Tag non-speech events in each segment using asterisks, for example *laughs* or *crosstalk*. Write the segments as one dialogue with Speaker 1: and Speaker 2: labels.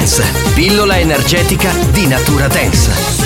Speaker 1: Dance, pillola energetica di natura dance.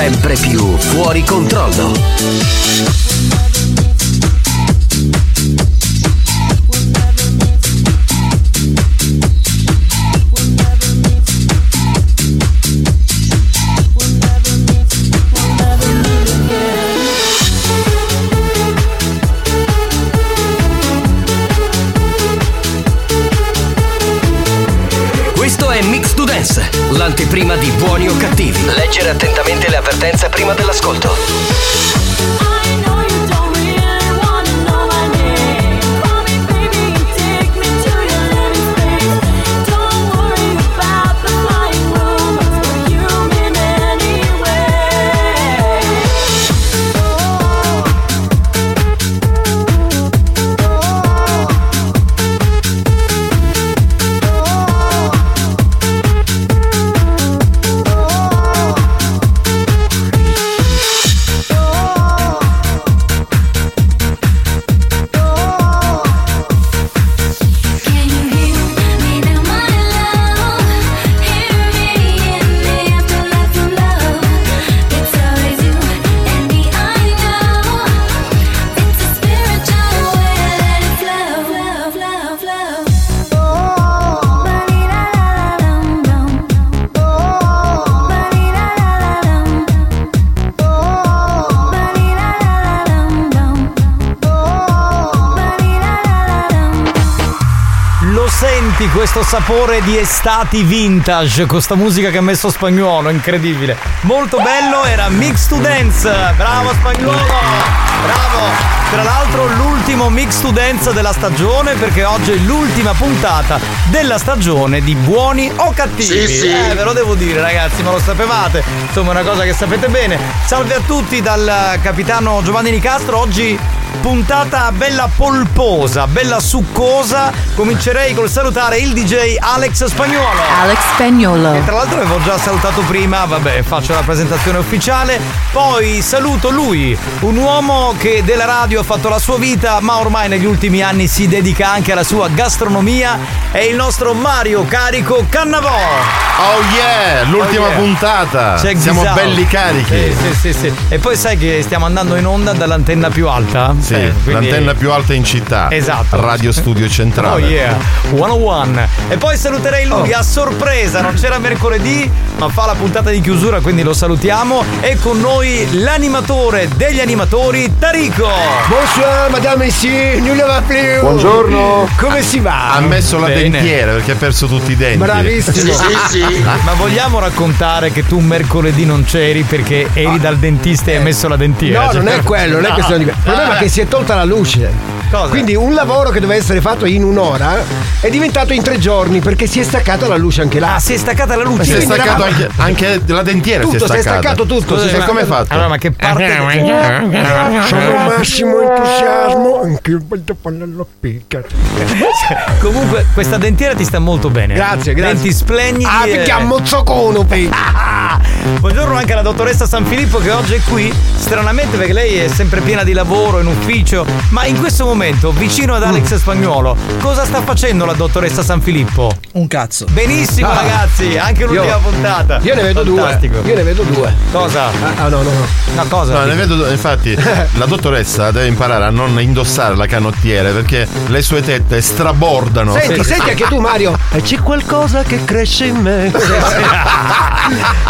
Speaker 1: Sempre più fuori controllo.
Speaker 2: Sapore di estati vintage, questa musica che ha messo spagnolo, incredibile. Molto bello, era Mix to Dance. Bravo spagnolo! Bravo! Tra l'altro l'ultimo Mix to Dance della stagione perché oggi è l'ultima puntata della stagione di buoni o cattivi.
Speaker 3: Sì, sì.
Speaker 2: Eh, ve lo devo dire ragazzi, ma lo sapevate. Insomma, è una cosa che sapete bene. Salve a tutti dal capitano Giovanni Nicastro. Oggi puntata bella polposa, bella succosa. Comincerei col salutare il DJ Alex Spagnuolo.
Speaker 4: Alex Spagnolo.
Speaker 2: E tra l'altro avevo già salutato prima, vabbè, faccio la presentazione ufficiale. Poi saluto lui, un uomo che della radio ha fatto la sua vita, ma ormai negli ultimi anni si dedica anche alla sua gastronomia. È il nostro Mario Carico Cannavò.
Speaker 5: Oh yeah, l'ultima
Speaker 2: Oh yeah.
Speaker 5: puntata.
Speaker 2: C'è
Speaker 5: Siamo belli carichi.
Speaker 2: Sì, sì, sì, sì. E poi sai che stiamo andando in onda dall'antenna più alta?
Speaker 5: Sì,
Speaker 2: Eh, quindi-
Speaker 5: l'antenna più alta in città.
Speaker 2: Esatto.
Speaker 5: Radio Studio Centrale.
Speaker 2: Oh yeah, 101. E poi saluterei lui a sorpresa, non c'era mercoledì, ma fa la puntata di chiusura, quindi lo salutiamo. E con noi l'animatore degli animatori, Tarico.
Speaker 6: Bonsoir, madame monsieur, nous l'avons appelé.
Speaker 5: Buongiorno.
Speaker 6: Come si va?
Speaker 5: Ha messo la
Speaker 2: Bene.
Speaker 5: dentiera perché ha perso tutti i denti.
Speaker 6: Bravissimo.
Speaker 2: Ma vogliamo raccontare che tu mercoledì non c'eri perché eri dal dentista e hai messo la dentiera?
Speaker 6: No,
Speaker 2: Cioè,
Speaker 6: non è quello, non è questione di. Il problema è che si è tolta la luce.
Speaker 2: Cosa?
Speaker 6: Quindi un lavoro che doveva essere fatto in un'ora è diventato in tre giorni perché si è staccata la luce anche là.
Speaker 2: Ah, si è staccata la luce.
Speaker 5: Si è staccato anche, anche la dentiera
Speaker 6: Tutto,
Speaker 5: si è
Speaker 6: si è staccato tutto.
Speaker 2: Scusa,
Speaker 6: si è
Speaker 5: E
Speaker 2: ma-
Speaker 5: come hai fatto?
Speaker 2: Allora, ma che parte. *laughs*
Speaker 6: Sono massimo entusiasmo, anche io voglio fare la picca. *laughs*
Speaker 2: Comunque, questa dentiera ti sta molto bene.
Speaker 6: Grazie, grazie.
Speaker 2: Denti splendidi.
Speaker 6: Ah,
Speaker 2: e-
Speaker 6: perché ammozzocono, pe. *laughs*
Speaker 2: Buongiorno anche alla dottoressa San Filippo che oggi è qui, stranamente perché lei è sempre piena di lavoro in ufficio, ma in questo momento vicino ad Alex Spagnuolo, cosa sta facendo la dottoressa San Filippo?
Speaker 7: Un cazzo.
Speaker 2: Benissimo
Speaker 6: Ah.
Speaker 2: ragazzi, anche l'ultima
Speaker 6: Io-
Speaker 2: puntata.
Speaker 6: Io ne vedo
Speaker 2: Fantastico.
Speaker 6: due. Io ne vedo due.
Speaker 2: Cosa?
Speaker 6: Ah, ah, no, no, no.
Speaker 2: Una cosa?
Speaker 5: No, ne vedo due. infatti *laughs* la dottoressa deve imparare a non indossare la canottiera perché le sue tette strabordano.
Speaker 6: Senti, senti anche tu, Mario. E c'è qualcosa che cresce in me. *laughs*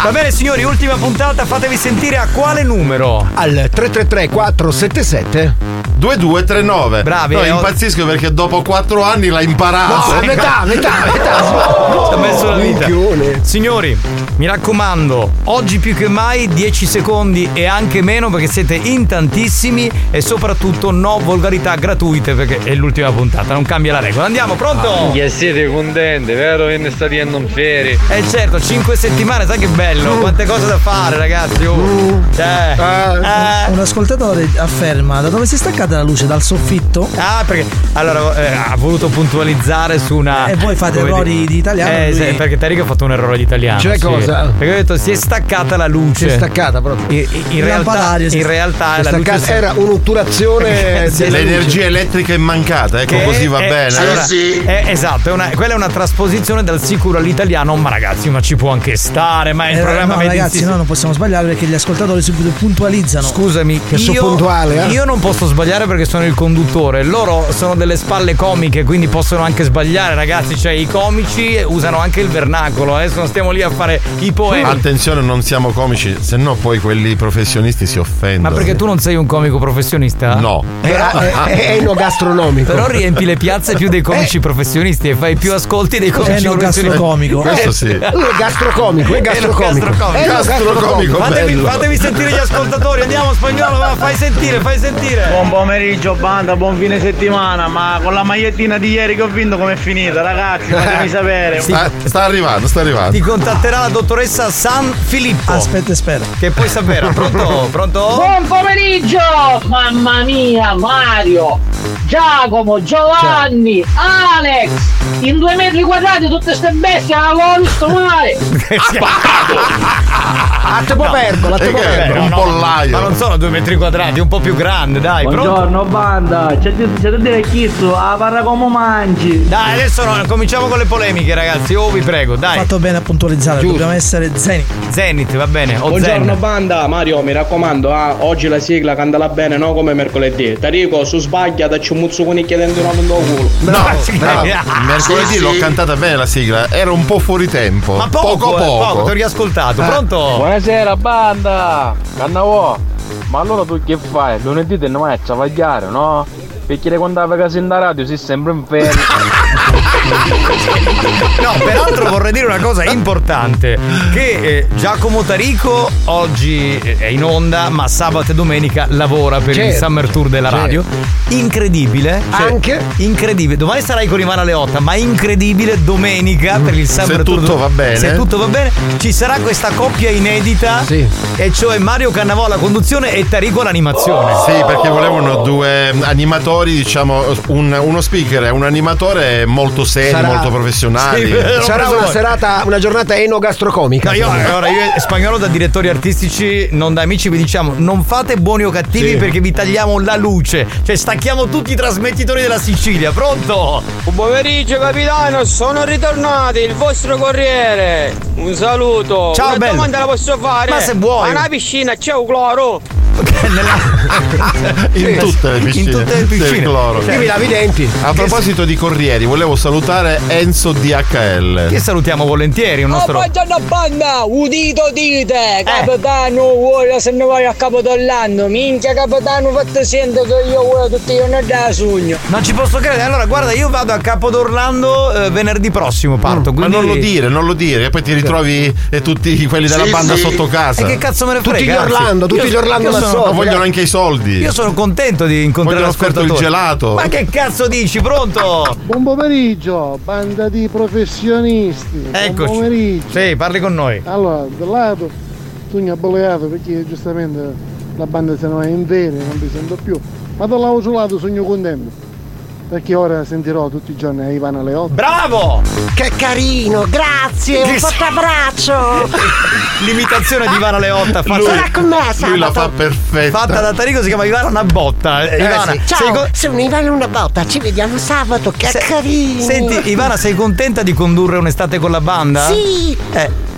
Speaker 6: *laughs*
Speaker 2: Va bene signori, ultima puntata, fatevi sentire a quale numero?
Speaker 6: Al 333 477
Speaker 5: 2239.
Speaker 2: Bravi,
Speaker 5: No,
Speaker 2: eh, ho-
Speaker 5: impazzisco perché dopo quattro anni l'ha imparato.
Speaker 6: No, metà, metà, metà.
Speaker 2: Ci ha messo la vita.
Speaker 6: Minchione.
Speaker 2: Signori, mi raccomando, oggi più che mai 10 secondi e anche meno perché siete in tantissimi e soprattutto no volgarità gratuite perché è l'ultima puntata, non cambia la regola. Andiamo, pronto?
Speaker 8: Che siete contenti, vero? Che ne state andando in ferie?
Speaker 2: Eh certo, 5 settimane, sai che bello, quante cose da fare ragazzi. oh. Cioè, eh.
Speaker 7: Un ascoltatore afferma da dove si è staccata la luce? Dal soffitto?
Speaker 2: Ah, perché allora eh, ha voluto puntualizzare su una.
Speaker 7: E voi fate errori
Speaker 2: dire-
Speaker 7: di italiano,
Speaker 2: Eh,
Speaker 7: lui-
Speaker 2: sì, perché Tarico ha fatto un errore di italiano.
Speaker 6: Cioè
Speaker 2: sì.
Speaker 6: cosa?
Speaker 2: Perché ho detto si è staccata la luce.
Speaker 6: Si è staccata proprio.
Speaker 2: In, in- realtà, in realtà la luce
Speaker 6: staccata-
Speaker 2: si-
Speaker 6: Era un'otturazione *laughs*
Speaker 2: Sì,
Speaker 6: luce.
Speaker 5: L'energia elettrica è mancata, ecco
Speaker 2: che
Speaker 5: così va
Speaker 2: è-
Speaker 5: bene.
Speaker 2: allora, è- esatto, è una- quella è una trasposizione dal sicuro all'italiano, ma ragazzi, ma ci può anche stare, ma è
Speaker 7: Eh,
Speaker 2: programma
Speaker 7: no, ragazzi, noi non possiamo sbagliare perché gli ascoltatori subito puntualizzano.
Speaker 2: Scusami,
Speaker 6: Che sono
Speaker 2: io,
Speaker 6: puntuale, eh?
Speaker 2: io non posso sbagliare perché sono il conduttore. Loro sono delle spalle comiche, quindi possono anche sbagliare, ragazzi. Cioè, i comici usano anche il vernacolo. Adesso non stiamo lì a fare i poemi.
Speaker 5: Attenzione, non siamo comici, se no poi quelli professionisti si offendono.
Speaker 2: Ma perché tu non sei un comico professionista?
Speaker 5: No.
Speaker 6: È, è, è enogastronomico.
Speaker 2: Però riempi le piazze più dei comici professionisti e fai più ascolti dei comici professionisti.
Speaker 7: gastrocomico.
Speaker 5: Questo sì.
Speaker 6: È gastrocomico, è *laughs* gastrocomico.
Speaker 2: Gastrocomico.
Speaker 6: È
Speaker 5: Gastrocomico.
Speaker 2: Fatevi, fatevi sentire gli ascoltatori, andiamo spagnolo, va, fai sentire, fai sentire.
Speaker 8: Buon pomeriggio, banda, buon fine settimana, ma con la magliettina di ieri che ho vinto com'è finita, ragazzi? *laughs* Fatemi sapere.
Speaker 5: Sta, sta arrivando, sta arrivando.
Speaker 2: Ti contatterà la dottoressa San Filippo.
Speaker 7: Aspetta spera.
Speaker 2: Che poi sapere. Pronto? Pronto?
Speaker 9: Buon pomeriggio! Mamma mia, Mario, Giacomo, Giovanni, Alex! In due metri quadrati tutte queste bestie non avevo visto mai!
Speaker 6: A te popercola, a te
Speaker 5: E che è?
Speaker 6: popercola.
Speaker 5: un pollaio.
Speaker 2: Ma non sono due metri quadrati, un po' più grande, dai. Pronto?
Speaker 8: Buongiorno, banda, c'è da dire chi su, a parla come mangi.
Speaker 2: Dai, adesso no, cominciamo con le polemiche, ragazzi. Oh, vi prego, dai.
Speaker 7: Fatto bene a puntualizzare, dobbiamo essere zeni.
Speaker 2: Zenith, va bene. O
Speaker 8: Buongiorno
Speaker 2: Zen.
Speaker 8: banda, Mario mi raccomando, ah, oggi la sigla cantala bene, non come mercoledì. Tarico, su sbaglia, dacci un muzzuconicchia dentro una dentro culo.
Speaker 5: No, bravo. Mercoledì l'ho cantata bene la sigla, era un po' fuori tempo.
Speaker 2: Ma poco,
Speaker 5: poco.
Speaker 2: eh,
Speaker 5: poco.
Speaker 2: poco, ti ho riascoltato. Pronto?
Speaker 8: Buonasera banda, Cannavò, ma allora tu che fai? Lunedì te ne vai a travagliare, no? Perché quando vai a casa in radio si in ferie.
Speaker 2: No, peraltro vorrei dire una cosa importante: che eh, Giacomo Tarico oggi è in onda, ma sabato e domenica lavora per il
Speaker 6: Certo,
Speaker 2: Summer Tour della
Speaker 6: certo.
Speaker 2: radio. Incredibile. cioè,
Speaker 6: Anche?
Speaker 2: Incredibile. Domani sarai con Ivana Leotta, ma incredibile domenica per il Summer
Speaker 5: Se
Speaker 2: Tour.
Speaker 5: tutto va bene.
Speaker 2: Se tutto va bene, ci sarà questa coppia inedita.
Speaker 6: Sì.
Speaker 2: E cioè Mario Cannavò alla conduzione e Tarico all'animazione.
Speaker 5: Sì, perché volevano due animatori, diciamo, un- uno speaker e un animatore molto seri,
Speaker 6: Sarà-
Speaker 5: molto professionali. *laughs*
Speaker 2: Sì.
Speaker 6: Sarà una
Speaker 2: voi.
Speaker 6: serata, una giornata enogastrocomica.
Speaker 2: No, io, allora, io spagnolo da direttori artistici, non da amici, vi diciamo: non fate buoni o cattivi
Speaker 6: Sì.
Speaker 2: perché vi tagliamo la luce. Cioè, stacchiamo tutti i trasmettitori della Sicilia. Pronto?
Speaker 10: Buon pomeriggio capitano, sono ritornati, il vostro corriere. Un saluto.
Speaker 2: Ciao,
Speaker 10: Una
Speaker 2: bello.
Speaker 10: domanda la posso fare?
Speaker 2: Ma se vuoi.
Speaker 10: Ma una piscina c'è un cloro? *laughs*
Speaker 5: In tutte le piscine.
Speaker 2: In tutte le
Speaker 5: Del
Speaker 2: piscine.
Speaker 5: cloro.
Speaker 6: Io mi lavi i denti.
Speaker 5: A proposito di corrieri, volevo salutare Enzo DHL.
Speaker 2: Che salutiamo volentieri, un
Speaker 10: Oh,
Speaker 2: nostro.
Speaker 10: c'è una banda, udito
Speaker 2: Eh.
Speaker 10: dite, capitano, vuole se ne vai a Capodollando, minchia capitano, fate sento che io voglio tutti i giorni da sogno.
Speaker 2: Non ci posso credere. Allora, guarda, io vado a Capo d'Orlando eh, venerdì prossimo. Parto.
Speaker 5: Mm, Ma
Speaker 2: quindi-
Speaker 5: non lo dire, non lo dire, e poi ti ritrovi e tutti quelli della
Speaker 10: Sì,
Speaker 5: banda
Speaker 10: sì.
Speaker 5: sotto casa.
Speaker 2: E che cazzo me ne frega?
Speaker 6: Tutti gli. Orlando, tutti
Speaker 2: Io-
Speaker 6: gli Orlando
Speaker 2: sono-.
Speaker 5: Ma vogliono anche i soldi.
Speaker 2: Io sono contento di incontrare
Speaker 5: offerto il
Speaker 2: l'ascoltatore.
Speaker 5: gelato.
Speaker 2: Ma che cazzo dici? Pronto?
Speaker 11: Buon pomeriggio, banda di professionisti.
Speaker 2: Eccoci.
Speaker 11: Buon pomeriggio.
Speaker 2: Sì, parli con noi.
Speaker 11: Allora, da un lato tu mi hai bolleato perché giustamente la banda se ne va in ferie, non vi sento più. Ma dall'altro lato sono contento. Perché ora sentirò tutti i giorni Ivana Leotta.
Speaker 2: Bravo!
Speaker 12: Che carino, grazie, un forte abbraccio. *laughs*
Speaker 2: L'imitazione di Ivana Leotta fatta,
Speaker 12: Sarà con me sabato.
Speaker 5: Lui la fa perfetta.
Speaker 2: fatta da Tarico si chiama Ivana una botta. Eh, Ivana,
Speaker 12: Ciao,
Speaker 2: sei co-
Speaker 12: sono Ivana una botta, ci vediamo sabato, che
Speaker 2: se-
Speaker 12: carino.
Speaker 2: Senti, Ivana, sei contenta di condurre un'estate con la banda?
Speaker 12: Sì,
Speaker 2: Eh.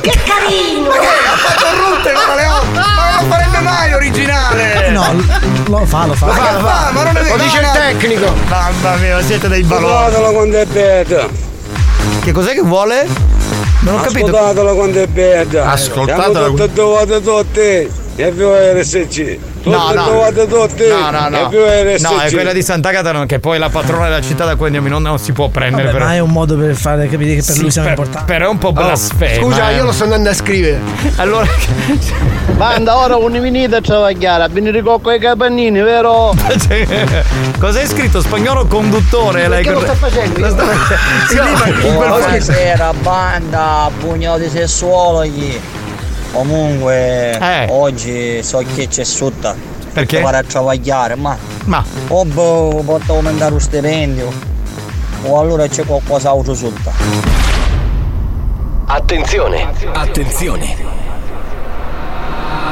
Speaker 12: Che carino.
Speaker 2: Ha fatto rotte Ivana Leotta! Ma non lo farebbe mai originale!
Speaker 7: No, l- lo fa, lo fa.
Speaker 2: Ma che fa? Ma non è
Speaker 6: Lo dice il
Speaker 2: no, no.
Speaker 6: tecnico.
Speaker 2: Mamma mia, siete dei baloni.
Speaker 10: quando è bella.
Speaker 2: Che cos'è che vuole? Non ho capito.
Speaker 10: Ascoltatelo quando è bella.
Speaker 5: Ascoltatela.
Speaker 10: Siamo tutte dovate tutte. E più RSC.
Speaker 2: No, no.
Speaker 10: dovate tutte.
Speaker 2: No, no, no. No, è quella di Sant'Agata non- che è poi la patrona della città da cui andiamo in onda non si può prendere
Speaker 7: Vabbè,
Speaker 2: per
Speaker 7: ma è un modo per fare capire che per
Speaker 2: Sì,
Speaker 7: lui siamo
Speaker 2: per-
Speaker 7: importanti.
Speaker 2: Però è un po' blasfema.
Speaker 6: Scusa,
Speaker 2: eh.
Speaker 6: io lo sto andando a scrivere.
Speaker 2: Allora, *laughs*
Speaker 11: Banda, ora un venite a travagliare, venire cocco ai capannini, vero? *laughs*
Speaker 2: cos'hai scritto? Spagnolo conduttore? Lei
Speaker 6: Perché lo sta facendo?
Speaker 2: Lo sta facendo.
Speaker 10: Buonasera banda, pugnati sessuologi. Comunque
Speaker 2: Eh.
Speaker 10: oggi so che c'è sutta.
Speaker 2: Perché?
Speaker 10: Fare a travagliare, ma
Speaker 2: Ma
Speaker 10: o boh, posso aumentare lo stipendio o allora c'è qualcos'altro sotto.
Speaker 13: Attenzione, attenzione.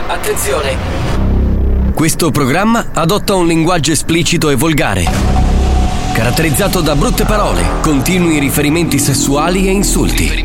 Speaker 13: Attenzione. Questo programma adotta un linguaggio esplicito e volgare, caratterizzato da brutte parole, continui riferimenti sessuali e insulti.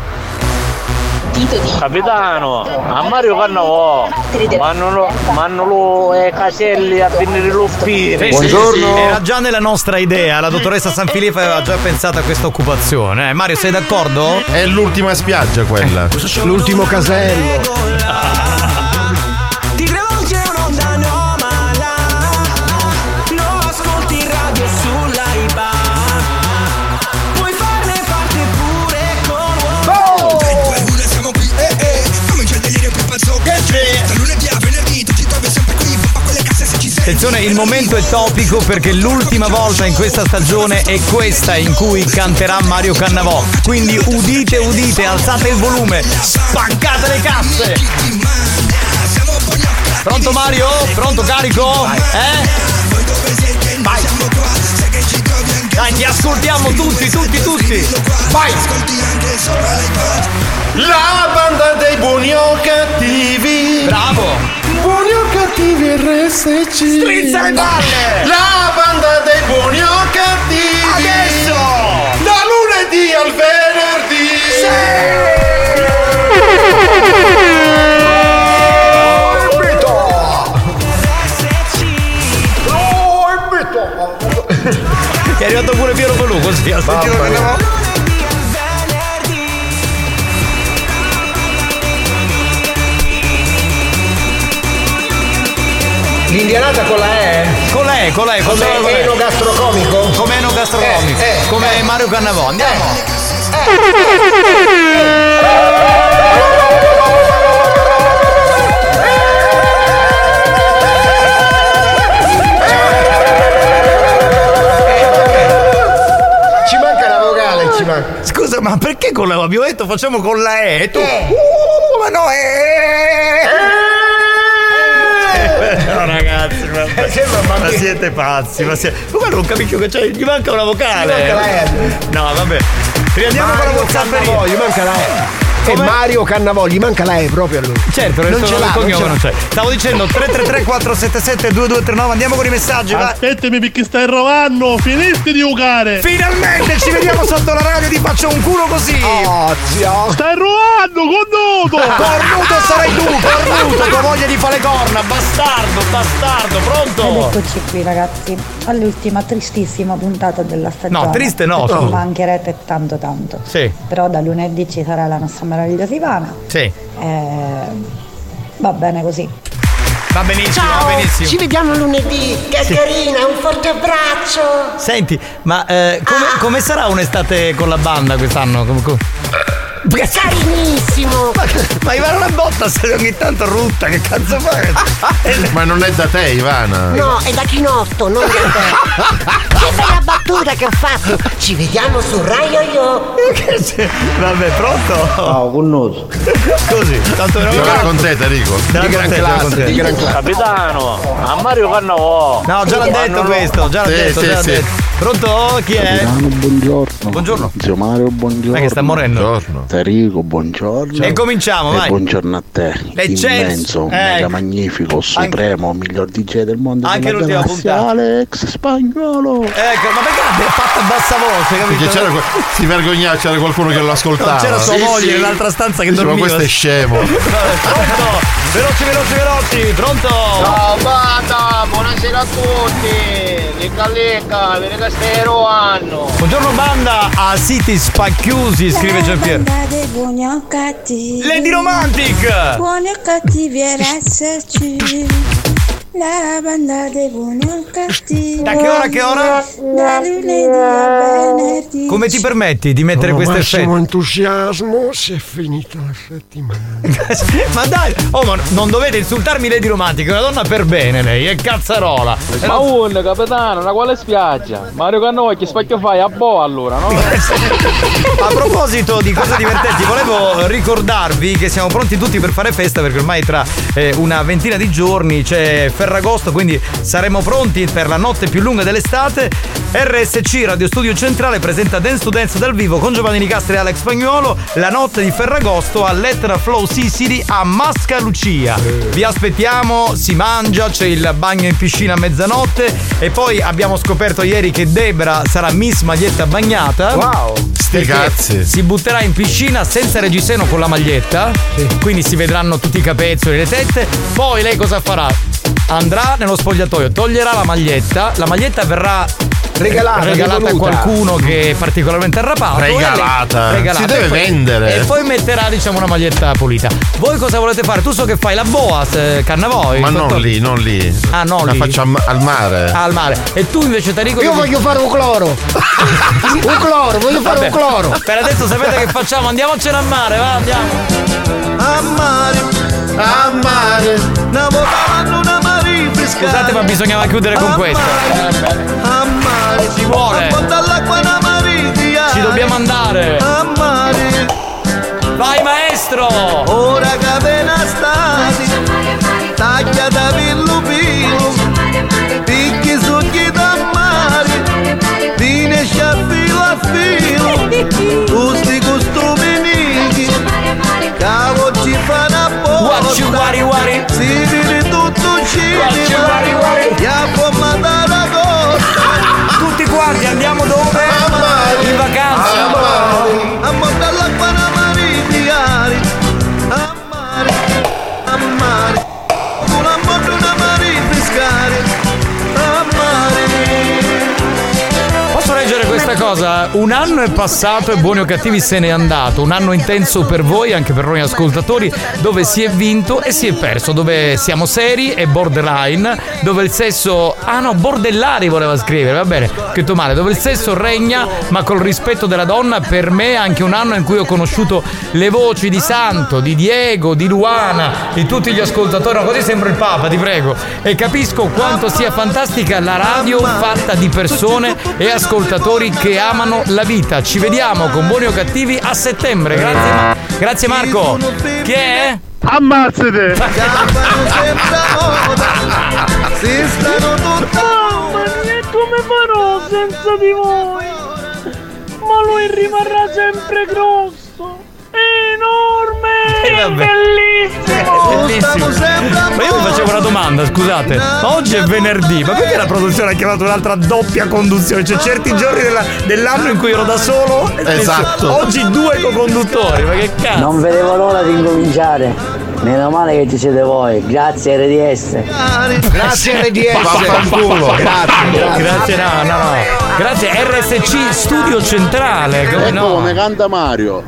Speaker 9: Capitano, a Mario Cannavò, mandano, mandano eh, caselli a venire
Speaker 2: sì, sì, Era già nella nostra idea, la dottoressa Sanfilippo aveva già pensato a questa occupazione. Eh, Mario, sei d'accordo?
Speaker 5: È l'ultima spiaggia quella.
Speaker 6: L'ultimo casello. *laughs*
Speaker 2: Attenzione, il momento è topico perché l'ultima volta in questa stagione è questa in cui canterà Mario Cannavò. Quindi udite, udite, alzate il volume, spaccate le casse. Pronto Mario? Pronto carico? Eh? Vai. Dai, ti ascoltiamo tutti, tutti, tutti. Vai.
Speaker 5: La banda dei buoni o cattivi.
Speaker 2: Bravo.
Speaker 5: Buoni o cattivi RSC.
Speaker 2: Strizza le palle.
Speaker 5: La banda dei buoni o cattivi.
Speaker 2: Adesso.
Speaker 5: Da lunedì al venerdì.
Speaker 2: È arrivato pure Piero Pelù così, ha sentito Cannavò.
Speaker 6: L'indianata con la E?
Speaker 2: Con la E, con
Speaker 6: la
Speaker 2: E. Come eno
Speaker 6: gastrocomico?
Speaker 2: Come eno gastrocomico.
Speaker 6: Eh, eh,
Speaker 2: Come
Speaker 6: eh.
Speaker 2: Mario Cannavò. Andiamo. Eh, ci manca la vocale, ci manca. Scusa, ma perché con la Abbiamo detto facciamo con la E e tu. Eh. Uh, ma no, eh. eh no, ragazzi, ma, siete pazzi. Ma siete... Ma guarda, non capisco che c'è. Gli manca una vocale.
Speaker 6: Gli manca la R.
Speaker 2: No, vabbè. Riandiamo con la WhatsApp.
Speaker 6: Cannavoglio, manca la E. E Mario Cannavogli, manca la E proprio a lui.
Speaker 2: Certo,
Speaker 6: non ce l'ha,
Speaker 2: cognome
Speaker 6: non
Speaker 2: c'è. Stavo dicendo 333 477 2239, andiamo con i messaggi, va.
Speaker 14: Aspettami perché stai rovando, finisci di giocare!
Speaker 2: Finalmente ci vediamo sotto la radio ti faccio un culo così!
Speaker 6: Oh, zio!
Speaker 14: Stai rovando, connuto! *laughs*
Speaker 2: Cornuto sarai tu, cornuto, con voglia di fare le corna, bastardo, bastardo,
Speaker 15: Ed
Speaker 2: pronto?
Speaker 15: eccoci qui ragazzi, all'ultima tristissima puntata della stagione.
Speaker 2: No, triste no,
Speaker 15: Ci mancherete tanto tanto.
Speaker 2: Sì,
Speaker 15: Però da lunedì ci sarà la nostra meravigliosa Ivana.
Speaker 2: sì.
Speaker 15: Eh, va bene così.
Speaker 2: Va benissimo,
Speaker 16: Ciao,
Speaker 2: va benissimo.
Speaker 16: ci vediamo lunedì. Che
Speaker 2: Sì.
Speaker 16: carina, un forte abbraccio.
Speaker 2: Senti, ma eh, come, come sarà un'estate con la banda quest'anno? Com- com-
Speaker 16: Carinissimo.
Speaker 2: Ma, ma Ivana botta se ogni tanto rutta, che cazzo fai? *laughs*
Speaker 5: Ma non è da te, Ivana.
Speaker 16: No, è da Chinotto, non da te. che bella battuta che ho fatto. Ci vediamo su Rai Yo-Yo.
Speaker 2: Vabbè, pronto?
Speaker 14: Ciao, connuto!
Speaker 2: Così, tanto
Speaker 5: Te lo raccontate, Enrico.
Speaker 2: Di gran classe, di gran classe.
Speaker 8: Capitano, a Mario Cannavò.
Speaker 2: No, già l'ha detto questo, già l'ha
Speaker 5: Sì,
Speaker 2: detto,
Speaker 5: sì,
Speaker 2: già l'ha
Speaker 5: sì.
Speaker 2: detto. Pronto? Chi è?
Speaker 14: Capitano, buongiorno.
Speaker 2: Buongiorno.
Speaker 14: Zio Mario, buongiorno.
Speaker 2: Ma che sta morendo?
Speaker 5: Buongiorno.
Speaker 14: Enrico, buongiorno.
Speaker 2: E cominciamo,
Speaker 14: E
Speaker 2: vai.
Speaker 14: buongiorno a te.
Speaker 2: Eccelso.
Speaker 14: Immenso,
Speaker 2: Eh.
Speaker 14: mega magnifico, supremo, miglior DJ del mondo.
Speaker 2: Anche l'ultima puntata.
Speaker 14: Alex Spagnolo.
Speaker 2: Ecco, ma perché l'ha fatta a bassa voce, capito?
Speaker 5: Perché c'era, si vergognava, c'era qualcuno che lo ascoltava.
Speaker 2: Non c'era sua
Speaker 5: Sì,
Speaker 2: moglie
Speaker 5: sì.
Speaker 2: nell'altra stanza che
Speaker 5: Dice,
Speaker 2: dormiva.
Speaker 5: Ma questo è scemo. *laughs*
Speaker 2: Pronto? Veloci, veloci, veloci, pronto?
Speaker 17: Ciao banda, buonasera a tutti! Lecca lecca, vedi che stai!
Speaker 2: Buongiorno banda a City Spacchiusi, scrive Giampiero.
Speaker 1: Dei buoni o cattivi.
Speaker 2: Lady Romantic!
Speaker 1: Buoni o cattivi era esserci. La banda dei buoni o cattivi.
Speaker 2: Da che ora che ora?
Speaker 1: Da lunedì a venerdì.
Speaker 2: Come ti permetti di mettere
Speaker 6: Con
Speaker 2: questo
Speaker 6: massimo
Speaker 2: effetto?
Speaker 6: entusiasmo si è finita la settimana. *laughs*
Speaker 2: ma dai, oh ma non dovete insultarmi Lady Romantic, è una donna per bene lei, è cazzarola.
Speaker 8: Ma un capitano, una quale spiaggia? Mario Cannavò che spacchio fai? A boh allora, no? *laughs*
Speaker 2: A proposito di cose divertenti, volevo ricordarvi che siamo pronti tutti per fare festa perché ormai tra eh, una ventina di giorni c'è Ferragosto, quindi saremo pronti per la notte più lunga dell'estate. RSC Radio Studio Centrale presenta Dance to Dance dal vivo con Giovanni Nicastri e Alex Spagnuolo la notte di Ferragosto all'Etra Flow Sicily a Mascalucia. Vi aspettiamo, si mangia, c'è il bagno in piscina a mezzanotte e poi abbiamo scoperto ieri che Debra sarà Miss Maglietta Bagnata.
Speaker 5: Wow. Sti cazzi.
Speaker 2: Si butterà in piscina senza reggiseno con la maglietta. Quindi si vedranno tutti i capezzoli e le tette. Poi lei cosa farà? Andrà nello spogliatoio, toglierà la maglietta, la maglietta verrà
Speaker 6: Regalata,
Speaker 2: regalata a qualcuno che è particolarmente arrapato. e lei-
Speaker 5: Regalata.
Speaker 2: regalata.
Speaker 5: Si deve
Speaker 2: E poi-
Speaker 5: vendere.
Speaker 2: E poi metterà, diciamo, una maglietta pulita. Voi cosa volete fare? Tu so che fai la boa, se- Cannavoi.
Speaker 5: Ma non lì, non lì.
Speaker 2: Ah, no,
Speaker 5: La
Speaker 2: lì.
Speaker 5: faccio am- al mare.
Speaker 2: Ah, al mare. E tu invece Tarico
Speaker 6: Io voglio fare un cloro. *laughs* un cloro, voglio fare
Speaker 2: Vabbè,
Speaker 6: un cloro.
Speaker 2: Per adesso sapete che facciamo? Andiamocene a mare, va, andiamo.
Speaker 11: A mare,
Speaker 5: a mare,
Speaker 11: una volta una mare.
Speaker 2: Scusate, ma bisognava chiudere con questo. Ci vuole. Ci dobbiamo andare. Vai maestro!
Speaker 11: ora che appena stati, taglia da pillo pillo, picchi succhi da mare, vine filo a filo, gusti costumi nighi, cavo ci fanno apposta,
Speaker 2: you wari wari?
Speaker 11: si vede tutto
Speaker 2: What you wari
Speaker 11: cosa?
Speaker 2: Un anno è passato e buoni o cattivi se n'è andato. Un anno intenso per voi, anche per noi ascoltatori, dove si è vinto e si è perso, dove siamo seri e borderline, dove il sesso. Ah no, bordellari voleva scrivere, va bene, scritto male, dove il sesso regna, ma col rispetto della donna, per me anche un anno in cui ho conosciuto le voci di Santo, di Diego, di Luana, di tutti gli ascoltatori. No, così sembra il Papa, ti prego. E capisco quanto sia fantastica la radio fatta di persone e ascoltatori che che amano la vita. Ci vediamo con buoni o cattivi a settembre. Grazie, Ma- grazie Marco. Chi è?
Speaker 11: Ammazzate!
Speaker 18: Si stanno
Speaker 9: Mamma mia, come farò senza di voi? Ma lui rimarrà sempre grosso, enorme,
Speaker 2: Eh, vabbè.
Speaker 9: bellissimo.
Speaker 2: Bellissimo. Ma io mi facevo una domanda, scusate. Ma oggi è venerdì, ma perché la produzione ha chiamato un'altra doppia conduzione? Cioè certi giorni della- dell'anno in cui ero da solo.
Speaker 5: Esatto.
Speaker 2: Oggi due co-conduttori, ma che cazzo?
Speaker 10: Non vedevo l'ora di incominciare. Meno male che ci siete voi. Grazie RDS.
Speaker 6: Grazie RDS. *laughs* Grazie, grazie.
Speaker 2: No, no, no. Grazie RSC Studio Centrale. Come
Speaker 19: E
Speaker 2: no?
Speaker 19: come canta Mario?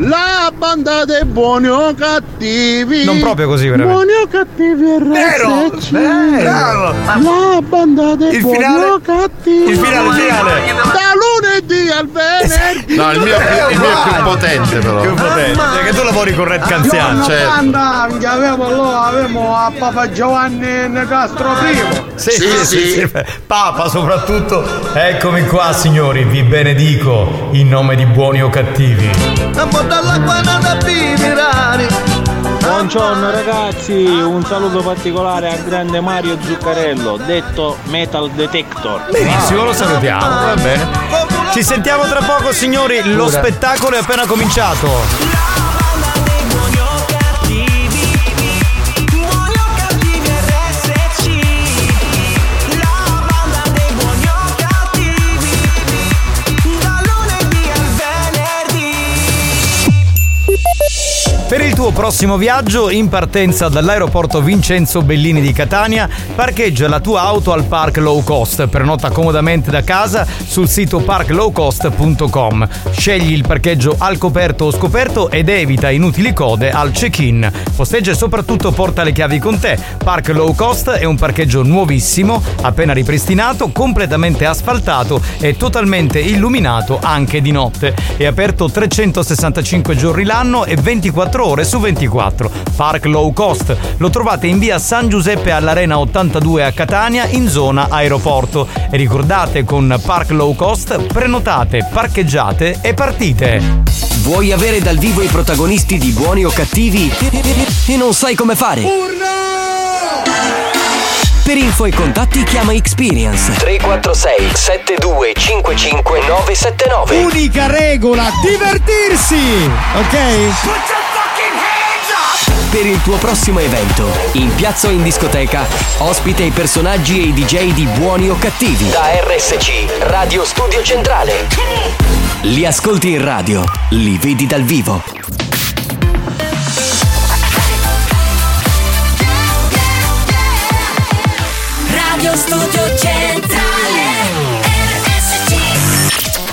Speaker 19: La banda dei buoni o cattivi.
Speaker 2: Non proprio così, veramente.
Speaker 19: Buoni o cattivi
Speaker 2: Vero,
Speaker 19: RSC.
Speaker 2: bravo.
Speaker 19: La banda dei
Speaker 2: Il
Speaker 19: buoni
Speaker 2: finale-
Speaker 19: o cattivi.
Speaker 2: il finale, il finale.
Speaker 19: Da lunedì al venerdì.
Speaker 5: No, il mio, è più- il mio è più potente però.
Speaker 2: Più potente. Perché tu lavori con Red Canziano.
Speaker 5: Cioè,
Speaker 11: anche avevo allora avevo a Papa Giovanni Nicastro primo.
Speaker 2: Sì, sì, sì, sì. Papa soprattutto. Eccomi qua, signori, vi benedico in nome di buoni o cattivi.
Speaker 8: Buongiorno ragazzi, un saluto particolare al grande Mario Zuccarello, detto Metal Detector.
Speaker 2: Benissimo, lo salutiamo, va bene. Ci sentiamo tra poco, signori. Lo spettacolo è appena cominciato. Tuo prossimo viaggio, in partenza dall'aeroporto Vincenzo Bellini di Catania, parcheggia la tua auto al Park Low Cost. Prenota comodamente da casa sul sito parklowcost.com. Scegli il parcheggio al coperto o scoperto ed evita inutili code al check-in. Posteggia e soprattutto porta le chiavi con te. Park Low Cost è un parcheggio nuovissimo, appena ripristinato, completamente asfaltato e totalmente illuminato anche di notte. È aperto 365 giorni l'anno e 24 ore su 24. Park Low Cost. Lo trovate in via San Giuseppe all'Arena 82 a Catania in zona aeroporto. E ricordate con Park Low Cost prenotate, parcheggiate e partite.
Speaker 13: Vuoi avere dal vivo i protagonisti di buoni o cattivi e non sai come fare? Per info e contatti chiama Experience 346 7255 979
Speaker 20: Unica regola, divertirsi! Ok?
Speaker 13: Per il tuo prossimo evento, in piazza o in discoteca, ospita i personaggi e i DJ di buoni o cattivi. Da RSC, Radio Studio Centrale. Li ascolti in radio, li vedi dal vivo.
Speaker 18: Radio Studio Centrale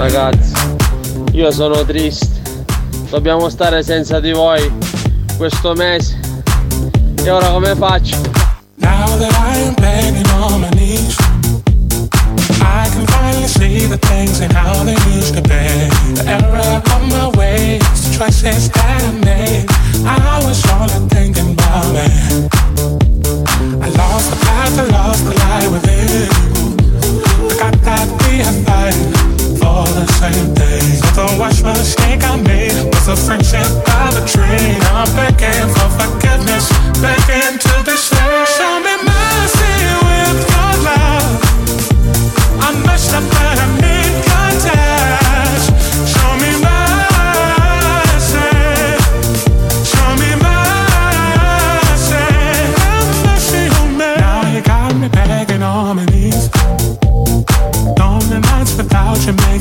Speaker 8: Ragazzi, io sono triste. Dobbiamo stare senza di voi questo mese. E ora come faccio?
Speaker 18: Now that I am begging on my knees I can finally see the things and how they used to be The error of my ways, the choices that I made I was only thinking about me I lost the path, I lost the light within I got that we all the same things. With a wash mistake I made, was a friendship by the tree. Now I'm begging for forgiveness, begging to be saved. Show me mercy
Speaker 2: with
Speaker 18: your love. I messed up.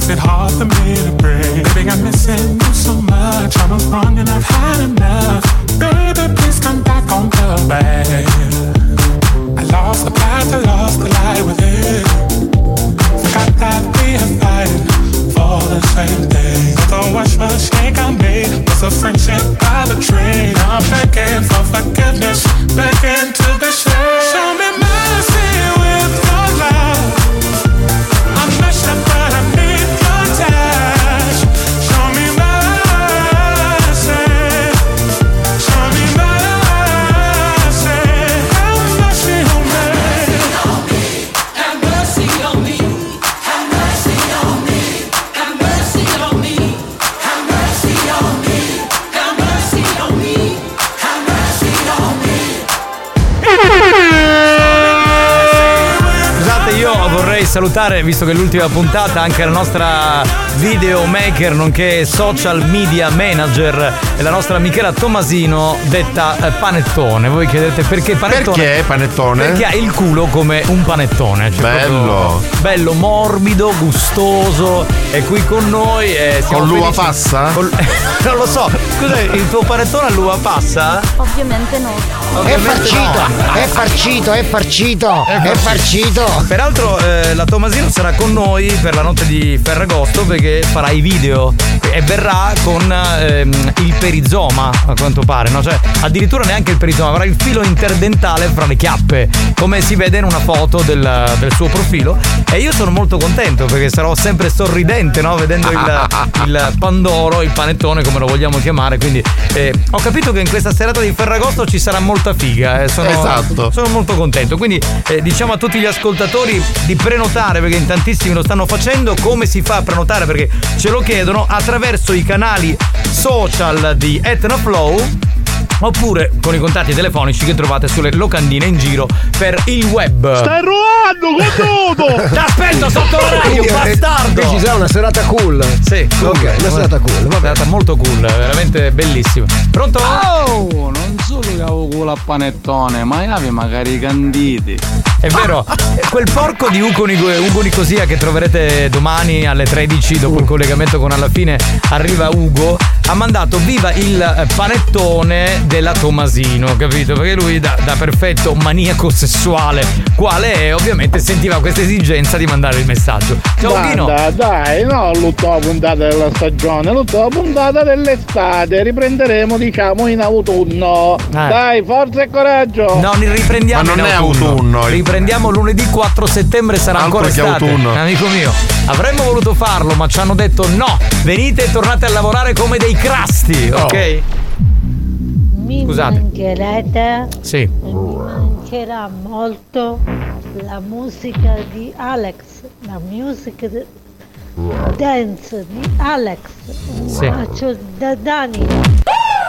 Speaker 18: Makes it hard for me to breathe. Baby, I'm missing you so much. I was wrong and I've had enough. Baby, please come back on the way. I lost the path, I lost the light with it. Forgot that we are fighting for the same thing. The worst mistake I made was a friendship by the train. I'm begging for forgiveness, begging to be shared.
Speaker 2: Salutare, visto che è l'ultima puntata, anche la nostra videomaker nonché social media manager e la nostra Michela Tomasino, detta eh, Panettone. Voi chiedete perché Panettone?
Speaker 5: Perché Panettone?
Speaker 2: Perché ha il culo come un panettone. cioè
Speaker 5: Bello.
Speaker 2: Bello, morbido, gustoso. È qui con noi. E siamo
Speaker 5: Con l'uva
Speaker 2: felici-
Speaker 5: passa?
Speaker 2: Col- *laughs* non lo so. Scusa, il tuo panettone all'uva passa?
Speaker 21: Ovviamente no.
Speaker 6: È
Speaker 2: Ovviamente
Speaker 6: farcito,
Speaker 2: no.
Speaker 6: è farcito, è farcito, è farcito.
Speaker 2: Peraltro eh, la Tomasino sarà con noi per la notte di Ferragosto perché farà i video e verrà con ehm, il perizoma a quanto pare, no? Cioè addirittura neanche il perizoma, avrà il filo interdentale fra le chiappe, come si vede in una foto del, del suo profilo e io sono molto contento perché sarò sempre sorridente, no? Vedendo il, *laughs* il pandoro, il panettone come lo vogliamo chiamare, quindi eh, ho capito che in questa serata di Ferragosto ci sarà molta figa, eh, sono,
Speaker 5: Esatto.
Speaker 2: sono molto contento. Quindi eh, diciamo a tutti gli ascoltatori di prenotare perché in tantissimi lo stanno facendo. Come si fa a prenotare? Perché ce lo chiedono attraverso i canali social di Etnoflow. Oppure con i contatti telefonici che trovate sulle locandine in giro per il web.
Speaker 19: Stai ruando con tutto! *laughs*
Speaker 2: T'aspetto sotto la radio,
Speaker 6: Quindi, eh,
Speaker 2: bastardo!
Speaker 6: Qui ci sarà una serata cool.
Speaker 2: Sì, cool.
Speaker 6: Ok, una serata cool.
Speaker 2: Una serata molto cool, veramente bellissima. Pronto?
Speaker 22: Oh, non solo che avevo culo a panettone, ma avevi magari i canditi.
Speaker 2: È vero, quel porco di Ugo, Nico- Ugo Nicosia che troverete domani alle 13 dopo il collegamento con alla fine arriva Ugo ha mandato viva il panettone della Tomasino, capito? Perché lui da, da perfetto maniaco sessuale quale è ovviamente sentiva questa esigenza di mandare il messaggio. Ciao Dino!
Speaker 19: Guarda, dai, no, l'ultima puntata della stagione, l'ultima puntata dell'estate, riprenderemo diciamo in autunno. Dai, forza e coraggio!
Speaker 2: No, ne riprendiamo
Speaker 5: Ma non
Speaker 2: in
Speaker 5: è
Speaker 2: autunno.
Speaker 5: autunno.
Speaker 2: Riprendiamo lunedì 4 settembre, sarà
Speaker 5: Altro
Speaker 2: ancora estate.
Speaker 5: autunno.
Speaker 2: Amico mio, avremmo voluto farlo, ma ci hanno detto no. Venite e tornate a lavorare come dei crasti,
Speaker 5: Oh.
Speaker 21: Mi
Speaker 2: Scusate.
Speaker 21: mancherete
Speaker 2: Sì.
Speaker 21: e mi mancherà molto la musica di Alex, la musica di dance di Alex. Un
Speaker 2: Sì.
Speaker 21: bacio da Dani.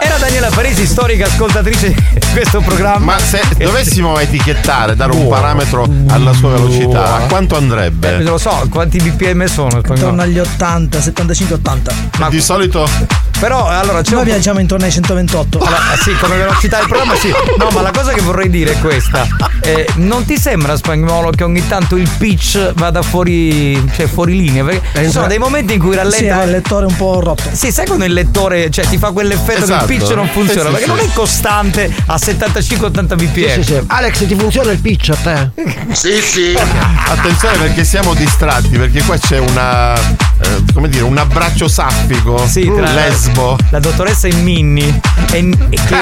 Speaker 2: Era Daniela Parisi, storica ascoltatrice di questo programma.
Speaker 5: Ma se dovessimo etichettare, dare un parametro alla sua velocità, a quanto
Speaker 2: Eh,
Speaker 5: andrebbe?
Speaker 2: lo so, quanti BPM sono?
Speaker 7: Intorno agli 80, 75, 80.
Speaker 5: Ma di solito.
Speaker 2: Però allora c'è
Speaker 7: Noi
Speaker 2: un-
Speaker 7: viaggiamo intorno ai 128.
Speaker 2: Allora, sì, come velocità del programma sì. No, ma la cosa che vorrei dire è questa. Eh, non ti sembra spagnolo che ogni tanto il pitch vada fuori, cioè fuori linea? Perché ci sono dei momenti in cui rallenta.
Speaker 7: Sì, ha il lettore un po' rotto.
Speaker 2: Sì, sai quando il lettore cioè, ti fa quell'effetto
Speaker 6: Esatto.
Speaker 2: che il pitch non funziona?
Speaker 6: Sì, sì,
Speaker 2: perché
Speaker 6: sì.
Speaker 2: non è costante a 75-80 bpm.
Speaker 6: Sì, sì, sì. Alex, ti funziona il pitch a te?
Speaker 5: Sì, sì. Attenzione perché siamo distratti, perché qua c'è una. Eh, come dire, un abbraccio saffico.
Speaker 2: Sì, tra
Speaker 5: lesbo.
Speaker 2: La dottoressa è Minni. È, è che,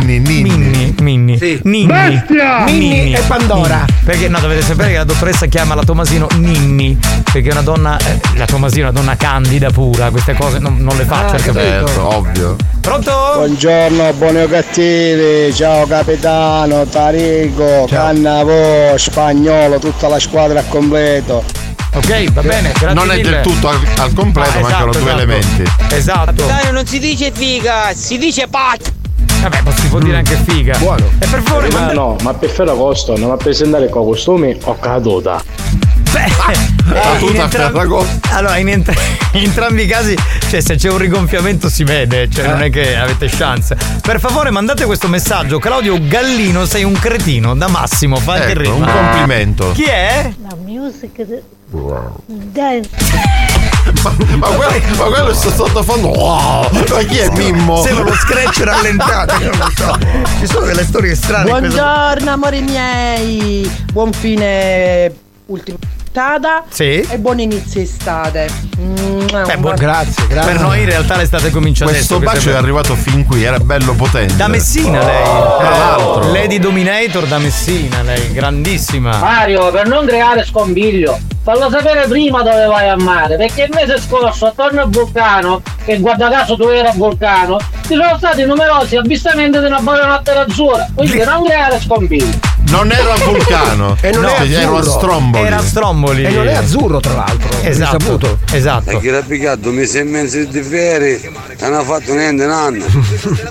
Speaker 5: Ninni, Ninni.
Speaker 2: Minni. Minni. Ninni.
Speaker 6: Bestia! Ninni e Pandora.
Speaker 2: Ninni. Perché no, dovete sapere che la dottoressa chiama la Tomasino Ninni. Perché è una donna. eh, la Tomasino è una donna candida pura. Queste cose non, non le faccio, capito?
Speaker 5: Certo, ovvio.
Speaker 2: Pronto?
Speaker 23: Buongiorno, buoni o cattivi, ciao capitano, Tarico, Cannavo, Spagnolo, tutta la squadra a completo.
Speaker 2: Ok, va bene, grazie
Speaker 5: Non è
Speaker 2: mille.
Speaker 5: del tutto al, al completo,
Speaker 2: Ah,
Speaker 5: mancano
Speaker 2: esatto,
Speaker 5: due
Speaker 2: esatto.
Speaker 5: elementi.
Speaker 2: Esatto.
Speaker 10: Dai, non si dice figa, si dice pacchia.
Speaker 2: Vabbè, ma si può dire anche figa. Buono. E per favore,
Speaker 24: Ma
Speaker 2: manda-
Speaker 24: no, ma per Ferragosto non mi presentare con costumi o caduta. *laughs*
Speaker 2: Eh,
Speaker 5: tutta
Speaker 2: in entrambi-
Speaker 5: Ferragosto.
Speaker 2: allora, in, entra- *laughs* in entrambi i casi, cioè, se c'è un rigonfiamento si vede, cioè, non è che avete chance. Per favore, mandate questo messaggio. Claudio Gallino, sei un cretino. Da Massimo, fa anche il
Speaker 5: Ecco,
Speaker 2: ritmo.
Speaker 5: un complimento.
Speaker 2: Chi è?
Speaker 21: La musica di dance.
Speaker 5: Ma quello, ma quello è sottofondo. Wow! Ma chi è Mimmo?
Speaker 2: Sembra lo scratch rallentato. io non lo so. Ci sono delle storie strane.
Speaker 25: Buongiorno amori miei, buon fine ultima puntata
Speaker 2: Sì.
Speaker 25: e buon inizio estate. Mua,
Speaker 2: Beh, buon-
Speaker 25: bacio.
Speaker 2: Per noi in realtà l'estate comincia
Speaker 5: Questo
Speaker 2: adesso.
Speaker 5: bacio è arrivato fin qui, era bello potente.
Speaker 2: Da Messina lei.
Speaker 5: Tra
Speaker 2: Eh,
Speaker 5: l'altro.
Speaker 2: Lady Dominator da Messina, lei, grandissima.
Speaker 9: Mario, per non creare scompiglio, fallo sapere prima dove vai a mare, perché il mese scorso attorno a Vulcano, che guarda caso tu eri a Vulcano, ci sono stati numerosi avvistamenti di una buonanotte azzurra, quindi non creare scompiglio.
Speaker 5: Non era vulcano.
Speaker 6: E non
Speaker 5: No,
Speaker 6: è
Speaker 5: era
Speaker 6: azzurro.
Speaker 5: Stromboli.
Speaker 2: Era Stromboli.
Speaker 6: E non è azzurro, tra l'altro.
Speaker 2: Esatto.
Speaker 6: Risaputo.
Speaker 2: Esatto.
Speaker 26: chi l'ha picchiato mesi e mezzi di ferie non ha fatto niente nanno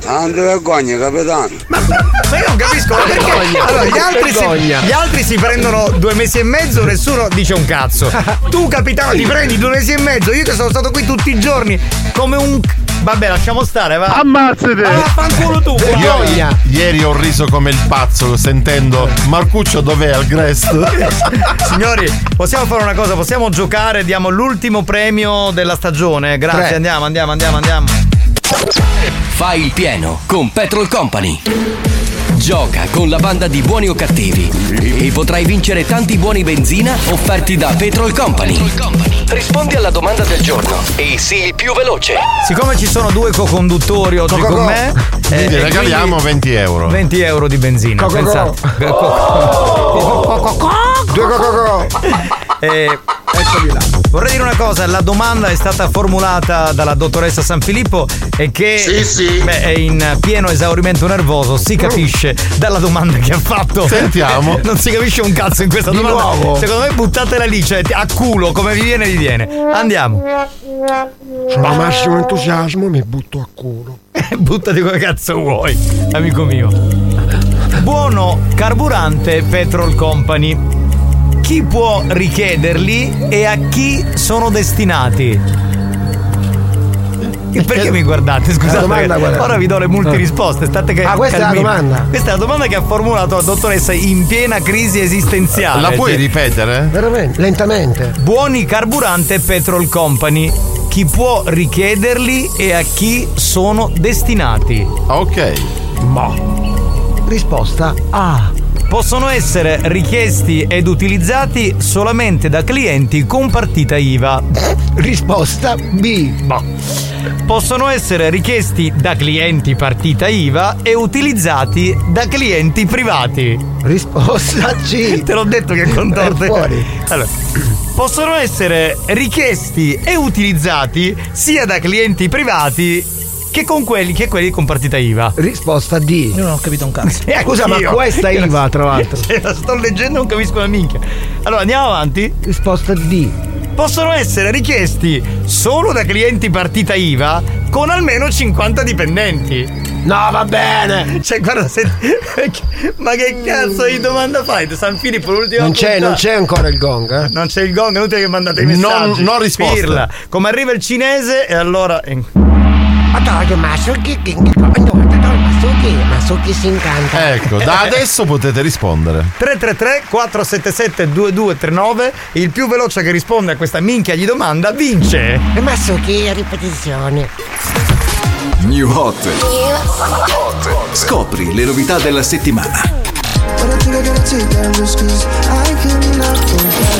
Speaker 26: non ti vergogna capitano
Speaker 2: Ma io non capisco ma perché
Speaker 26: Vergogna.
Speaker 2: allora, gli, altri si,
Speaker 26: Vergogna.
Speaker 2: gli altri si prendono due mesi e mezzo, nessuno dice un cazzo. *laughs* Tu, capitano, ti prendi due mesi e mezzo. Io che sono stato qui tutti i giorni come un. Vabbè, lasciamo stare, va.
Speaker 5: Ammazzate!
Speaker 2: Ma vaffanculo tu,
Speaker 5: Io
Speaker 2: guarda.
Speaker 5: ieri ho riso come il pazzo sentendo Marcuccio dov'è al Grest? *laughs*
Speaker 2: Signori, possiamo fare una cosa, possiamo giocare, diamo l'ultimo premio della stagione. Grazie,
Speaker 13: Tre.
Speaker 2: andiamo, andiamo, andiamo, andiamo.
Speaker 13: Fai il pieno con Petrol Company. Gioca con la banda di buoni o cattivi e potrai vincere tanti buoni benzina offerti da Petrol Company. Rispondi alla domanda del giorno e sii il più veloce.
Speaker 2: Siccome ci sono due co-conduttori oggi
Speaker 5: Co-co-co.
Speaker 2: con me,
Speaker 5: Quindi
Speaker 2: eh,
Speaker 5: regaliamo 20 euro.
Speaker 2: 20 euro di benzina.
Speaker 6: Co-co-co.
Speaker 2: Pensate.
Speaker 6: Due co-co-co. *laughs*
Speaker 2: Eh, Vorrei dire una cosa, la domanda è stata formulata dalla dottoressa San Filippo e che
Speaker 5: Sì, sì.
Speaker 2: beh, è in pieno esaurimento nervoso, si capisce dalla domanda che ha fatto.
Speaker 5: Sentiamo.
Speaker 2: Non si capisce un cazzo in questa
Speaker 6: Di
Speaker 2: domanda.
Speaker 6: nuovo.
Speaker 2: Secondo me buttatela lì, cioè a culo, come vi viene vi viene. Andiamo.
Speaker 6: Sono massimo entusiasmo, mi butto a culo.
Speaker 2: Buttati come cazzo vuoi, amico mio. Buono carburante Petrol Company. Chi può richiederli e a chi sono destinati? E Perché mi guardate? Scusate,
Speaker 6: domanda è?
Speaker 2: ora vi do le multirisposte. State che
Speaker 6: Ah, questa è la
Speaker 2: calmini.
Speaker 6: domanda?
Speaker 2: Questa è la domanda che ha formulato la dottoressa in piena crisi esistenziale.
Speaker 5: La puoi
Speaker 2: Cioè,
Speaker 5: ripetere?
Speaker 6: Veramente? Lentamente.
Speaker 2: Buoni carburante Petrol Company. Chi può richiederli e a chi sono destinati?
Speaker 5: Ok.
Speaker 6: Ma. Risposta A.
Speaker 2: Possono essere richiesti ed utilizzati solamente da clienti con partita IVA.
Speaker 6: Risposta B.
Speaker 2: Possono essere richiesti da clienti partita IVA e utilizzati da clienti privati.
Speaker 6: Risposta C. *laughs*
Speaker 2: Te l'ho detto che contorte.
Speaker 6: Fuori.
Speaker 2: Allora, possono essere richiesti e utilizzati sia da clienti privati che con quelli, che quelli con partita IVA.
Speaker 6: Risposta D.
Speaker 7: Io non ho capito un cazzo. *laughs*
Speaker 2: Eh,
Speaker 6: Scusa, ma questa è IVA, tra *laughs* l'altro.
Speaker 2: Se la sto leggendo non capisco una minchia. Allora andiamo avanti.
Speaker 6: Risposta D.
Speaker 2: Possono essere richiesti solo da clienti partita IVA con almeno 50 dipendenti.
Speaker 6: No, va bene.
Speaker 2: Cioè, guarda, se... *laughs* ma che cazzo di domanda fai? San Filippo, l'ultima
Speaker 6: Non c'è,
Speaker 2: puntata.
Speaker 6: non c'è ancora il gong, eh?
Speaker 2: Non c'è il gong, è inutile che mandate i
Speaker 5: Non-
Speaker 2: messaggi.
Speaker 5: non risposte.
Speaker 2: Pirla. Come arriva il cinese e allora...
Speaker 12: Adoro Masuki, Masuki, Masuki si incanta.
Speaker 5: Ecco, da *laughs* adesso potete rispondere.
Speaker 2: 333 477 2239 Il più veloce che risponde a questa minchia di domanda vince
Speaker 12: Masuki a ripetizione.
Speaker 27: New Hot. Scopri le novità della settimana.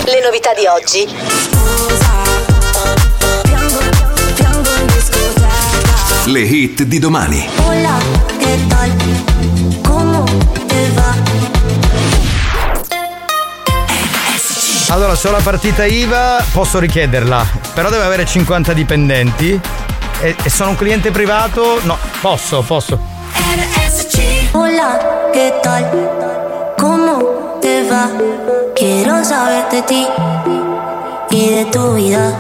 Speaker 28: Le novità di oggi.
Speaker 27: Le hit di domani.
Speaker 28: Hola, ¿qué tal? ¿Cómo te va?
Speaker 2: Allora sulla partita IVA posso richiederla Però deve avere 50 dipendenti E, e sono un cliente privato No, posso, posso
Speaker 28: Hola, ¿qué tal? ¿Cómo te va? Quiero saber de ti y de tu vida.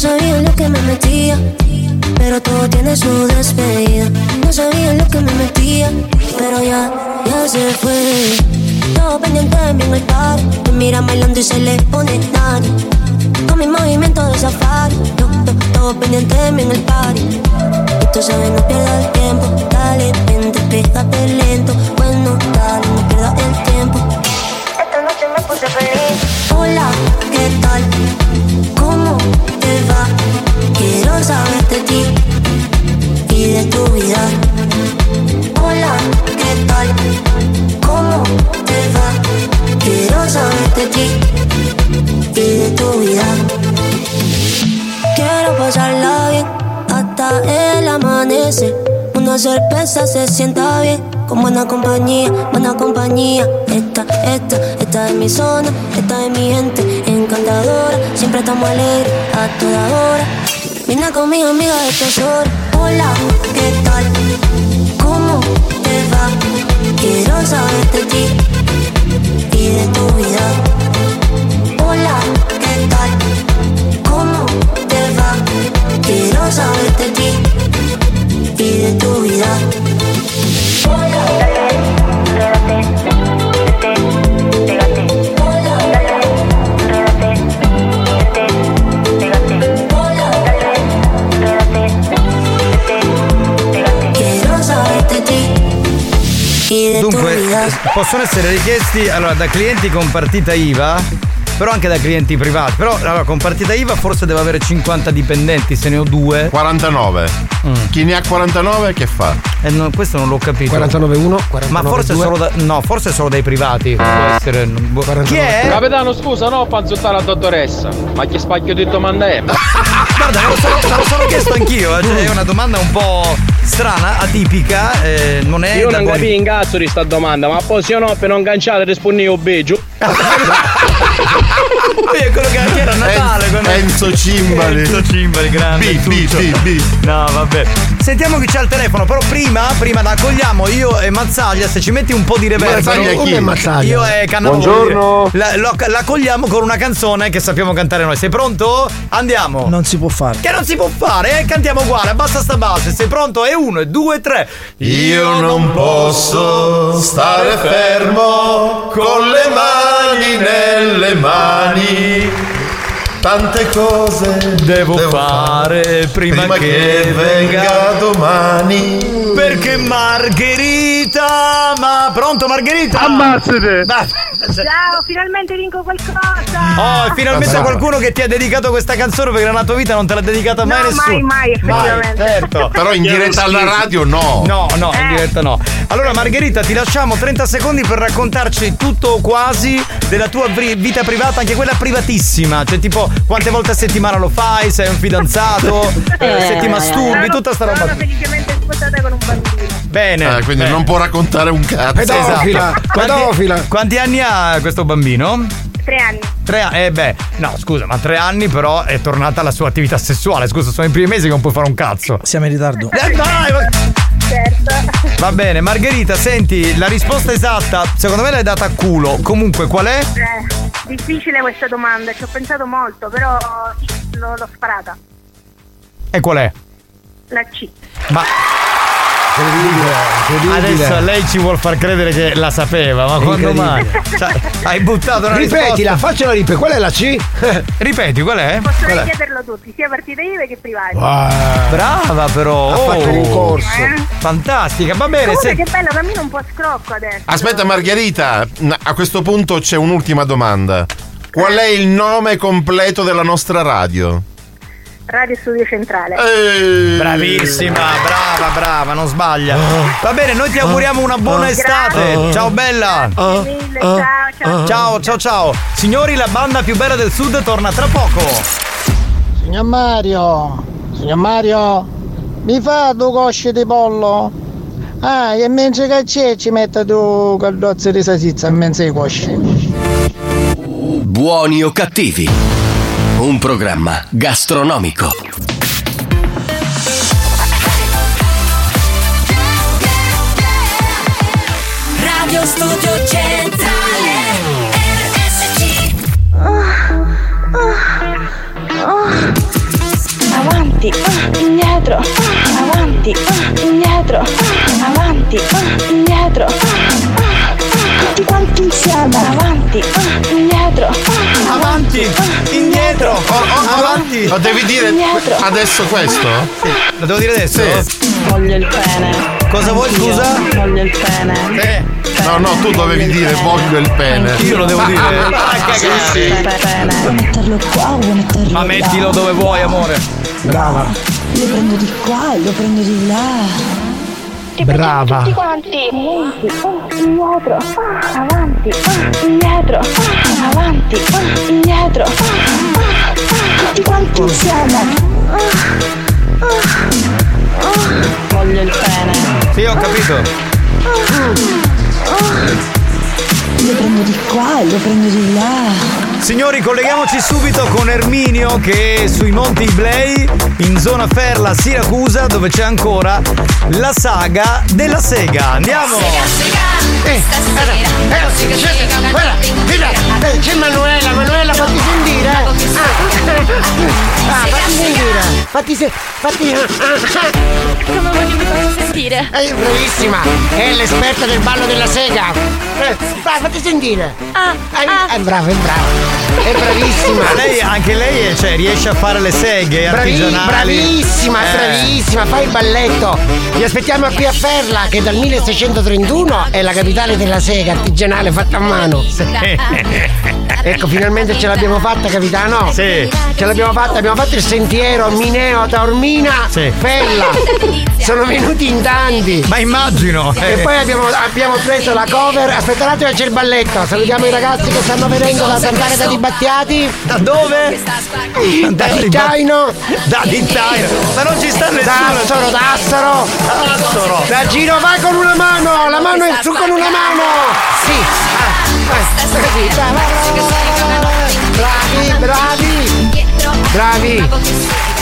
Speaker 28: Sabía lo que me metía, pero todo tiene su despedida. No sabía lo que me metía, pero ya, ya se fue. Todo pendiente de mí en el par, me mira bailando y se le pone nada. Con mi movimiento de safari, yo, todo pendiente de mí en el party. Y tú sabes, no pierdas el tiempo, dale, vente, pégate lento. Bueno, dale, no pierdas el tiempo. ¿Cómo te va? Quiero saber de ti y de tu vida. Quiero pasarla bien hasta el amanecer. Una cerveza se sienta bien, con buena compañía, buena compañía. Esta, esta, esta es mi zona, esta es mi gente, encantadora. Siempre estamos alegres a toda hora. Vine con mis amigas de tesoro. Hola, ¿qué tal? ¿Cómo te va? Quiero saber de ti y de tu vida. Hola, ¿qué tal? ¿Cómo te va? Quiero saber de ti y de tu vida. Quiero
Speaker 2: Dunque, *laughs* possono essere richiesti allora, da clienti con partita IVA, però anche da clienti privati. Però allora, con partita IVA forse deve avere 50 dipendenti, se ne ho due.
Speaker 5: 49. Chi ne ha 49 che fa?
Speaker 2: Eh, no, questo non l'ho capito.
Speaker 6: 49-1,
Speaker 2: Ma forse
Speaker 6: 49-2.
Speaker 2: solo da, no, forse solo dai privati. Può essere. boh. Chi è?
Speaker 8: Capitano, scusa, no, panzottare la dottoressa. Ma che spacchio di domanda è? *laughs*
Speaker 2: Guarda, me lo sono, me lo sono chiesto anch'io. eh, cioè, è una domanda un po' strana, atipica. eh, non è.
Speaker 8: Io
Speaker 2: da
Speaker 8: non
Speaker 2: buoni-
Speaker 8: capisco in cazzo di sta domanda, ma poi se no per non canciare rispondi beggio.
Speaker 2: È quello che era a Natale.
Speaker 5: Enzo Cimbali.
Speaker 2: Enzo Cimbali, grande.
Speaker 5: B, B. B, B.
Speaker 2: No, vabbè. Sentiamo chi c'è al telefono, però prima, prima la accogliamo io e Mazzaglia, se ci metti un po' di reverbero.
Speaker 6: Mazzaglia chi? Come è Mazzaglia?
Speaker 2: Io e Cannavò.
Speaker 8: Buongiorno.
Speaker 2: La, lo- la accogliamo con una canzone che sappiamo cantare noi. Sei pronto? Andiamo.
Speaker 7: Non si può fare.
Speaker 2: Che non si può fare, eh? Cantiamo uguale, basta sta base. Sei pronto? E uno, e due, e tre.
Speaker 5: Io non posso stare fermo con le mani nelle mani. Tante cose
Speaker 2: devo, fare prima,
Speaker 5: prima che venga domani.
Speaker 2: Perché Margherita, ma pronto Margherita?
Speaker 8: Ammazzate!
Speaker 29: Ciao, finalmente vinco qualcosa!
Speaker 2: Oh, finalmente
Speaker 5: Bravo.
Speaker 2: qualcuno che ti ha dedicato questa canzone perché nella tua vita non te l'ha dedicata mai
Speaker 29: No,
Speaker 2: nessuno.
Speaker 29: mai, mai, effettivamente.
Speaker 2: certo. *laughs*
Speaker 5: Però in diretta alla radio no.
Speaker 2: No, no,
Speaker 29: Eh.
Speaker 2: in diretta no. Allora Margherita ti lasciamo 30 secondi per raccontarci tutto o quasi della tua vita privata, anche quella privatissima. Cioè tipo quante volte a settimana lo fai, sei un fidanzato, *laughs* eh, se ti masturbi,
Speaker 29: Sono-
Speaker 2: tutta sta roba.
Speaker 29: Sono felicemente sposata con un bambino.
Speaker 2: Bene.
Speaker 5: Eh, quindi
Speaker 2: bene.
Speaker 5: non può raccontare un cazzo.
Speaker 6: Pedofila,
Speaker 2: Esatto.
Speaker 6: pedofila.
Speaker 2: Quanti, quanti anni ha questo bambino?
Speaker 29: Tre anni.
Speaker 2: Tre anni. Eh beh, no, scusa, ma tre anni però è tornata alla sua attività sessuale. Scusa, sono i primi mesi che non puoi fare un cazzo.
Speaker 7: Siamo in ritardo.
Speaker 2: Eh, dai, va-
Speaker 29: Certo.
Speaker 2: Va bene, Margherita, senti, la risposta esatta, secondo me l'hai data a culo. Comunque, qual è?
Speaker 29: Eh, difficile questa domanda, ci ho pensato molto, però l'ho, l'ho sparata.
Speaker 2: E qual è?
Speaker 29: La C.
Speaker 2: Ma adesso lei ci vuol far credere che la sapeva, ma quando mai?
Speaker 6: Incredibile.
Speaker 2: Cioè, hai buttato una
Speaker 6: Ripetila,
Speaker 2: risposta.
Speaker 6: faccela ripetere. Qual è la C? *laughs*
Speaker 2: Ripeti, qual è?
Speaker 29: Posso
Speaker 2: Qual è?
Speaker 29: richiederlo a tutti, sia partite IVA che privati.
Speaker 2: Brava però.
Speaker 6: Ha fatto
Speaker 2: oh.
Speaker 6: un corso.
Speaker 29: Eh?
Speaker 2: Fantastica, va bene.
Speaker 29: Comunque
Speaker 2: se-
Speaker 29: che bello, cammino un po' scrocco adesso.
Speaker 5: Aspetta Margherita, a questo punto c'è un'ultima domanda. Qual è il nome completo della nostra radio?
Speaker 29: Radio Studio Centrale.
Speaker 5: Eh.
Speaker 2: Bravissima, brava, brava, non sbaglia. Va bene, noi ti auguriamo una buona estate.
Speaker 29: Grazie.
Speaker 2: Ciao bella.
Speaker 29: Grazie mille, ciao, ciao.
Speaker 2: Ciao, ciao, ciao. Signori, la banda più bella del sud torna tra poco.
Speaker 19: Signor Mario, signor Mario, mi fa due cosce di pollo? Ah, e mentre che c'è ci mette due caldozze di salsiccia in mezzo ai cosci.
Speaker 13: Buoni o cattivi? Un programma gastronomico.
Speaker 28: Radio Studio Centrale RSC
Speaker 29: Avanti, ah, indietro, avanti, indietro, avanti, indietro, tutti quanti insieme, avanti, indietro, ah,
Speaker 2: Avanti, indietro, avanti.
Speaker 5: Lo devi dire
Speaker 29: Indietro.
Speaker 5: adesso questo?
Speaker 2: Lo devo dire adesso?
Speaker 29: Voglio il pene.
Speaker 2: Cosa vuoi, scusa?
Speaker 29: Voglio il pene.
Speaker 2: Eh,
Speaker 5: No, no, tu dovevi dire voglio il pene.
Speaker 2: io lo devo dire. *laughs* Ah, cagare.
Speaker 29: Pene.
Speaker 28: Vuoi metterlo qua o vuoi metterlo
Speaker 2: Ma mettilo dove vuoi, amore.
Speaker 6: Brava.
Speaker 28: Lo prendo di qua lo prendo di là
Speaker 6: Brava.
Speaker 29: Tutti quanti. Indietro, avanti, indietro, avanti, indietro. Tutti quanti insieme. Voglio il pene.
Speaker 2: Sì, ho capito.
Speaker 29: Lo prendo di qua e lo prendo di là.
Speaker 2: Signori, colleghiamoci subito con Erminio che è sui Monti Iblei, in zona Ferla, Siracusa, dove c'è ancora la saga della sega. Andiamo!
Speaker 6: Eh, guarda, eh, c'è, guarda, guarda, eh, c'è Manuela, Manuela, fatti sentire. eh. Ah, ah, fatti sentire. Fatti se, fatti.
Speaker 30: Come voglio mi faccio sentire?
Speaker 6: È bravissima, è l'esperta del ballo della sega. Eh, vai, fatti sentire.
Speaker 30: Ah,
Speaker 6: È brava, è brava. È bravissima.
Speaker 2: Ma lei, anche lei è- cioè, riesce a fare le seghe
Speaker 6: Bravi-
Speaker 2: artigianali.
Speaker 6: bravissima,
Speaker 2: Eh.
Speaker 6: bravissima, fai il balletto. Vi aspettiamo qui a Ferla che dal 1631 è la capitale della sega artigianale fatta a mano. *laughs* Ecco, finalmente ce l'abbiamo fatta, capitano.
Speaker 2: Sì.
Speaker 6: Ce l'abbiamo fatta, abbiamo fatto il sentiero Mineo Taormina Ferla. Sono venuti in tanti.
Speaker 2: Ma immagino.
Speaker 6: E
Speaker 2: eh.
Speaker 6: poi abbiamo, abbiamo preso la cover. Aspetta un attimo, c'è il balletto. Salutiamo i ragazzi che stanno venendo da Sant'Agata di Battiati.
Speaker 2: Da dove?
Speaker 6: Da Dittaino.
Speaker 2: Da Dittaino. Ma non ci sta nessuno.
Speaker 6: Dassaro, Dassaro.
Speaker 2: Dassaro.
Speaker 6: Da giro vai con una mano. La mano in su con una mano. Sì. Ah, vai. Bravi, bravi. Bravi.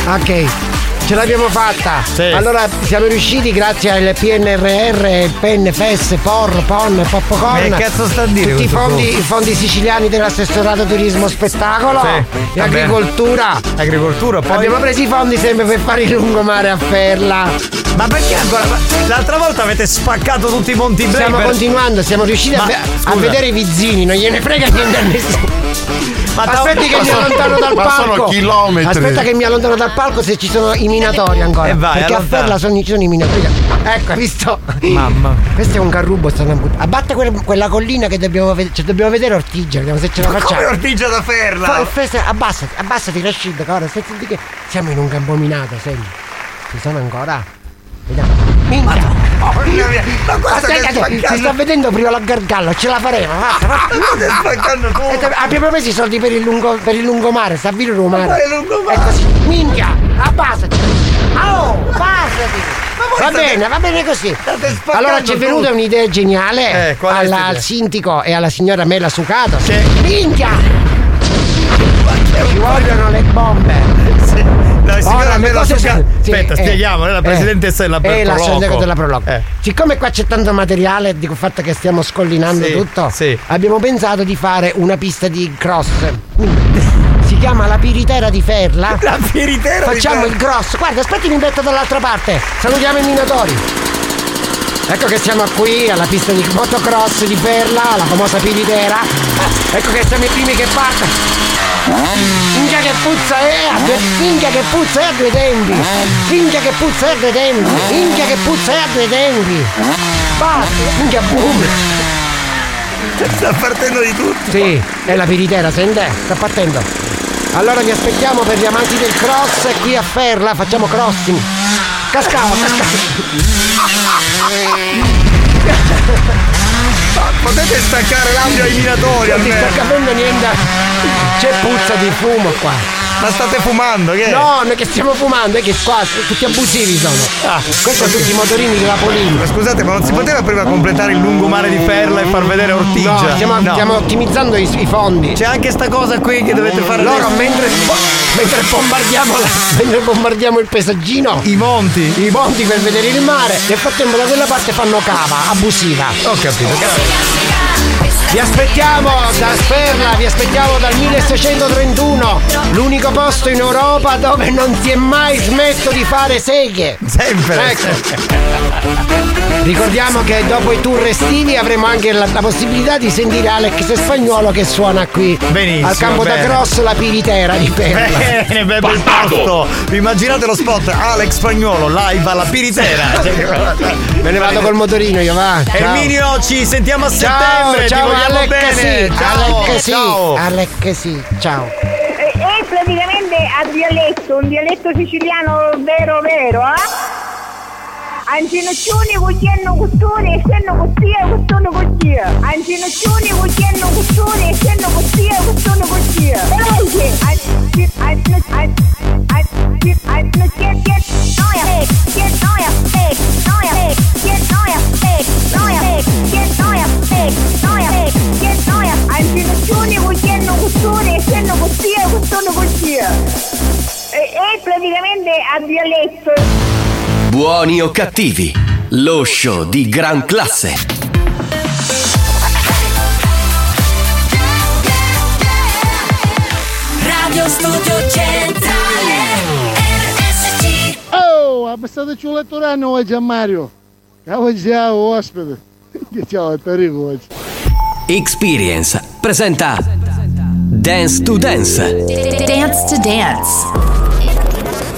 Speaker 6: Ok. Ce l'abbiamo fatta! Allora siamo riusciti grazie al PNRR, PNFS, POR, PON, Popcorn.
Speaker 2: Ma che cazzo sta a dire
Speaker 6: Tutti i fondi, i fondi siciliani dell'assessorato turismo spettacolo
Speaker 2: Sì,
Speaker 6: e
Speaker 2: vabbè.
Speaker 6: agricoltura.
Speaker 2: Agricoltura, poi.
Speaker 6: Abbiamo preso i fondi sempre per fare il lungomare a Ferla.
Speaker 2: Ma perché ancora? Ma L'altra volta avete spaccato tutti i Monti Iblei.
Speaker 6: Stiamo
Speaker 2: per-
Speaker 6: continuando, siamo riusciti a,
Speaker 2: Ma,
Speaker 6: ve- a vedere i vizzini, non gliene frega niente a nessuno.
Speaker 2: Ma da-
Speaker 6: Aspetti che
Speaker 2: ma
Speaker 6: mi allontano dal
Speaker 5: ma
Speaker 6: palco.
Speaker 5: sono chilometri.
Speaker 6: Aspetta che mi allontano dal palco se ci sono i minatori ancora.
Speaker 2: E vai,
Speaker 6: Perché a. Ferla sono, ci sono i minatori. Ecco, hai visto?
Speaker 2: Mamma.
Speaker 6: Questo è un carrubo, but- Abbatte quel- quella collina che dobbiamo vedere. Cioè, dobbiamo vedere Ortigia, vediamo se ce la facciamo.
Speaker 2: Come Ortigia da Ferla?
Speaker 6: Fa- festa- abbassati, abbassati Rashid, guarda, senti di che. Siamo in un campo minato, senti. Ci sono ancora? Minchia!
Speaker 2: Che
Speaker 6: Aspetta, che ti sto vedendo prima la gargalla, ce la faremo. E te- abbiamo preso i soldi per il, lungo, per il lungomare, sta a il lungomare. È così. Minchia, abbassati. Oh, abbassati. Va bene, va bene così. Allora ci è venuta un'idea geniale
Speaker 2: Eh,
Speaker 6: alla- al sindaco e alla signora Mela Sucato.
Speaker 2: Sì.
Speaker 6: Minchia! Ci vogliono le bombe.
Speaker 2: La signora Mela
Speaker 6: cose
Speaker 2: Suca-
Speaker 6: sono- sì,
Speaker 2: Aspetta,
Speaker 6: eh,
Speaker 2: spieghiamo, è la
Speaker 6: eh,
Speaker 2: presidentessa della
Speaker 6: È la
Speaker 2: Proloco.
Speaker 6: sindaca della Proloco.
Speaker 2: Eh.
Speaker 6: Siccome qua c'è tanto materiale, dico il fatto che stiamo scollinando
Speaker 2: Sì,
Speaker 6: tutto,
Speaker 2: sì.
Speaker 6: abbiamo pensato di fare una pista di cross. Si chiama la Piritera di Ferla.
Speaker 2: La Piritera di
Speaker 6: Facciamo
Speaker 2: Ferla.
Speaker 6: il cross. Guarda, aspetti, mi metto dall'altra parte. Salutiamo i minatori. Ecco che siamo qui alla pista di motocross di Ferla, la famosa Piritera. Ecco che siamo i primi che partono. Minchia che puzza è due, minchia che puzza è a due tempi. Minchia che puzza è a due tempi. Minchia che puzza è a due tempi. Basta, minchia boom.
Speaker 2: Sta partendo di tutto.
Speaker 6: Sì, è la piritera, sente? Sta partendo. Allora vi aspettiamo per gli amanti del cross e qui a Ferla facciamo crossing. Cascavo,
Speaker 2: Potete staccare l'audio ai minatori
Speaker 6: Non si sta capendo niente. C'è puzza di fumo qua.
Speaker 2: Ma state fumando, che?
Speaker 6: No, non è che stiamo fumando, è che qua tutti abusivi sono.
Speaker 2: Ah,
Speaker 6: Questi sono tutti i motorini della Polini.
Speaker 2: Ma scusate, ma non si poteva prima completare il lungomare di Ferla e far vedere Ortigia?
Speaker 6: No, stiamo, stiamo ottimizzando i, i fondi.
Speaker 2: C'è anche sta cosa qui che dovete fare
Speaker 6: Loro
Speaker 2: adesso.
Speaker 6: mentre, mentre bombardiamo la- mentre bombardiamo il paesaggino,
Speaker 2: I monti.
Speaker 6: i monti per vedere il mare, nel frattempo da quella parte fanno cava, abusiva.
Speaker 2: Ho capito.
Speaker 6: Vi aspettiamo da Sperla, vi aspettiamo dal 1631, l'unico posto in Europa dove non si è mai smesso di fare seghe.
Speaker 2: Sempre.
Speaker 6: Ecco. Ricordiamo che dopo i tour estivi avremo anche la, la possibilità di sentire Alex Spagnuolo che suona qui
Speaker 2: Benissimo,
Speaker 6: al campo da
Speaker 2: bene.
Speaker 6: cross la Piritera di Perla.
Speaker 2: Bene, bel bel posto. Vi immaginate lo spot Alex Spagnolo live alla Piritera. *laughs*
Speaker 6: Me ne vado col motorino io va. Ciao.
Speaker 2: Erminio, ci sentiamo a
Speaker 6: Ciao,
Speaker 2: settembre.
Speaker 6: ciao
Speaker 2: vogliamo
Speaker 6: Alec
Speaker 2: bene.
Speaker 6: sì,
Speaker 2: Ciao.
Speaker 6: Alec sì,
Speaker 2: ciao.
Speaker 6: Alec sì, ciao.
Speaker 30: E, e praticamente a dialetto, un dialetto siciliano vero vero, eh? Antinoccioni cugliano costone e stanno costia e costone costia. Antinoccioni cugliano costone e stanno costia e costone costia. Antinoccioni cugliano costone e stanno costia e costone costia. E praticamente a violetto.
Speaker 13: Buoni o cattivi, lo show di gran classe.
Speaker 1: Radio Studio Centrale RSC
Speaker 19: Oh, abbassate il lettorano oggi a Mario. Ciao ciao ospite. *laughs* Che ciao è pericolo.
Speaker 13: Experience presenta Dance to Dance.
Speaker 1: Dance to Dance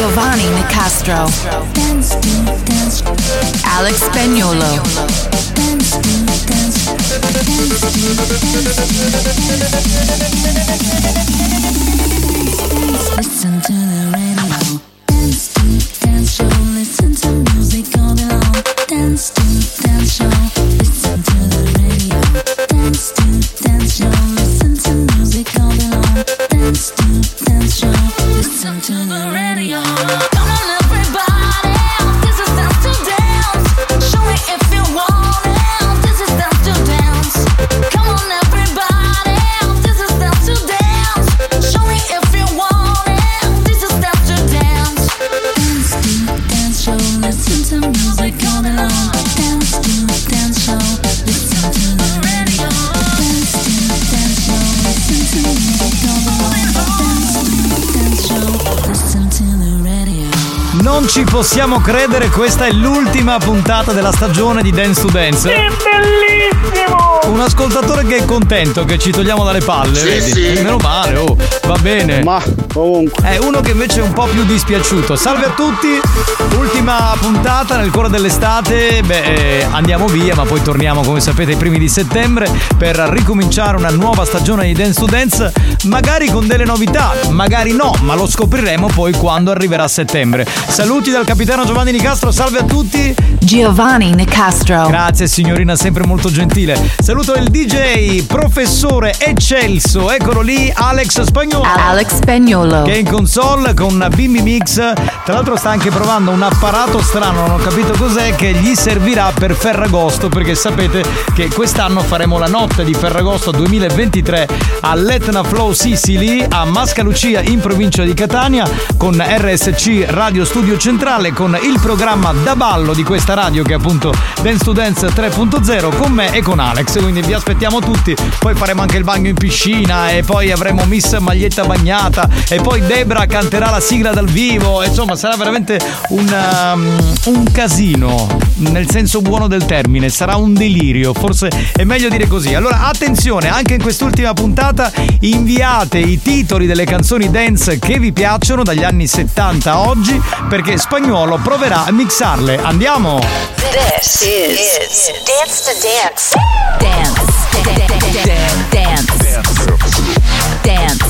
Speaker 1: Giovanni Nicastro. Dance Dance Alex Spagnolo. Listen to the radio. Dance Dance show. Listen to music all day long. Dance
Speaker 2: ci possiamo credere, questa è l'ultima puntata della stagione di Dance to Dance.
Speaker 9: È bellissimo!
Speaker 2: Un ascoltatore che è contento che ci togliamo dalle palle,
Speaker 9: Sì,
Speaker 2: vedi?
Speaker 9: sì.
Speaker 2: Meno male, oh, va bene. Ma comunque. È uno che invece è un po' più dispiaciuto. Salve a tutti, ultima puntata nel cuore dell'estate. Beh, eh, andiamo via, ma poi torniamo, come sapete, ai primi di settembre per ricominciare una nuova stagione di Dance to Dance. Magari con delle novità, magari no, ma lo scopriremo poi quando arriverà settembre. Saluti dal capitano Giovanni Nicastro, salve a tutti.
Speaker 1: Giovanni Nicastro
Speaker 2: Grazie signorina, sempre molto gentile. Saluto il DJ, professore eccelso, eccolo lì, Alex Spagnolo.
Speaker 1: Alex Spagnolo
Speaker 2: Che è in console con Bimbi Mix. Tra l'altro sta anche provando un apparato strano, non ho capito cos'è, che gli servirà per Ferragosto, perché sapete che quest'anno faremo la notte di Ferragosto 2023 all'Etna Flow Sicily a Mascalucia in provincia di Catania con RSC Radio Studio Centrale con il programma da ballo di questa radio che è appunto Dance to Dance 3.0 con me e con Alex, quindi vi aspettiamo tutti. Poi faremo anche il bagno in piscina e poi avremo Miss Maglietta Bagnata e poi Debra canterà la sigla dal vivo, insomma sarà veramente un, um, un casino, nel senso buono del termine, sarà un delirio, forse è meglio dire così. Allora attenzione, anche in quest'ultima puntata inviate i titoli delle canzoni dance che vi piacciono dagli anni 70 a oggi perché Spagnuolo proverà a mixarle. Andiamo!
Speaker 1: This is, Dance to Dance. Dance. Dance. Dance. Dance. Dance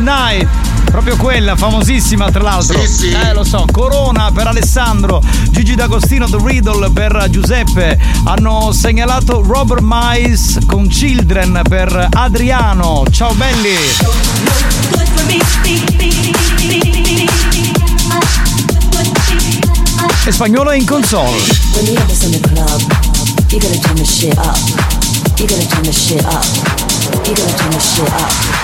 Speaker 31: Night.
Speaker 2: Proprio quella, famosissima tra l'altro.
Speaker 32: Sì, sì.
Speaker 2: Eh, lo so. Corona per Alessandro, Gigi D'Agostino, The Riddle per Giuseppe. Hanno segnalato Robert Mice con Children per Adriano. Ciao belli. E spagnolo è in console.
Speaker 1: When you have this in the club, you gotta turn the shit up. You gotta turn the shit up. You gotta turn the shit up.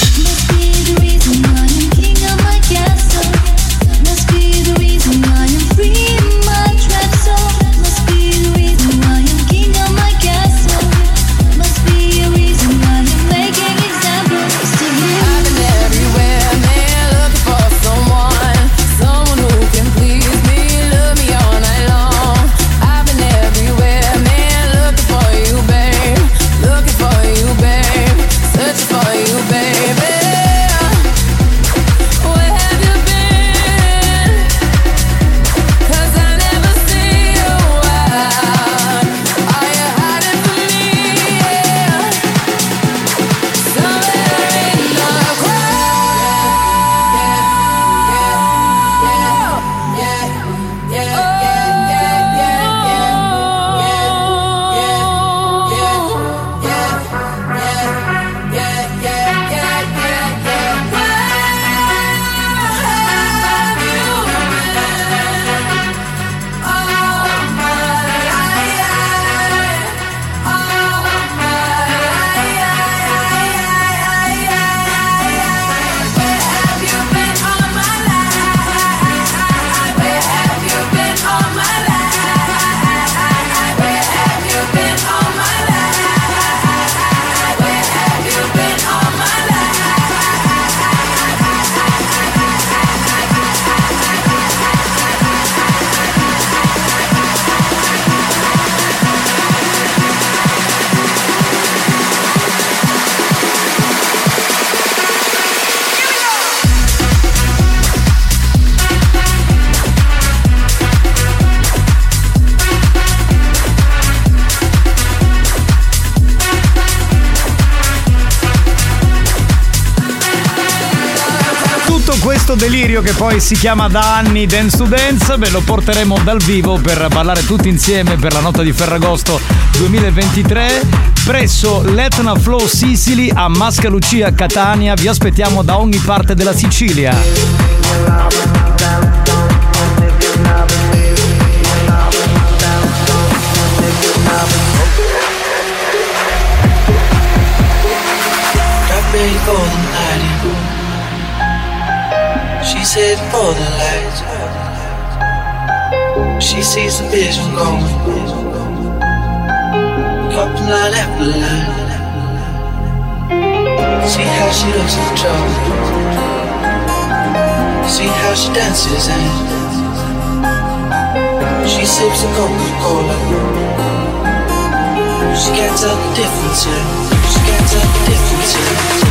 Speaker 2: Questo delirio che poi si chiama da anni Dance to Dance, ve lo porteremo dal vivo per ballare tutti insieme per la notte di Ferragosto 2023 presso l'Etna Flow Sicily a Mascalucia Catania. Vi aspettiamo da ogni parte della Sicilia.
Speaker 32: Got She's heading for the light. She sees the vision going.
Speaker 31: up line after line. See how she looks in trouble. See how she dances and she sips a Coca-Cola. She can't tell the difference. yeah. She can't tell the difference. yeah.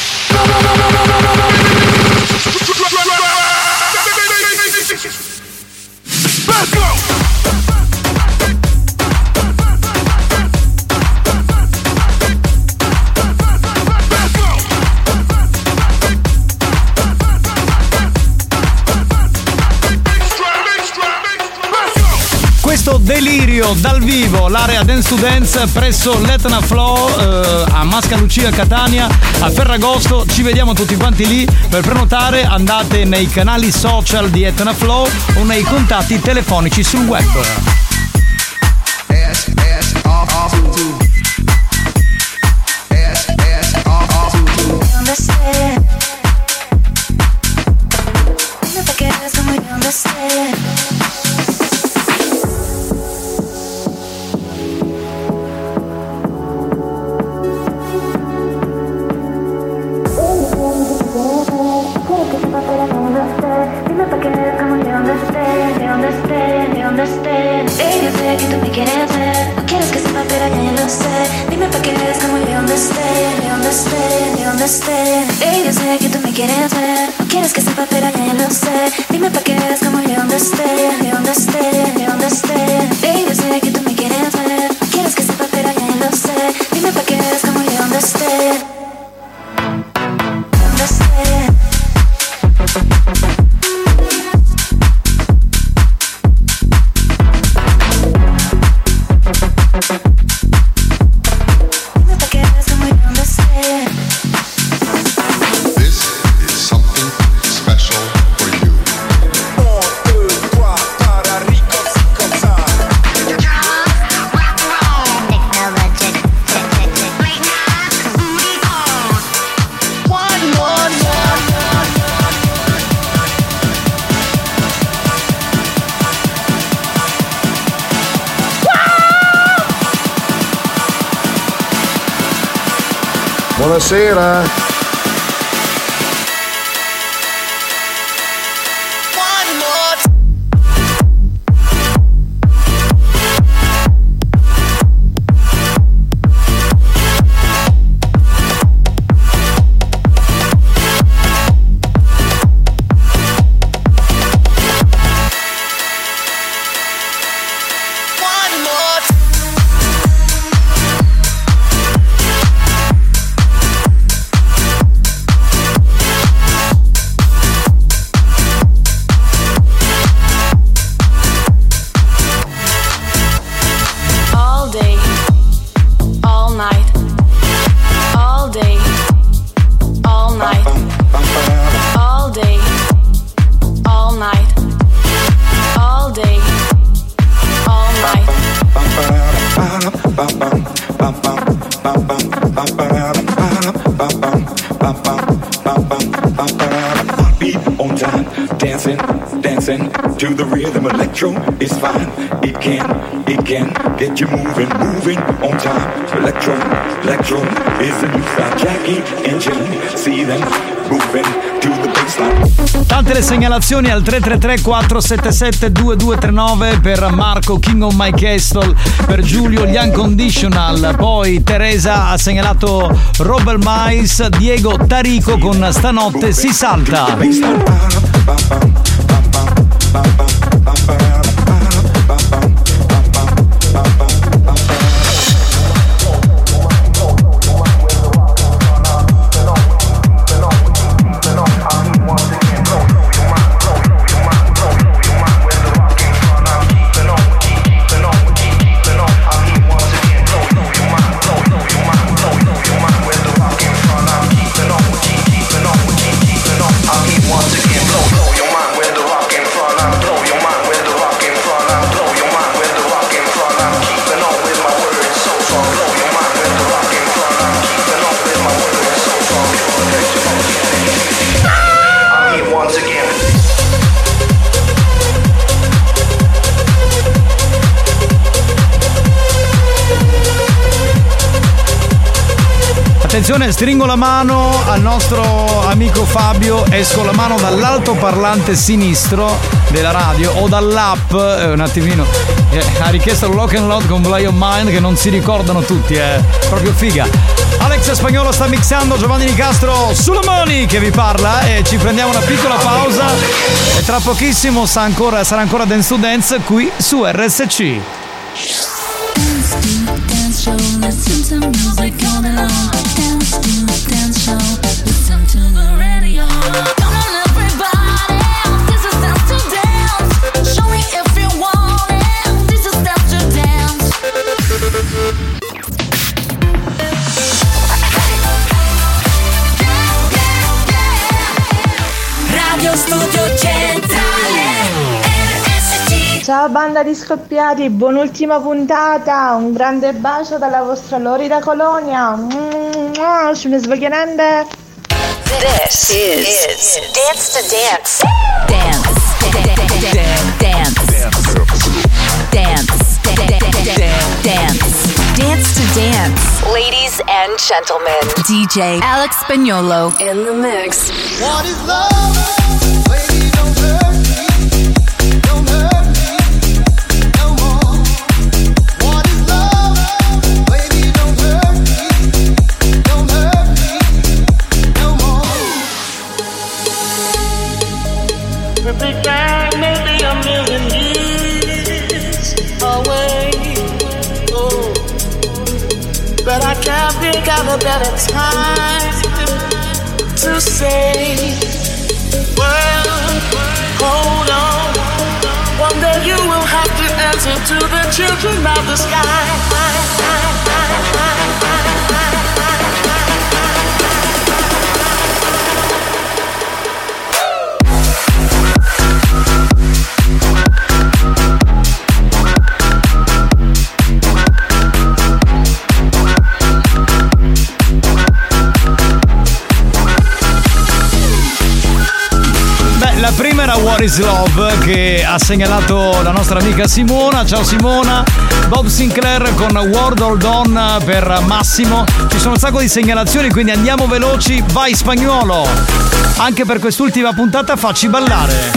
Speaker 33: dal vivo, l'area Dance to Dance presso l'Etna Flow eh, a Masca Lucia Catania, a Ferragosto. Ci vediamo tutti quanti lì. Per prenotare andate nei canali social di Etna Flow o nei contatti telefonici sul web.
Speaker 34: Buonasera.
Speaker 2: Al 333 477 2239 per Marco King of My Castle, per Giulio gli Unconditional, poi Teresa ha segnalato Robert Mais, Diego Tarico con Stanotte si salta. Stringo la mano al nostro amico Fabio, esco la mano dall'altoparlante sinistro della radio o dall'app, eh, un attimino. eh, ha richiesto lock and load con Play on Mind che non si ricordano tutti, è proprio figa. Alex Spagnolo sta mixando Giovanni Nicastro sulle mani che vi parla e ci prendiamo una piccola pausa e tra pochissimo sa ancora- sarà ancora Dance to Dance qui su RSC.
Speaker 1: Dance to dance show,
Speaker 29: Di scoppiati, buon'ultima puntata, un grande bacio dalla vostra Lori da Colonia. Mua, Ci mi svogliando.
Speaker 35: This is, Dance to Dance. Dance. Dance. Dance. Dance. Dance to Dance. Ladies and gentlemen, DJ Alex Spagnolo in the mix.
Speaker 31: What is love?
Speaker 36: A better time to say, well, hold on. One day you will have to answer to the children of the
Speaker 2: Beh, is Love che ha segnalato la nostra amica Simona. Ciao Simona. Bob Sinclair con World Hold On per Massimo. Ci sono un sacco di segnalazioni, quindi andiamo veloci. Vai spagnolo. Anche per quest'ultima puntata facci ballare.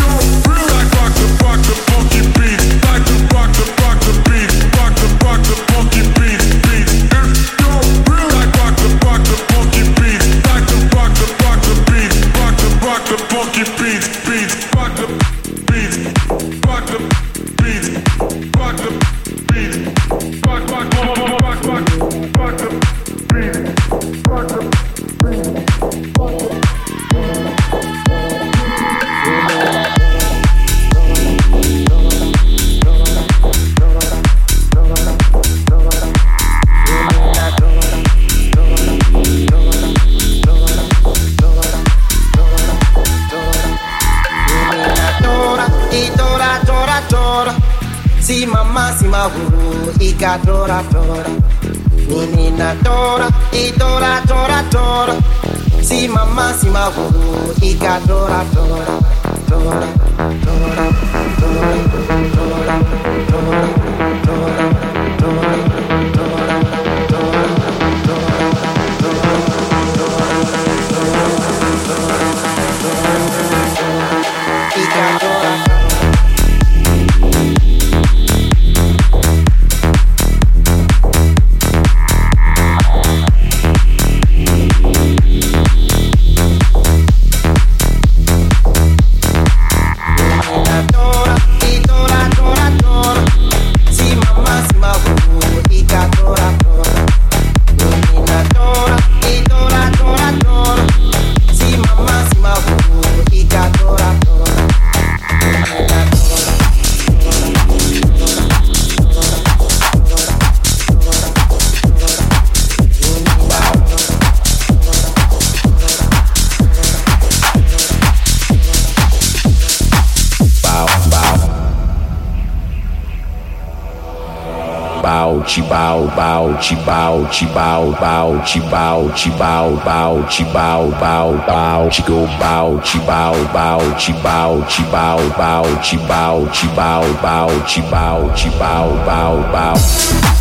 Speaker 37: chibao bao chibao chibao bao chibao chibao bao chibao bao bao chigo bao chibao bao chibao chibao bao chibao chibao bao chibao chibao bao
Speaker 2: bao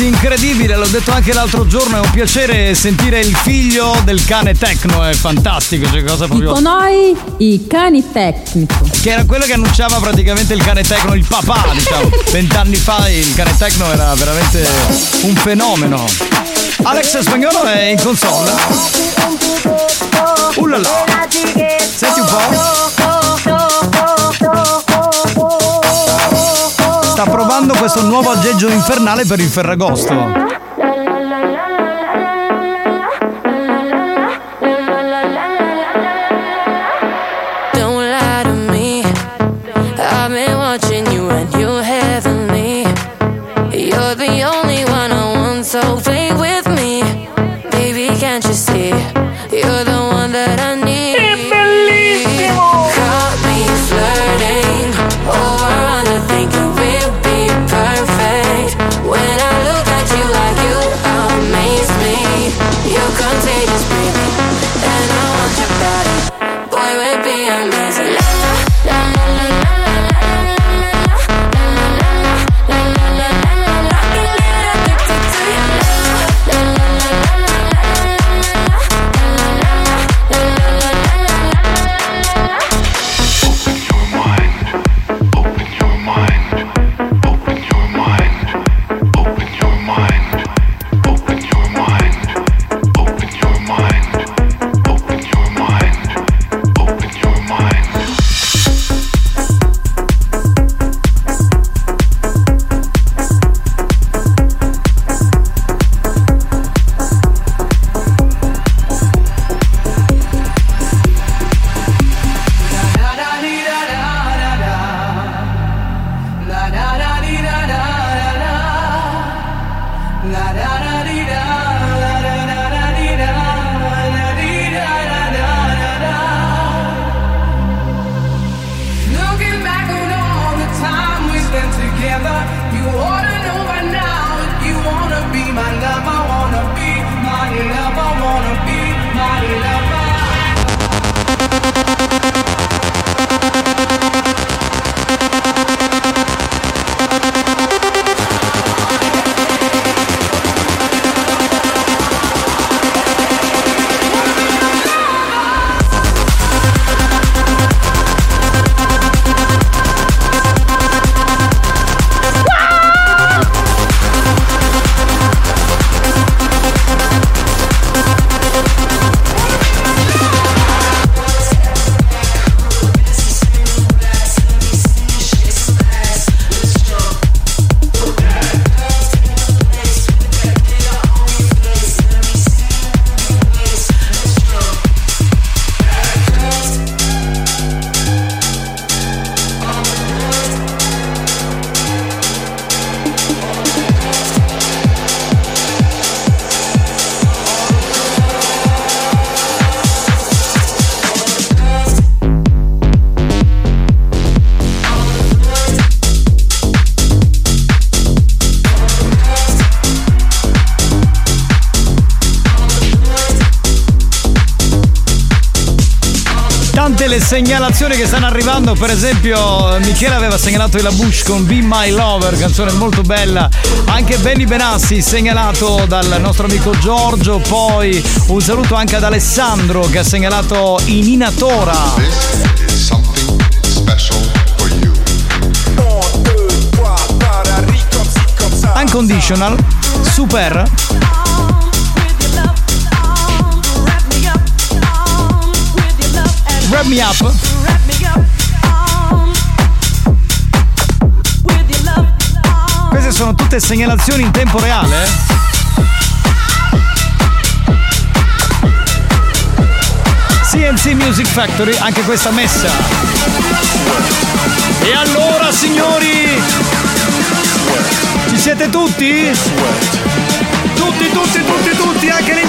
Speaker 2: ragazzi, incredibile, l'ho detto anche l'altro giorno, è un piacere sentire il figlio del cane tecno, è fantastico, cioè cosa proprio...
Speaker 38: Dico noi i cani tecnico.
Speaker 2: Che era quello che annunciava praticamente il cane tecno, il papà, diciamo. *laughs* Vent'anni fa il cane tecno era veramente un fenomeno. Alex Spagnolo è in console. Ullala. Senti un po'. Questo nuovo aggeggio infernale per il Ferragosto. Segnalazioni che stanno arrivando, per esempio Michele aveva segnalato la Bush con Be My Lover, canzone molto bella, anche Benny Benassi segnalato dal nostro amico Giorgio, poi un saluto anche ad Alessandro che ha segnalato Inina Tora. Unconditional, Super, Me Up. Queste sono tutte segnalazioni in tempo reale. eh? CNC Music Factory, anche questa messa. E allora, signori, Ci siete tutti? Tutti, tutti, tutti, tutti, anche lì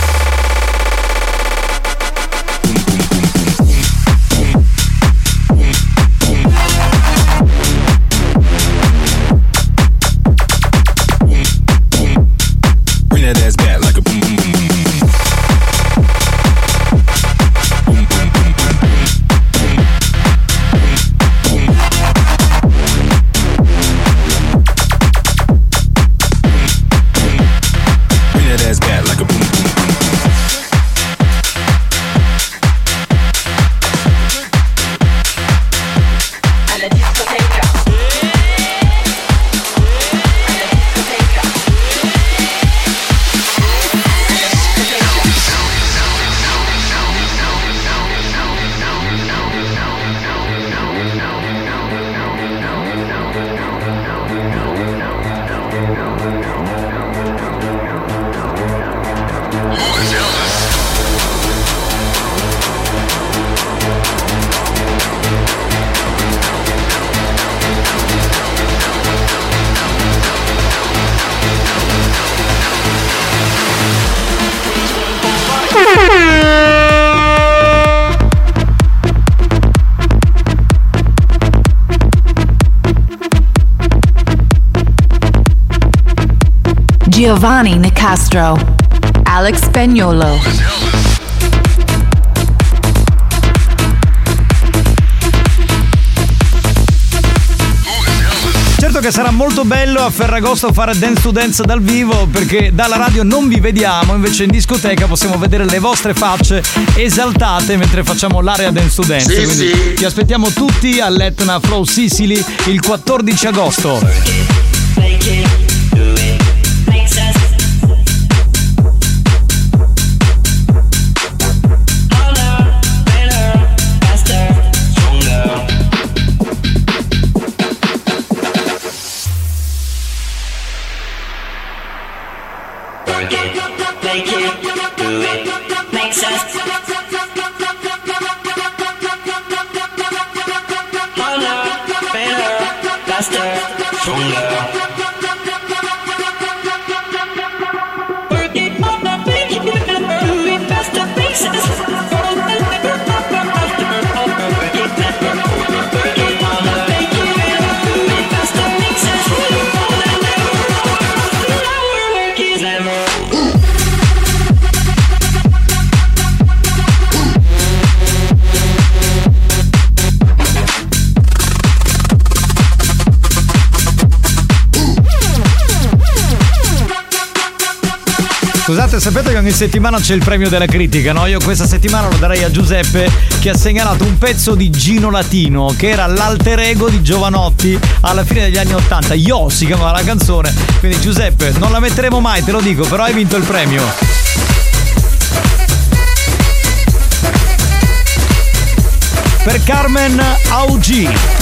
Speaker 4: Giovanni Nicastro. Alex Spagnolo.
Speaker 2: Certo che sarà molto bello a Ferragosto fare dance to dance dal vivo perché dalla radio non vi vediamo, invece in discoteca possiamo vedere le vostre facce esaltate mentre facciamo l'area dance to dance.
Speaker 39: Sì,
Speaker 2: Quindi
Speaker 39: sì.
Speaker 2: Ti aspettiamo tutti all'Etna Flow Sicily il 14 agosto. Sapete che ogni settimana c'è il premio della critica, no? Io questa settimana lo darei a Giuseppe che ha segnalato un pezzo di Gino Latino, che era l'alter ego di Giovanotti alla fine degli anni Ottanta. Yo si chiamava la canzone. Quindi Giuseppe, non la metteremo mai, te lo dico, però hai vinto il premio. Per Carmen Augi.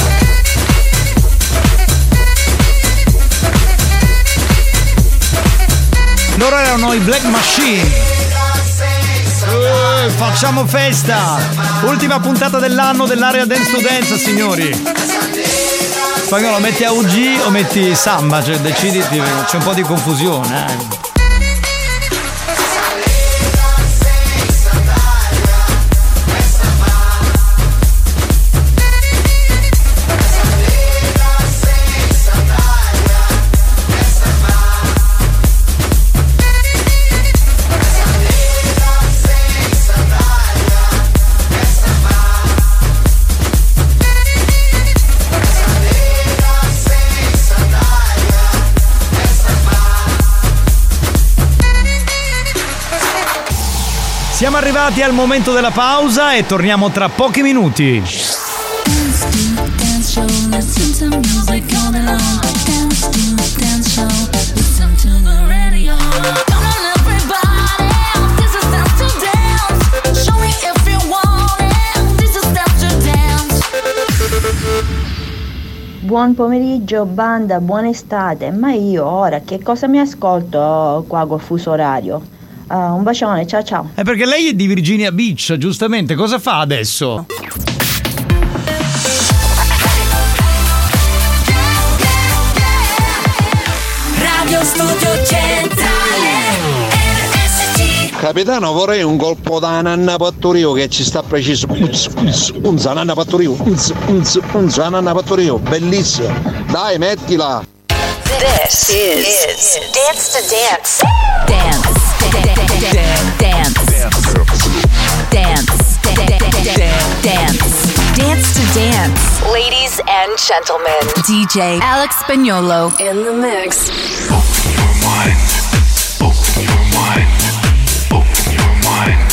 Speaker 2: Loro erano i Black Machine. Eh, facciamo festa! Ultima puntata dell'anno dell'area Dance to Dance, signori. Spagnolo, metti AUG o metti Samba? Cioè, deciditi, c'è un po' di confusione. Eh. Arrivati al momento della pausa e torniamo tra pochi minuti.
Speaker 40: Buon pomeriggio banda, buona estate, ma io ora che cosa mi ascolto qua col fuso orario?
Speaker 41: Eh, un bacione, ciao ciao.
Speaker 2: È perché lei è di Virginia Beach, giustamente. Cosa fa adesso?
Speaker 42: Radio Studio Centrale
Speaker 40: Capitano, vorrei un colpo da nanna pattorio che ci sta preciso. Unz, nanna pattorio, unz, unz, unz, nanna pattorio, bellissima. Dai, mettila.
Speaker 35: This is, Dance to Dance. Ladies and gentlemen, DJ Alex Spagnolo in the mix.
Speaker 42: Perdón,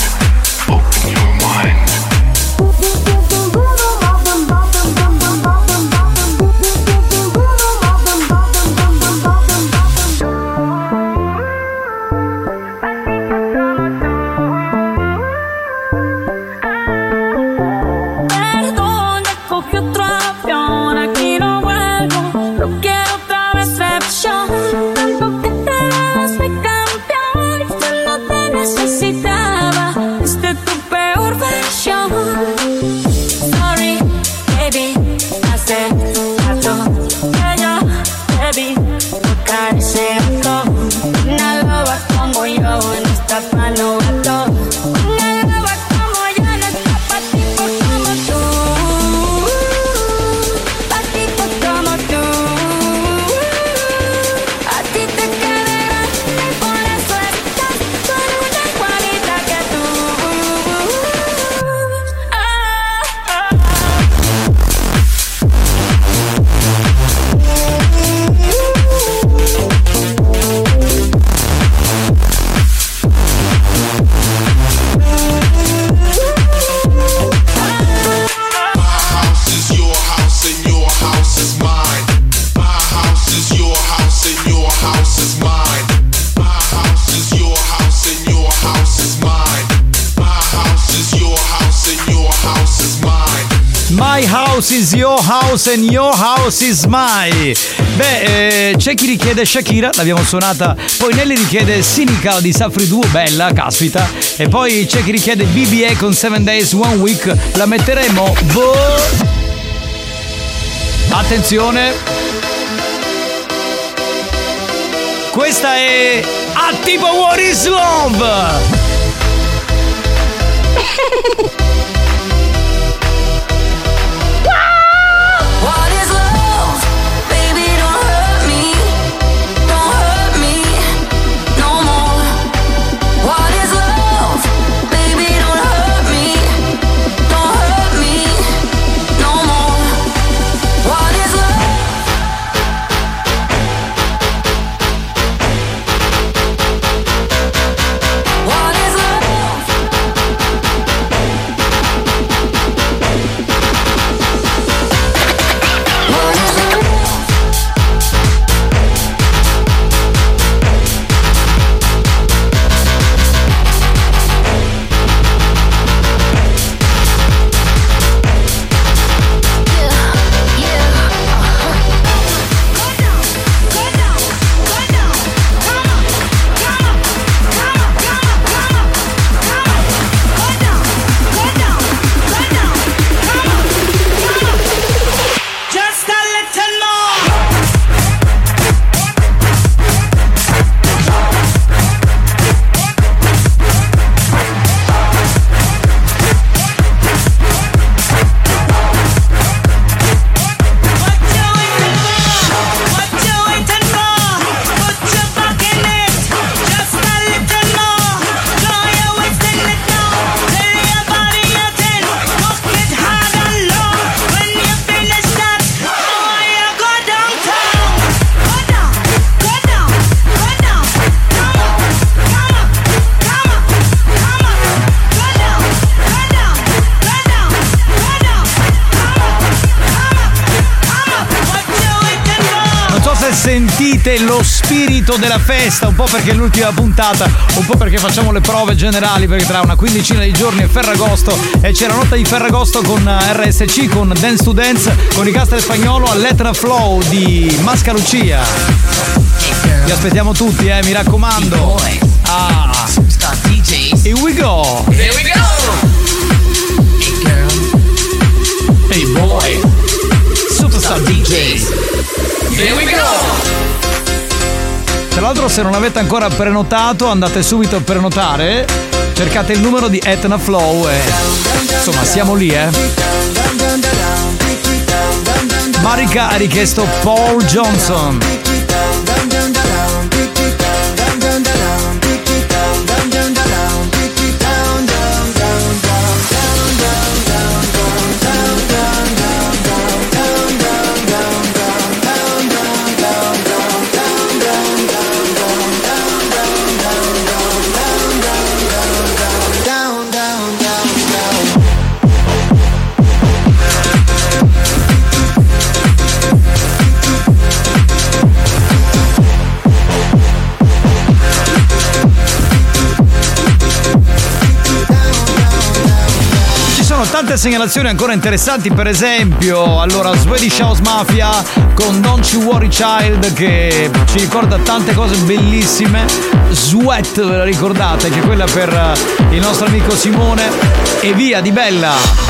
Speaker 36: is my.
Speaker 2: Beh, eh, c'è chi richiede Shakira, l'abbiamo suonata. Poi Nelly richiede Cynical di Safri Duo, bella, caspita. E poi c'è chi richiede BBA con 7 Days, One Week. La metteremo. Boh. Attenzione. Questa è Attivo What is Love. *laughs* titolo della festa, un po' perché è l'ultima puntata, un po' perché facciamo le prove generali, perché tra una quindicina di giorni è Ferragosto e c'è la notte di Ferragosto con eh, RSC, con Dance to Dance, con i Castel Spagnolo all'Etra Flow di Mascalucia. Vi aspettiamo tutti, eh, mi raccomando. Ah. Here we go!
Speaker 41: Here we go! Hey
Speaker 2: boy! Superstar DJs!
Speaker 41: Here we go!
Speaker 2: Tra l'altro se non avete ancora prenotato andate subito a prenotare, cercate il numero di Etna Flow e insomma siamo lì eh. Marika ha richiesto Paul Johnson. tante segnalazioni ancora interessanti, per esempio, allora Swedish House Mafia con Don't You Worry Child che ci ricorda tante cose bellissime. Sweat, ve la ricordate, che è quella per eh, il nostro amico Simone e via di bella.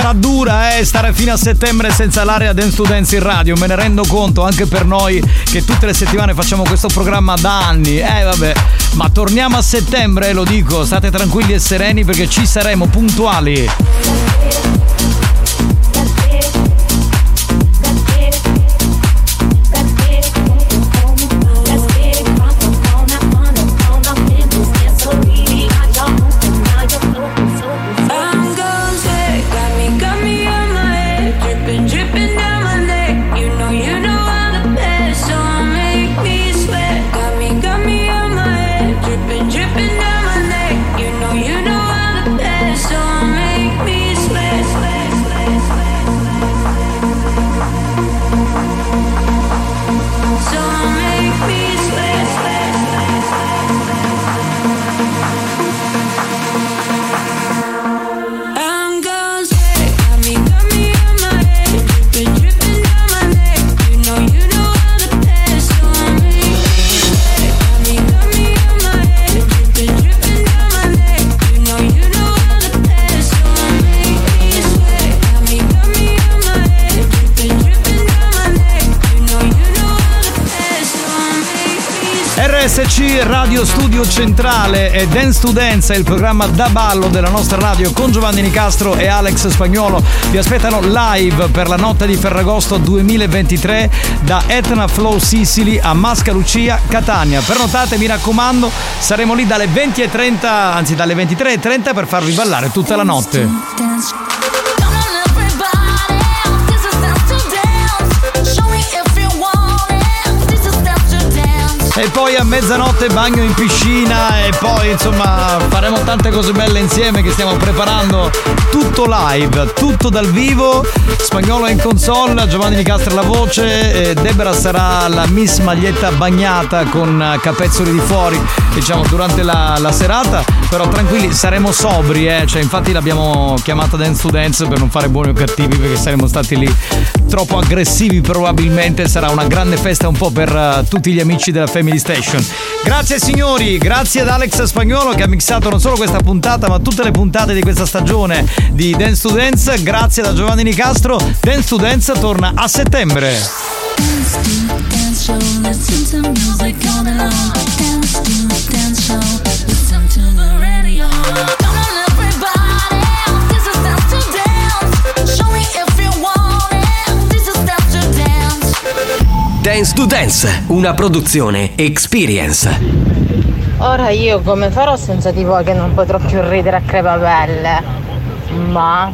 Speaker 2: Sarà dura eh, stare fino a settembre senza l'area Dance to Dance in radio, me ne rendo conto anche per noi che tutte le settimane facciamo questo programma da anni. Eh vabbè, ma torniamo a settembre, lo dico, state tranquilli e sereni perché ci saremo puntuali. RSC Radio Studio Centrale e Dance to Dance il programma da ballo della nostra radio con Giovanni Nicastro e Alex Spagnuolo. Vi aspettano live per la notte di Ferragosto 2023 da Etna Flow Sicily a Mascalucia, Catania. Prenotate, mi raccomando, saremo lì dalle 20.30, anzi dalle 23.30 per farvi ballare tutta la notte. E poi a mezzanotte bagno in piscina e poi insomma faremo tante cose belle insieme che stiamo preparando tutto live, tutto dal vivo. Spagnolo in console, Giovanni Nicastro alla voce, e Debra sarà la Miss Maglietta bagnata con capezzoli di fuori, diciamo durante la, la serata. Però tranquilli, saremo sobri, eh. cioè, infatti l'abbiamo chiamata Dance to Dance per non fare buoni o cattivi perché saremo stati lì troppo aggressivi probabilmente. Sarà una grande festa un po' per eh, tutti gli amici della Family Station. Grazie signori, grazie ad Alex Spagnolo che ha mixato non solo questa puntata ma tutte le puntate di questa stagione di Dance to Dance. Grazie da Giovanni Nicastro. Dance to Dance torna a settembre.
Speaker 43: Dance. To Dance,
Speaker 13: una produzione Experience.
Speaker 44: Ora io come farò senza di voi che non potrò più ridere a crepapelle? Ma...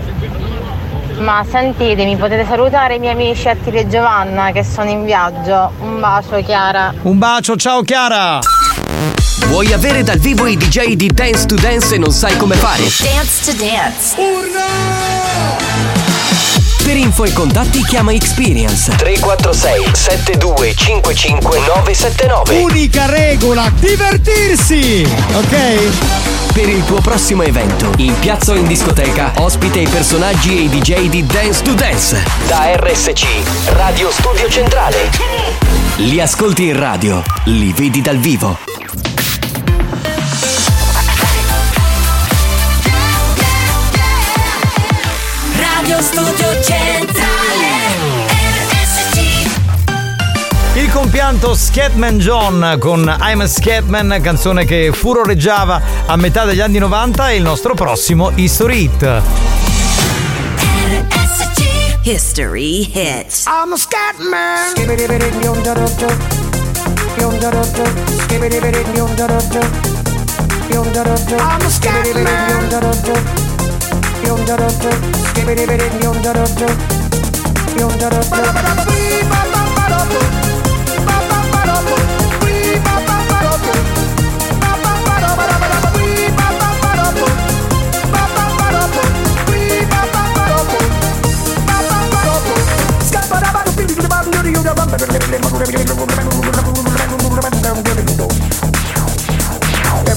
Speaker 44: Ma sentitemi, potete salutare i miei amici Attila e Giovanna che sono in viaggio. Un bacio Chiara.
Speaker 2: Un bacio, ciao Chiara!
Speaker 13: Vuoi avere dal vivo i DJ di Dance to Dance e non sai come fare?
Speaker 4: Dance to Dance.
Speaker 13: Per info e contatti chiama Experience 346 7255 979
Speaker 2: Unica regola, divertirsi! Ok?
Speaker 13: Per il tuo prossimo evento, in piazza o in discoteca, ospite i personaggi e i DJ di Dance to Dance. Da RSC, Radio Studio Centrale. Li ascolti in radio, li vedi dal vivo.
Speaker 1: Radio Studio Centrale RSC
Speaker 2: Il compianto Scatman John con I'm a Scatman, canzone che furoreggiava a metà degli anni 90 e il nostro prossimo History Hit.
Speaker 4: History hits.
Speaker 45: I'm a scat man. I'm a yum da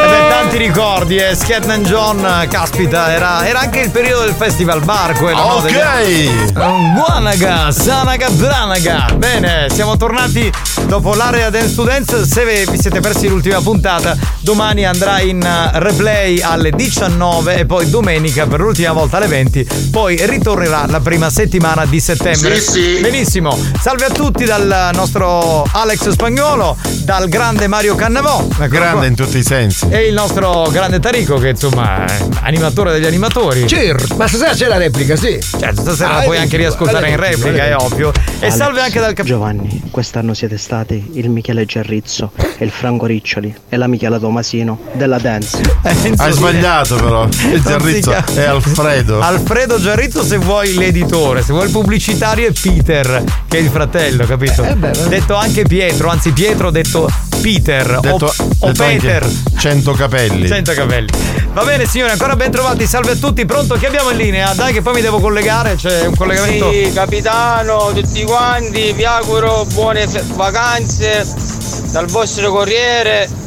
Speaker 2: E beh, tanti ricordi, eh. Scatman John, caspita, era, era anche il periodo del festival bar quello. no?
Speaker 39: Ok.
Speaker 2: Degli- Un Guanaga, Sanaga, Branaga. Bene, siamo tornati dopo l'area Dance to Dance. Se vi siete persi l'ultima puntata, domani andrà in eh, replay alle 19 e poi domenica per l'ultima volta alle 20. Poi ritornerà la prima settimana di settembre.
Speaker 39: Sì, sì.
Speaker 2: Benissimo. Salve a tutti dal nostro Alex Spagnolo, dal grande Mario Cannavò.
Speaker 39: Grande in tutti i sensi.
Speaker 2: E il nostro grande Tarico, che insomma è animatore degli animatori.
Speaker 46: Certo, ma stasera c'è la replica, sì.
Speaker 2: Certo, stasera
Speaker 46: Ah,
Speaker 2: la puoi anche riascoltare in replica, è ovvio. E
Speaker 47: Alex,
Speaker 2: salve anche dal cap-
Speaker 47: Giovanni, quest'anno siete stati il Michele Gerrizzo e il Franco Riccioli e la Michela Tomasino della dance.
Speaker 39: Hai sbagliato però. *laughs* Il Giarrizzo è Alfredo.
Speaker 2: Alfredo Giarrizzo se vuoi l'editore, se vuoi il pubblicitario è Peter, che è il fratello, capito?
Speaker 39: Eh
Speaker 2: detto anche Pietro, anzi Pietro detto Peter
Speaker 39: Detto,
Speaker 2: o, o
Speaker 39: detto
Speaker 2: Peter.
Speaker 39: 100 capelli.
Speaker 2: 100 capelli. Va bene signori, ancora ben trovati, salve a tutti, pronto? Chi abbiamo in linea? Dai che poi mi devo collegare, c'è un collegamento.
Speaker 48: Sì, capitano, tutti quanti, vi auguro buone fe- vacanze dal vostro corriere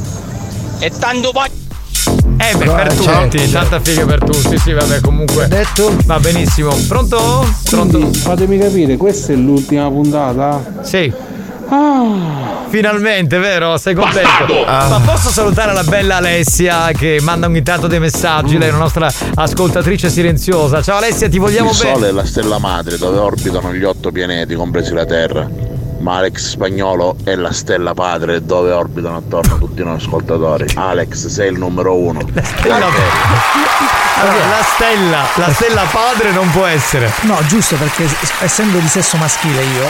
Speaker 48: e tanto pa-
Speaker 2: Eh beh, per tutti, tanta figa per tutti, sì vabbè comunque. Detto? Va benissimo. Pronto? Pronto?
Speaker 49: Fatemi capire, questa è l'ultima puntata?
Speaker 2: Sì. Finalmente, vero? Sei contento?
Speaker 39: Ah.
Speaker 2: Ma posso salutare la bella Alessia che manda ogni tanto dei messaggi, lei è una nostra ascoltatrice silenziosa. Ciao Alessia, ti vogliamo
Speaker 14: Il
Speaker 2: bene.
Speaker 14: Sole è la stella madre dove orbitano gli otto pianeti, compresi la Terra. Ma Alex Spagnolo è la stella padre dove orbitano attorno tutti i nostri ascoltatori. Alex, sei il numero uno.
Speaker 2: Allora, la stella, la stella padre non può essere.
Speaker 50: No, giusto perché essendo di sesso maschile io.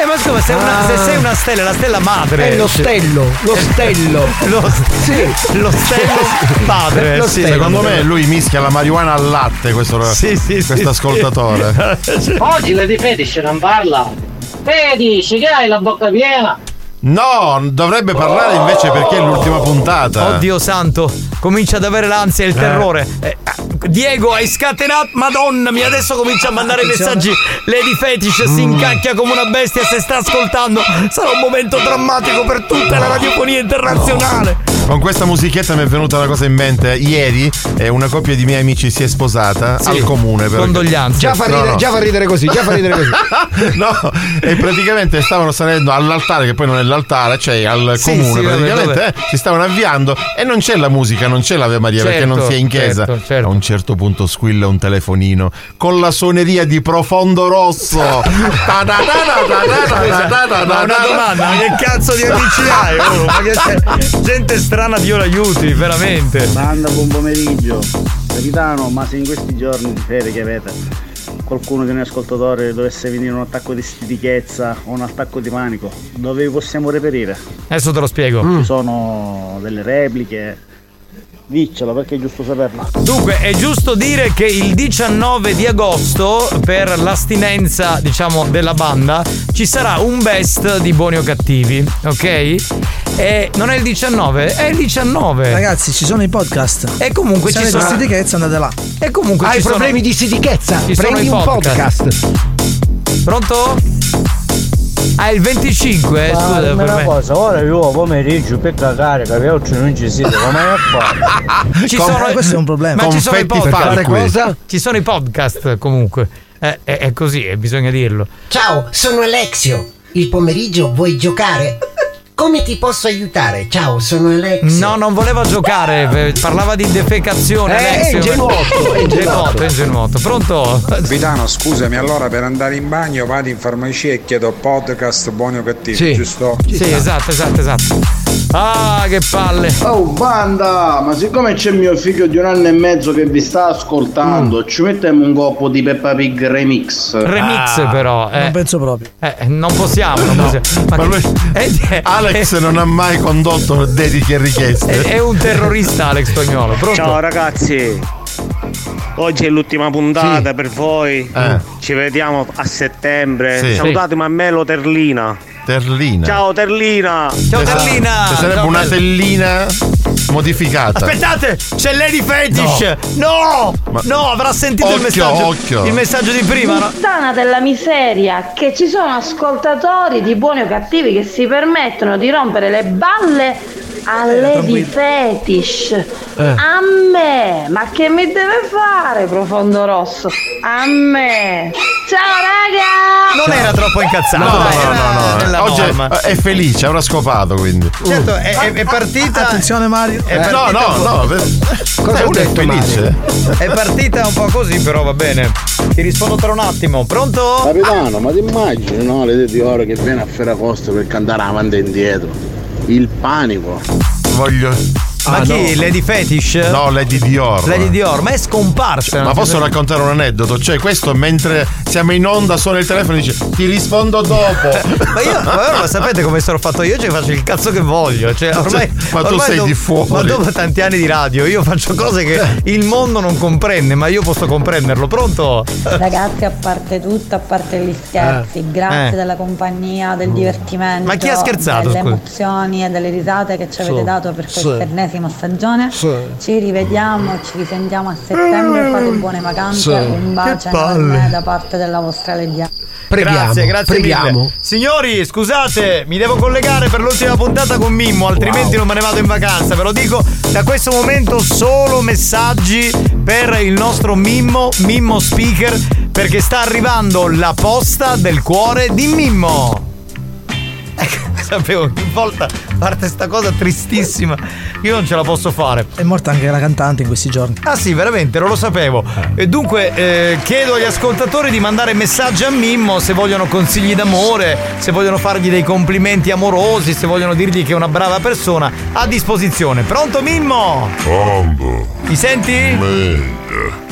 Speaker 2: Eh ma scusa, se, una- se sei una stella, la stella madre.
Speaker 50: È lo stello, lo stello. *laughs*
Speaker 2: Lo, lo stello padre.
Speaker 39: Lo
Speaker 2: sì.
Speaker 39: Secondo me lui mischia la marijuana al latte, questo,
Speaker 2: Sì, sì, sì,
Speaker 39: questo
Speaker 2: sì.
Speaker 39: ascoltatore. *laughs*
Speaker 51: Oggi Lady Fetish non parla. Fetish, che hai la bocca piena?
Speaker 39: No, dovrebbe parlare invece perché è l'ultima puntata.
Speaker 2: Oddio santo, comincia ad avere l'ansia e il
Speaker 39: Eh.
Speaker 2: terrore. Eh, Diego, hai scatenato, madonna mia, adesso comincia a mandare messaggi. Lady Fetish
Speaker 39: Mm.
Speaker 2: si incacchia come una bestia se sta ascoltando. Sarà un momento drammatico per tutta la radiofonia internazionale.
Speaker 5: Con questa musichetta mi è venuta una cosa in mente. Ieri eh, una coppia di miei amici si è sposata
Speaker 2: sì.
Speaker 5: al comune. Per
Speaker 2: Condoglianze.
Speaker 6: Già fa, ridere,
Speaker 5: no, no.
Speaker 6: già fa ridere così, già fa ridere così. *laughs*
Speaker 5: no, e praticamente stavano salendo all'altare, che poi non è l'altare, cioè al
Speaker 2: sì,
Speaker 5: comune.
Speaker 2: Sì,
Speaker 5: praticamente
Speaker 2: vabbè,
Speaker 5: eh, si stavano avviando e non c'è la musica, non c'è l'Ave Maria
Speaker 2: certo, perché
Speaker 5: non certo, si è in chiesa.
Speaker 2: Certo, certo.
Speaker 5: A un certo punto squilla un telefonino con la suoneria di profondo rosso. *laughs*
Speaker 2: Una domanda, ma che cazzo di amici hai? Oh, ma che gente strana. Dio l'aiuti, veramente.
Speaker 8: Banda, buon pomeriggio. Capitano, ma se in questi giorni di ferie che avete qualcuno dei miei ascoltatori dovesse venire un attacco di stitichezza o un attacco di panico, dove vi possiamo reperire?
Speaker 2: Adesso te lo spiego.
Speaker 8: Ci sono delle repliche. Diccelo perché è giusto saperlo.
Speaker 2: Dunque, è giusto dire che il 19 di agosto, per l'astinenza, diciamo, della banda, ci sarà un best di buoni o cattivi, ok? E non è il 19, è il 19.
Speaker 7: Ragazzi, ci sono i podcast.
Speaker 2: E comunque
Speaker 7: Se
Speaker 2: ci sono.
Speaker 7: stitichezza andate là.
Speaker 2: E comunque
Speaker 6: Hai
Speaker 2: ci sono-
Speaker 6: problemi di stitichezza?
Speaker 2: ci
Speaker 6: Prendi un podcast.
Speaker 2: Pronto? Ah, il 25? eh, Scusa, per
Speaker 52: una
Speaker 2: me.
Speaker 52: cosa, ora io pomeriggio per cagare, che oggi non ci siete, come a fare? *laughs*
Speaker 2: Ci sono,
Speaker 7: questo è un problema.
Speaker 2: Ma ci sono i podcast.
Speaker 5: per fare cosa?
Speaker 2: Ci sono i podcast comunque. Eh, è, è così, eh, bisogna dirlo.
Speaker 53: Ciao, sono Alexio. Il pomeriggio vuoi giocare? Come ti posso aiutare? Ciao, sono Alexio.
Speaker 2: No, non voleva giocare, eh, parlava di defecazione.
Speaker 53: Eh,
Speaker 2: Alexio.
Speaker 53: è *laughs* ingenuotto, è
Speaker 2: ingenuotto, è ingenuotto. Pronto?
Speaker 54: Capitano, scusami, allora per andare in bagno vado in farmacia e chiedo podcast buoni o cattivi,
Speaker 2: Sì.
Speaker 54: giusto?
Speaker 2: Sì, esatto, esatto, esatto. Ah, che palle.
Speaker 8: Oh banda, ma siccome c'è mio figlio di un anno e mezzo che vi sta ascoltando, ci mettiamo un coppo di Peppa Pig Remix.
Speaker 2: Remix però. eh.
Speaker 7: Non penso proprio.
Speaker 2: Eh, non possiamo, non possiamo. Ma
Speaker 5: Ma lui-
Speaker 2: è,
Speaker 5: Alex non ha mai condotto dediche e richieste.
Speaker 2: è- è un terrorista Alex Spagnolo. Pronto?
Speaker 55: Ciao ragazzi, oggi è l'ultima puntata per voi.
Speaker 5: Eh.
Speaker 55: Ci vediamo a settembre.
Speaker 5: Sì.
Speaker 55: Salutatemi a Melo Terlina.
Speaker 5: Terlina.
Speaker 55: Ciao Terlina.
Speaker 2: Ciao Terlina.
Speaker 5: Ci sarebbe
Speaker 2: Ciao,
Speaker 5: una
Speaker 2: Terlina.
Speaker 5: tellina modificata.
Speaker 2: Aspettate, c'è Lady Fetish! No! No,
Speaker 5: Ma-
Speaker 2: avrà sentito il
Speaker 5: Occhio,
Speaker 2: messaggio.
Speaker 5: occhio.
Speaker 2: Il messaggio di prima. no?
Speaker 29: Puttana della miseria che ci sono ascoltatori di buoni o cattivi che si permettono di rompere le balle a Lady Fetish. A me! Ma che mi deve fare profondo rosso? A me! Ciao raga!
Speaker 2: Non era troppo incazzato.
Speaker 5: No,
Speaker 2: dai,
Speaker 5: no, no, no, Oggi
Speaker 2: norma.
Speaker 5: è, è felice, avrà scopato quindi.
Speaker 2: Certo, è, è- è partita.
Speaker 7: Attenzione Mario.
Speaker 2: È
Speaker 5: Eh, no,
Speaker 2: partita
Speaker 5: no,
Speaker 2: un po'-
Speaker 5: no. per-
Speaker 6: Cosa
Speaker 5: eh,
Speaker 6: ho
Speaker 5: uno è
Speaker 6: detto,
Speaker 5: felice.
Speaker 2: È partita un po' così, però va bene. Ti rispondo tra un attimo. Pronto?
Speaker 14: Capitano, ma ti immagini, no? Le di oro che viene a Ferragosto per cantare avanti e indietro. Il panico.
Speaker 5: Voglio.
Speaker 2: Ma
Speaker 5: Ah,
Speaker 2: chi?
Speaker 5: no.
Speaker 2: Lady Fetish?
Speaker 5: No, Lady Dior.
Speaker 2: Lady Dior, ma è scomparsa.
Speaker 5: Ma posso raccontare un aneddoto? Cioè, questo mentre siamo in onda suona il telefono e dice ti rispondo dopo. *laughs*
Speaker 2: Ma io, ma ora lo sapete come sono fatto io? Cioè faccio il cazzo che voglio. Cioè, ormai,
Speaker 5: Ma tu
Speaker 2: ormai
Speaker 5: sei
Speaker 2: do-
Speaker 5: di fuori.
Speaker 2: Ma dopo tanti anni di radio, io faccio cose che il mondo non comprende, ma io posso comprenderlo. Pronto?
Speaker 15: Ragazzi, a parte tutto, a parte gli scherzi, grazie
Speaker 2: Eh.
Speaker 15: della compagnia, del divertimento.
Speaker 2: Ma chi ha scherzato,
Speaker 15: Delle
Speaker 2: scusi?
Speaker 15: emozioni e delle risate che ci avete
Speaker 2: Sì,
Speaker 15: dato per
Speaker 2: sì.
Speaker 15: Ennesima stagione.
Speaker 2: Sì.
Speaker 15: Ci rivediamo, ci risentiamo a settembre. Fate buone vacanze.
Speaker 2: Sì.
Speaker 15: Un bacio enorme da parte della vostra Ledia.
Speaker 2: grazie, grazie mille. Signori, scusate, mi devo collegare per l'ultima puntata con Mimmo, altrimenti non me ne vado in vacanza. Ve lo dico, da questo momento solo messaggi per il nostro Mimmo, Mimmo Speaker, perché sta arrivando la posta del cuore di Mimmo. Ecco, *laughs* sapevo che volta parte sta cosa tristissima. Io non ce la posso fare.
Speaker 7: È morta anche la cantante in questi giorni.
Speaker 2: Ah sì, veramente, non lo sapevo. E dunque eh, chiedo agli ascoltatori di mandare messaggi a Mimmo se vogliono consigli d'amore, se vogliono fargli dei complimenti amorosi, se vogliono dirgli che è una brava persona, a disposizione. Pronto Mimmo?
Speaker 36: Pronto?
Speaker 2: Mi senti?
Speaker 36: Mente.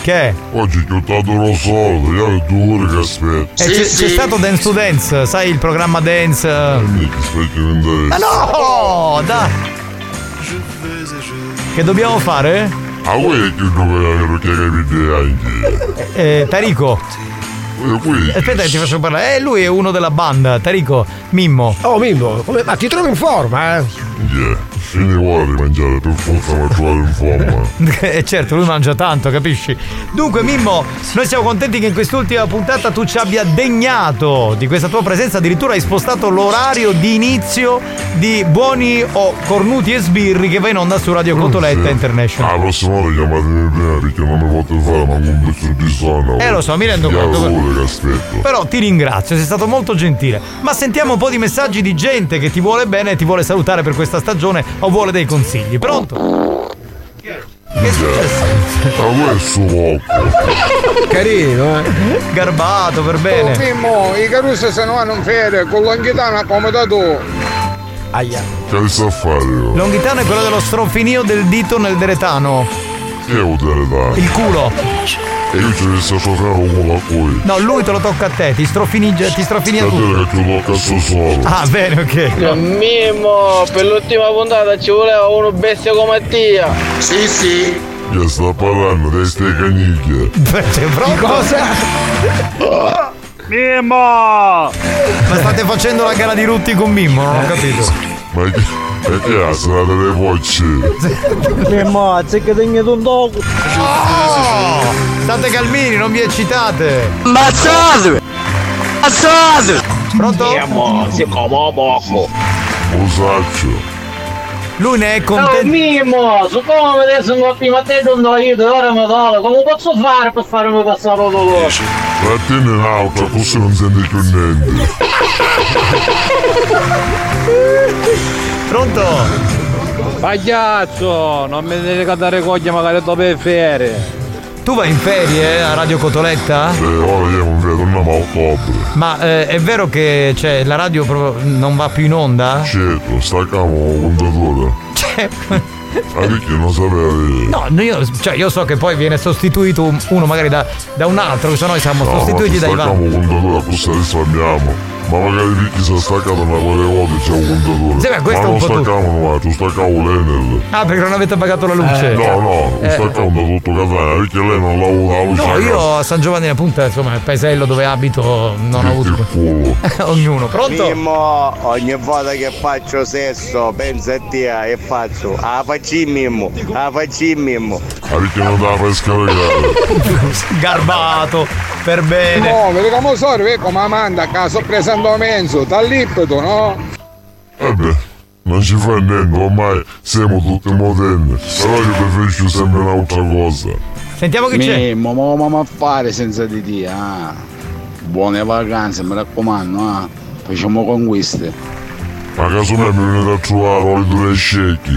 Speaker 2: Che?
Speaker 36: Oggi ho chiudato lo soldo, io ho due ore che aspetto.
Speaker 2: Eh, c'è, c'è stato Dance to Dance, sai il programma Dance.
Speaker 36: Quindi ti stai chiedendo?
Speaker 2: Ma no! Dai! Che dobbiamo fare?
Speaker 36: Ah, A voi è che non ve la chiedere anche.
Speaker 2: Eh, Tarico
Speaker 36: qui.
Speaker 2: Aspetta che ti faccio parlare. Eh, lui è uno della banda. Tarico, Mimmo.
Speaker 6: Oh Mimmo, come- ma ti trovi in forma, eh?
Speaker 36: Fini vuole di mangiare per forza ma trovare in forma. *laughs*
Speaker 2: Eh certo, lui mangia tanto, capisci? Dunque, Mimmo, noi siamo contenti che in quest'ultima puntata tu ci abbia degnato di questa tua presenza. Addirittura hai spostato l'orario di inizio di Buoni o Cornuti e Sbirri che va in onda su Radio Cotoletta International.
Speaker 36: Ah, la prossima volta chiamatemi prima perché non mi potete fare manco un pezzo di sonno.
Speaker 2: Eh, lo so, mi rendo conto.
Speaker 36: Pure che aspetto.
Speaker 2: Però ti ringrazio, sei stato molto gentile. Ma sentiamo un po' di messaggi di gente che ti vuole bene e ti vuole salutare per questa stagione o vuole dei consigli. Pronto? Che è successo?
Speaker 36: Ma questo poco.
Speaker 2: Carino, eh? Garbato, per bene.
Speaker 56: Oh, Mimmo, i carusi se ne vanno in ferie, con l'anghitana come da tu.
Speaker 2: Aia.
Speaker 36: Che sta a fare io?
Speaker 2: Longhitano è quello dello strofinio del dito nel deretano.
Speaker 36: Che è utilità?
Speaker 2: Il culo.
Speaker 36: E io ci riesco a giocare uno a cui.
Speaker 2: No, lui te lo tocca a te, ti strofini, ti strofinia
Speaker 36: a
Speaker 2: tutto.
Speaker 36: che ti tocca sto solo.
Speaker 2: Ah, bene, ok.
Speaker 48: Mimmo, per l'ultima puntata ci voleva uno bestia come Mattia.
Speaker 36: Sì, sì. Che sta parlando di ste canicchie.
Speaker 2: C'è proprio.
Speaker 36: Cosa?
Speaker 2: Mimmo! Ma state facendo la gara di rutti con Mimmo? Non ho capito.
Speaker 36: Ma che, ma che ha serata delle voci?
Speaker 57: Mimmo, zecca tegnato un dopo.
Speaker 2: Oh! State calmini, non vi eccitate.
Speaker 48: Ammazzate! Ammazzate!
Speaker 2: Pronto?
Speaker 48: Mimmo, si come poco.
Speaker 36: Usaccio.
Speaker 2: Lui ne è
Speaker 51: Oh
Speaker 2: contento.
Speaker 51: Mimmo, siccome adesso non prima te non do io, ora mi do, come posso fare per farmi passare il dolore?
Speaker 36: Trattieni in alto, così non senti più niente. *laughs*
Speaker 2: Pronto?
Speaker 49: Pagliazzo, non mi devi cadere coglia magari dopo le ferie.
Speaker 2: Tu vai in ferie a Radio Cotoletta?
Speaker 36: Eh, ora io non vedo torniamo a ottobre.
Speaker 2: Ma eh, è vero che cioè, la radio proprio non va più in onda?
Speaker 36: Certo, staccamo un contatore.
Speaker 2: Cioè, *laughs*
Speaker 36: Ah, perché non sapere.
Speaker 2: no, no, io, cioè, io so che poi viene sostituito un- uno magari da, da un altro, se no noi siamo
Speaker 36: No,
Speaker 2: sostituiti dai vari.
Speaker 36: un contatore, così risparmiamo. Ma magari perché si è staccato una quelle volte c'è un contatore.
Speaker 2: Sì, ma questo
Speaker 36: ma
Speaker 2: è un
Speaker 36: non staccavamo mai, tu staccavo l'Enel.
Speaker 2: Ah, perché non avete pagato la luce?
Speaker 36: no, no,
Speaker 2: Eh.
Speaker 36: staccavo da tutto Catania, perché lei non lavora la luce.
Speaker 2: No,
Speaker 36: a
Speaker 2: io a San Giovanni appunto, insomma, il paesello dove abito non ho avuto. *laughs* Ognuno, pronto?
Speaker 58: Mimmo, ogni volta che faccio sesso penso a te e faccio ah facci mimmo, ah facci mimmo.
Speaker 36: Ah, perché non dava per scaricare.
Speaker 2: Garbato, per bene.
Speaker 56: No, vedi come sono, vedi come manda a casa ho preso un menso, dall'ippeto, no?
Speaker 36: Eh beh, non ci fa niente, ormai siamo tutti moderni. Però io preferisco sempre un'altra cosa.
Speaker 2: Sentiamo chi c'è.
Speaker 49: Mimmo, ma come a fare senza di te, ah? Buone vacanze, mi raccomando, ah. Facciamo conquiste.
Speaker 36: Ma casomai mi venite a trovare oli due scecchi.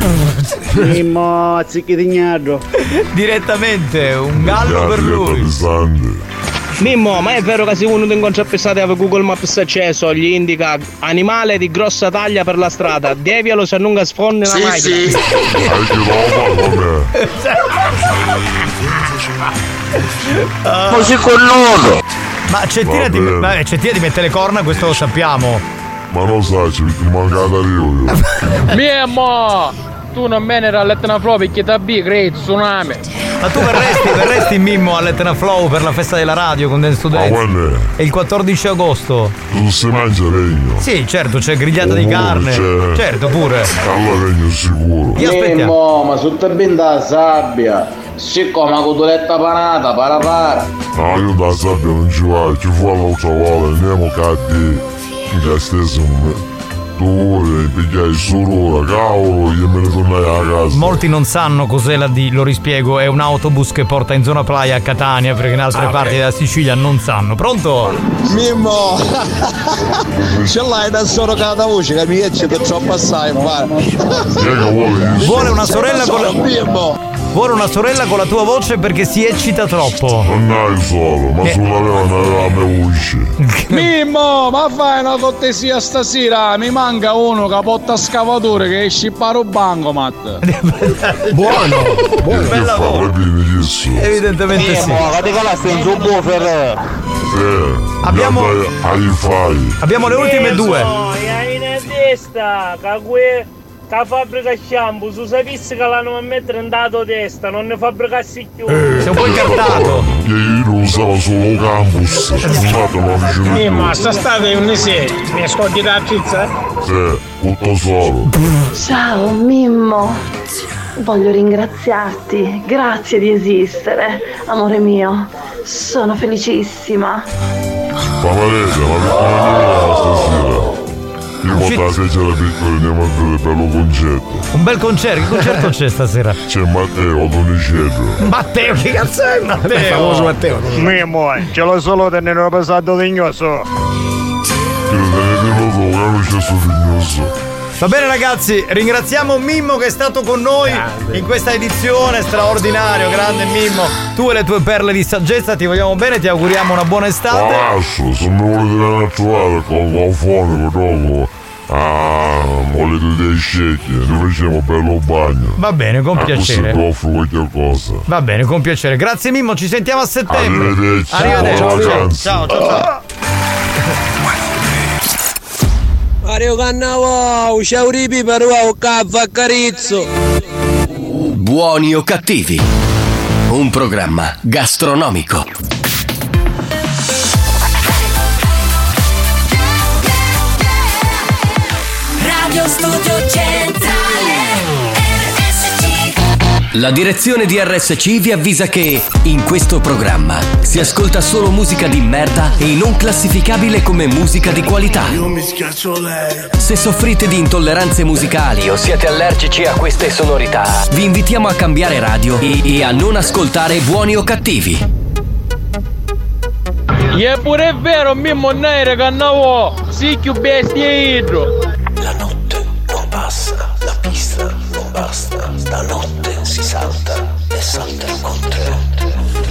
Speaker 59: Mimmo, zicchitignato. *laughs*
Speaker 2: Direttamente, un gallo per lui.
Speaker 36: pesante.
Speaker 47: Mimmo, ma è vero che se uno ti incontra a pensare a Google Maps acceso gli indica animale di grossa taglia per la strada, devialo se non sfondi la
Speaker 36: Sì,
Speaker 47: macchina.
Speaker 36: sì. Vabbè.
Speaker 2: Così con nudo. Ma Cettina ti,
Speaker 36: bene.
Speaker 2: vabbè, Cettina ti mette le corna, questo lo sappiamo.
Speaker 36: Ma non sai, ci mancata io.
Speaker 49: Mimmo, tu non me ne era a lettera proprio perché da B crei tsunami.
Speaker 2: Ma tu verresti, verresti Mimmo all'Etna Flow per la festa della radio con Dance
Speaker 36: Ma
Speaker 2: Students?
Speaker 36: quando è?
Speaker 2: È il 14 agosto.
Speaker 36: Tu si mangia regno.
Speaker 2: Sì, certo, c'è grigliata di
Speaker 36: Oh,
Speaker 2: carne.
Speaker 36: c'è.
Speaker 2: Certo, pure.
Speaker 36: Allora regno sicuro.
Speaker 2: Io aspettiamo.
Speaker 48: Mimmo, ma sotto binda sabbia. Siccome la cotoletta panata, para para.
Speaker 36: No, io da sabbia non ci vai, ci fu l'altra volta, andiamo caddi. Che stesso me. Tu vuoi pigliare il surura, cavolo, io me ne tornai a casa.
Speaker 2: Molti non sanno cos'è la D, lo rispiego, è un autobus che porta in zona playa a Catania, perché in altre
Speaker 36: Ah,
Speaker 2: parti della Sicilia non sanno. Pronto?
Speaker 60: Mimmo! *laughs* Ce l'hai da solo cada voce che mi eccita troppo assai, va.
Speaker 2: Vuole una sorella con la.
Speaker 60: Mimmo!
Speaker 2: Vuole una sorella con la tua voce perché si eccita troppo.
Speaker 36: Non hai solo, ma
Speaker 2: Eh.
Speaker 36: sull'aveva ne aveva me usci. *laughs*
Speaker 56: Mimmo, ma fai una cortesia stasera? Mi manca uno che porta scavature che esce paro bancomat. *laughs*
Speaker 36: Buono! Buono! Fa, capire questo?
Speaker 2: Evidentemente sì.
Speaker 48: Mimmo, che ti colassi un subwoofer?
Speaker 36: Eh,
Speaker 2: Abbiamo-. Abbiamo le ultime due.
Speaker 61: Hai in testa, che la fabbrica shampoo, su sapessi che l'hanno a mettere in dato testa, non ne fabbricassi più.
Speaker 2: Sei un po' incartato.
Speaker 36: Che io lo usavo solo campus. Non vicino
Speaker 61: Eh,
Speaker 36: più.
Speaker 61: ma sta state un sei, mi ascolti la pizza?
Speaker 36: Sì, ascolto solo.
Speaker 29: Ciao Mimmo, voglio ringraziarti, grazie di esistere, amore mio, sono felicissima.
Speaker 36: Ma Valeria, ma perché stasera? Io porto la seggiala piccola e andiamo a vedere bello concerto.
Speaker 2: Un bel concerto, che concerto c'è stasera? *laughs*
Speaker 36: C'è Matteo Donicello.
Speaker 2: Matteo, che cazzo è Matteo?
Speaker 36: Il famoso Matteo.
Speaker 62: Mimo, ce l'ho solo tenere passato
Speaker 36: tenetelo tu, che non c'è suo fignoso.
Speaker 2: Va bene ragazzi, ringraziamo Mimmo che è stato con noi in questa edizione straordinario, grande Mimmo. Tu e le tue perle di saggezza ti vogliamo bene, ti auguriamo una buona estate.
Speaker 36: Passo, se mi volete trovare con un fonico dopo. Ah, volete dei scecchi, noi facciamo bello bagno.
Speaker 2: Va bene, con
Speaker 36: Ah,
Speaker 2: piacere.
Speaker 36: Ti offro qualche cosa.
Speaker 2: Va bene, con piacere. Grazie Mimmo, ci sentiamo a settembre.
Speaker 36: Arrivederci.
Speaker 2: Arrivederci.
Speaker 36: Ciao,
Speaker 2: Ciao, ciao, ciao. ciao.
Speaker 8: Mario Cannavò, ciao ripi per un caffè carizzo.
Speaker 13: Buoni o cattivi? Un programma gastronomico. La direzione di RSC vi avvisa che in questo programma si ascolta solo musica di merda e non classificabile come musica di qualità.
Speaker 36: Io mi schiaccio lei.
Speaker 13: Se soffrite di intolleranze musicali o siete allergici a queste sonorità, vi invitiamo a cambiare radio e, e a non ascoltare buoni o cattivi.
Speaker 8: E pure è vero, Mimmo Naire Cannavò, sì più bestie idro.
Speaker 13: La notte non passa, la pista non basta, stanotte si salta e salterò con te.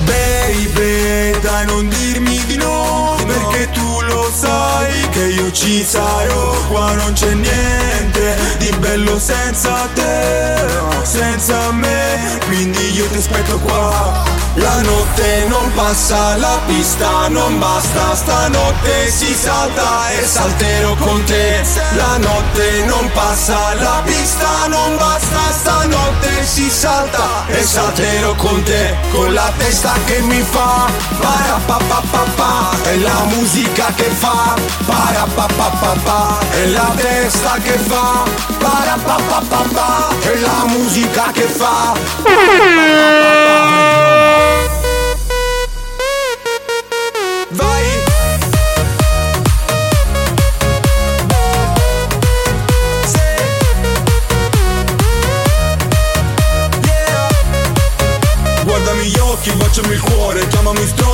Speaker 63: Baby, dai non dirmi di no Perché tu lo sai che io ci sarò Qua non c'è niente di bello senza te Senza me, quindi io ti aspetto qua La notte non passa, la pista non basta. Stanotte si salta e salterò con te. La notte non passa, la pista non basta. Stanotte si salta e salterò con te. Con la testa che mi fa Parapapapapa È la musica che fa Parapapapapa È la testa che fa Parapapapapa È la musica che fa Vai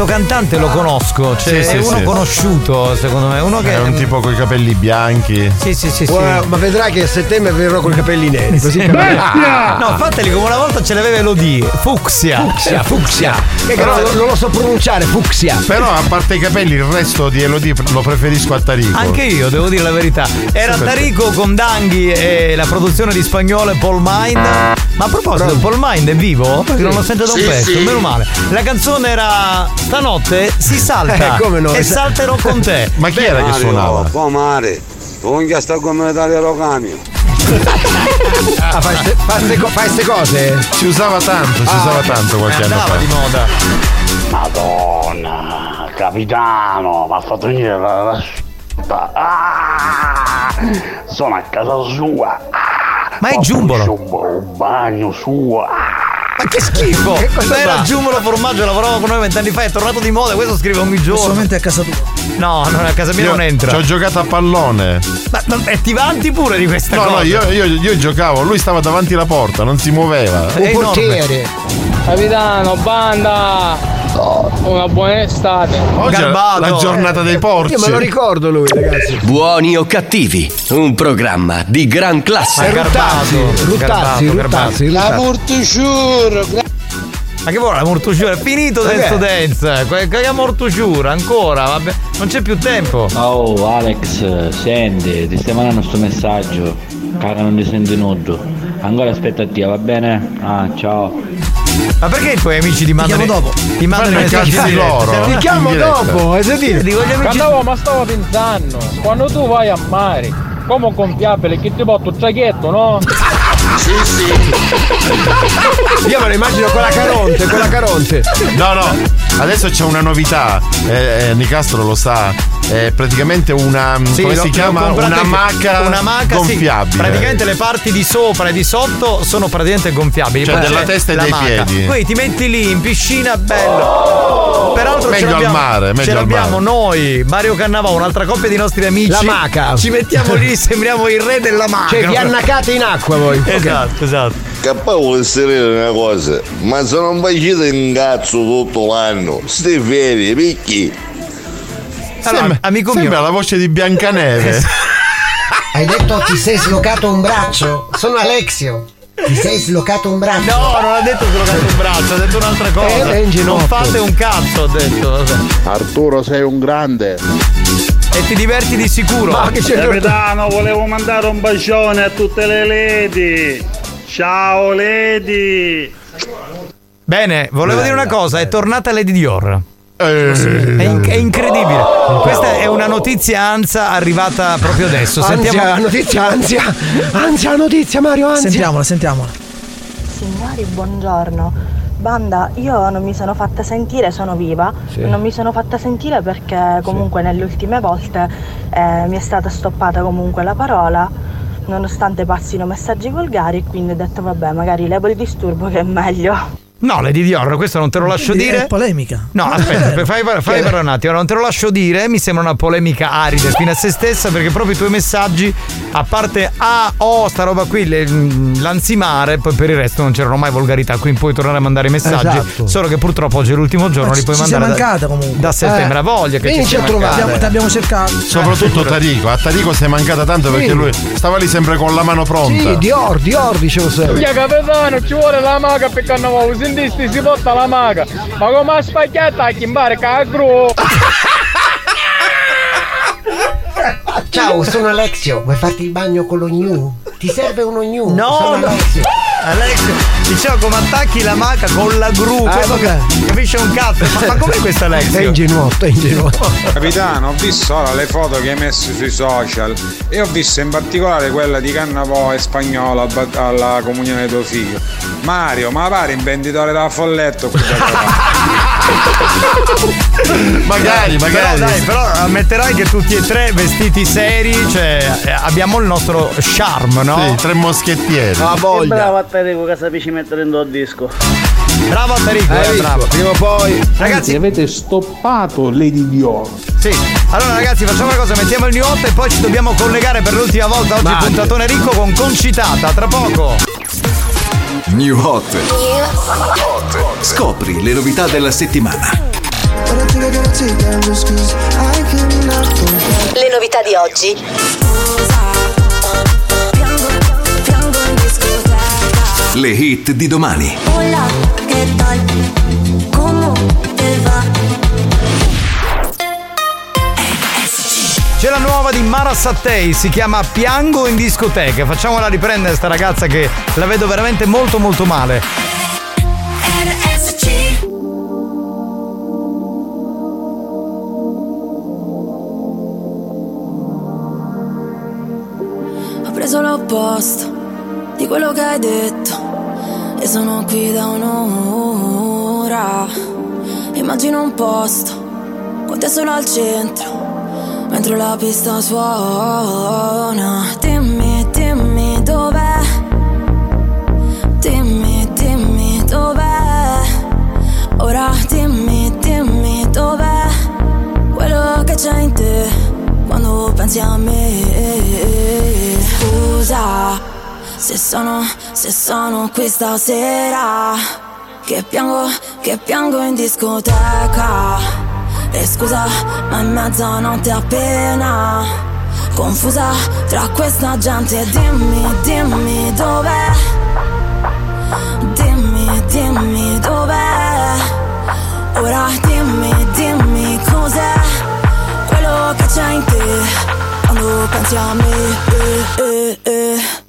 Speaker 2: questo cantante lo conosco, cioè
Speaker 5: Sì, sì,
Speaker 2: è uno
Speaker 5: sì.
Speaker 2: conosciuto secondo me, uno che
Speaker 5: È un tipo con i capelli bianchi.
Speaker 2: Sì, sì, sì, sì.
Speaker 6: Guarda, ma vedrai che a settembre verrò con i capelli neri. Così capirai.
Speaker 2: No, fateli come una volta ce l'aveva Elodie. Fucsia.
Speaker 6: Fucsia, fucsia. Che
Speaker 5: Però-
Speaker 6: non, non lo so pronunciare, fucsia.
Speaker 5: Però a parte i capelli, il resto di Elodie lo preferisco a Tarico.
Speaker 2: Anche io, devo dire la verità. Era
Speaker 5: Sì, perché-
Speaker 2: Tarico con Danghi e la produzione di spagnolo e Paul Mind. Ma a proposito, Paul Mind è vivo? Perché non lo sento da un
Speaker 5: Sì,
Speaker 2: pezzo,
Speaker 5: sì.
Speaker 2: meno male. La canzone era Stanotte si salta *laughs*
Speaker 6: Eh, come no?
Speaker 2: e salterò con te.
Speaker 5: Ma chi era che suonava?
Speaker 64: Pomare, unghia sta come tagliare camion.
Speaker 6: Ah, fai ste, fai ste co- fai ste cose?
Speaker 5: Si usava tanto, si
Speaker 6: Ah,
Speaker 5: usava tanto qualche anno fa.
Speaker 2: di moda.
Speaker 64: Madonna, capitano, mi ha fatto venire la, la Ah!
Speaker 65: Sono a casa sua.
Speaker 2: Ma è Giumbolo.
Speaker 65: Un bagno suo.
Speaker 2: Ma che schifo! *laughs*
Speaker 65: Che fa?
Speaker 2: Giumbolo Formaggio, lavorava con noi vent'anni fa, è tornato di moda, questo scrive ogni giorno.
Speaker 7: Solamente a casa tua.
Speaker 2: No, non a casa mia
Speaker 5: Io
Speaker 2: non entra.
Speaker 5: Ci ho giocato a pallone.
Speaker 2: Ma, ma- e ti vanti pure di questa
Speaker 5: No,
Speaker 2: cosa?
Speaker 5: no, io, io- io giocavo, lui stava davanti alla porta, non si muoveva.
Speaker 2: È enorme.
Speaker 8: Capitano, banda! Una buona estate.
Speaker 5: Oggi è la giornata dei porci.
Speaker 6: Io me lo ricordo lui, ragazzi.
Speaker 66: Buoni o cattivi, un programma di gran classe.
Speaker 6: È Ruttazzi, Ruttazzi, Ruttazzi,
Speaker 67: La mortusciura.
Speaker 2: Ma che vuole la mortusciura? È finito
Speaker 67: Perché?
Speaker 2: Dance to Dance. Que- Che che mortusciura ancora? Vabbè, non c'è più tempo.
Speaker 68: Oh Alex, senti, ti stai mandando sto messaggio. Cara non ti senti nudo. Ancora aspettativa, va bene? Ah, ciao.
Speaker 2: Ma perché i tuoi amici ti mandano.
Speaker 68: chiamo dopo.
Speaker 2: Ti mandano
Speaker 68: i
Speaker 2: messaggi diretta?
Speaker 68: loro. Ti chiamo dopo, hai sentito?
Speaker 2: Dico gli amici.
Speaker 8: Guardavo, ma stavo pensando, quando tu vai a mare, come gonfiabile, che ti porta un giacchetto, no?
Speaker 6: Sì, sì. Io me lo immagino con la Caronte, con la Caronte.
Speaker 5: No, no, adesso c'è una novità, eh, eh, Nicastro lo sa, è praticamente una,
Speaker 2: Sì,
Speaker 5: come
Speaker 2: l'ho-
Speaker 5: si chiama? Una maca,
Speaker 2: una maca sì.
Speaker 5: gonfiabile.
Speaker 2: praticamente le parti di sopra e di sotto sono praticamente gonfiabili.
Speaker 5: Cioè
Speaker 2: Poi
Speaker 5: della testa e dei
Speaker 2: maca.
Speaker 5: piedi.
Speaker 2: Poi ti metti lì in piscina, bello. Peraltro ce
Speaker 5: Meglio al
Speaker 2: l'abbiamo,
Speaker 5: mare, meglio
Speaker 2: ce
Speaker 5: al
Speaker 2: l'abbiamo
Speaker 5: mare.
Speaker 2: noi, Mario Cannavò, un'altra coppia di nostri amici.
Speaker 6: La maca.
Speaker 2: Ci mettiamo lì, sembriamo il re della maca.
Speaker 6: Cioè, vi annacate in acqua voi.
Speaker 2: Esatto, esatto.
Speaker 58: Che poi vuol dire una cosa, ma se non facete in cazzo tutto l'anno, stai fermi, picchi.
Speaker 2: Allora, amico mio.
Speaker 5: Sembra la voce di Biancaneve. *laughs*
Speaker 69: Hai detto ti sei slocato un braccio? Sono Alexio. Ti sei slocato un braccio?
Speaker 2: No, non ha detto slocato un braccio, ha detto un'altra cosa.
Speaker 69: Eh, è in
Speaker 2: non fate un cazzo, ho detto.
Speaker 14: Arturo sei un grande.
Speaker 2: E ti diverti di sicuro.
Speaker 67: Capitano, volevo mandare un bacione a tutte le lady. Ciao lady.
Speaker 2: Bene, volevo dire una cosa, è tornata Lady Dior.
Speaker 5: Eh.
Speaker 2: È, in- è incredibile. Questa è una notizia ansia arrivata proprio adesso. Sentiamo.
Speaker 6: Ansia, notizia, ansia. Ansia, notizia, Mario, ansia.
Speaker 7: Sentiamola, sentiamola.
Speaker 70: Signori, buongiorno. Banda, io non mi sono fatta sentire, sono viva.
Speaker 6: Sì.
Speaker 70: Non mi sono fatta sentire perché comunque nelle ultime volte eh, mi è stata stoppata comunque la parola, nonostante passino messaggi volgari, quindi ho detto vabbè, magari levo il disturbo che è meglio.
Speaker 2: No, Lady Dior, questo non te lo lascio
Speaker 7: Quindi
Speaker 2: dire.
Speaker 7: È polemica.
Speaker 2: No, aspetta, fai, fai, per un attimo, non te lo lascio dire, mi sembra una polemica arida fino a se stessa perché proprio i tuoi messaggi, a parte ah, oh, sta roba qui, le- mm, l'ansimare, poi per il resto non c'erano mai volgarità, quindi puoi tornare a mandare i messaggi,
Speaker 7: Esatto.
Speaker 2: solo che purtroppo oggi è l'ultimo giorno,
Speaker 7: Ma
Speaker 2: li
Speaker 7: ci-
Speaker 2: puoi
Speaker 7: ci sei
Speaker 2: mandare da-
Speaker 7: mancata comunque.
Speaker 2: da settembre,
Speaker 7: Eh.
Speaker 2: a voglia che
Speaker 7: Vieni
Speaker 2: ci sia
Speaker 7: a trovare. ti abbiamo cercato.
Speaker 5: Soprattutto Tarico, a Tarico sei mancata tanto perché
Speaker 6: Sì.
Speaker 5: lui stava lì sempre con la mano pronta.
Speaker 6: Sì, Dior, Dior dicevo sempre.
Speaker 8: Via capitano, ci vuole la maga per carnavale, sentisti si porta la maga. Ma come ha spacchiata a chimbare cagru?
Speaker 69: Ciao, sono Alexio. Vuoi farti il bagno con lo gnu? Ti serve uno gnu?
Speaker 2: No,
Speaker 69: sono
Speaker 2: no.
Speaker 69: Alexio.
Speaker 2: Alexio, diciamo come attacchi la maca con la gru,
Speaker 69: Ah,
Speaker 2: questo
Speaker 69: vabbè.
Speaker 2: capisce un cazzo. Ma, ma com'è questo Alexio?
Speaker 6: È ingenuotto, è ingenuotto.
Speaker 71: Capitano, ho visto ora le foto che hai messo sui social e ho visto in particolare quella di Cannavò e Spagnolo alla comunione di tuo figlio. Mario, ma pare invenditore da folletto qui *laughs* da
Speaker 5: magari,
Speaker 2: Però
Speaker 5: magari.
Speaker 2: dai, però ammetterai che tutti e tre vestiti seri, cioè eh, abbiamo il nostro charme, no?
Speaker 5: Sì, tre moschettieri.
Speaker 72: Ah, bravo a te che capisci mettere in do disco.
Speaker 2: Bravo
Speaker 72: Hai
Speaker 2: eh, bravo.
Speaker 6: Prima o poi.
Speaker 2: Ragazzi,
Speaker 67: avete stoppato Lady Dior.
Speaker 2: Sì. Allora ragazzi, facciamo una cosa, mettiamo il new hot e poi ci dobbiamo collegare per l'ultima volta oggi
Speaker 66: Vai.
Speaker 2: puntatone ricco con Concitata, tra poco.
Speaker 66: New Hot. Scopri le novità della settimana.
Speaker 28: Le novità di oggi.
Speaker 66: Le hit di domani.
Speaker 28: Hola, ¿qué tal? ¿Cómo te va?
Speaker 2: C'è la nuova di Mara Sattei, si chiama Piango in discoteca. Facciamola riprendere sta ragazza che la vedo veramente molto molto male.
Speaker 28: RSC.
Speaker 33: Ho preso l'opposto di quello che hai detto e sono qui da un'ora. Immagino un posto con te solo al centro, mentre la pista suona. Dimmi, dimmi dov'è. Dimmi, dimmi dov'è. Ora dimmi, dimmi dov'è. Quello che c'è in te quando pensi a me. Scusa se sono, se sono qui stasera. Che piango, che piango in discoteca. E scusa, ma è mezzanotte appena Confusa tra questa gente Dimmi, dimmi dov'è Dimmi, dimmi dov'è Ora dimmi, dimmi cos'è Quello che c'è in te Quando pensi a me eh, eh, eh.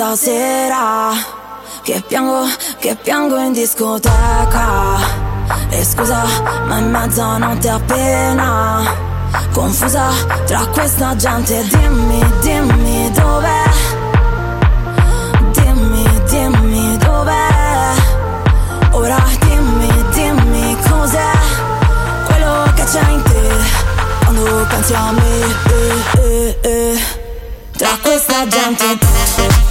Speaker 33: stasera Che piango, che piango in discoteca. E scusa ma è mezzanotte appena Confusa tra questa gente. Dimmi, dimmi dov'è? Dimmi, dimmi dov'è? Ora dimmi, dimmi cos'è Quello che c'è in te Quando pensi a me. Eh, eh, eh. Tra questa gente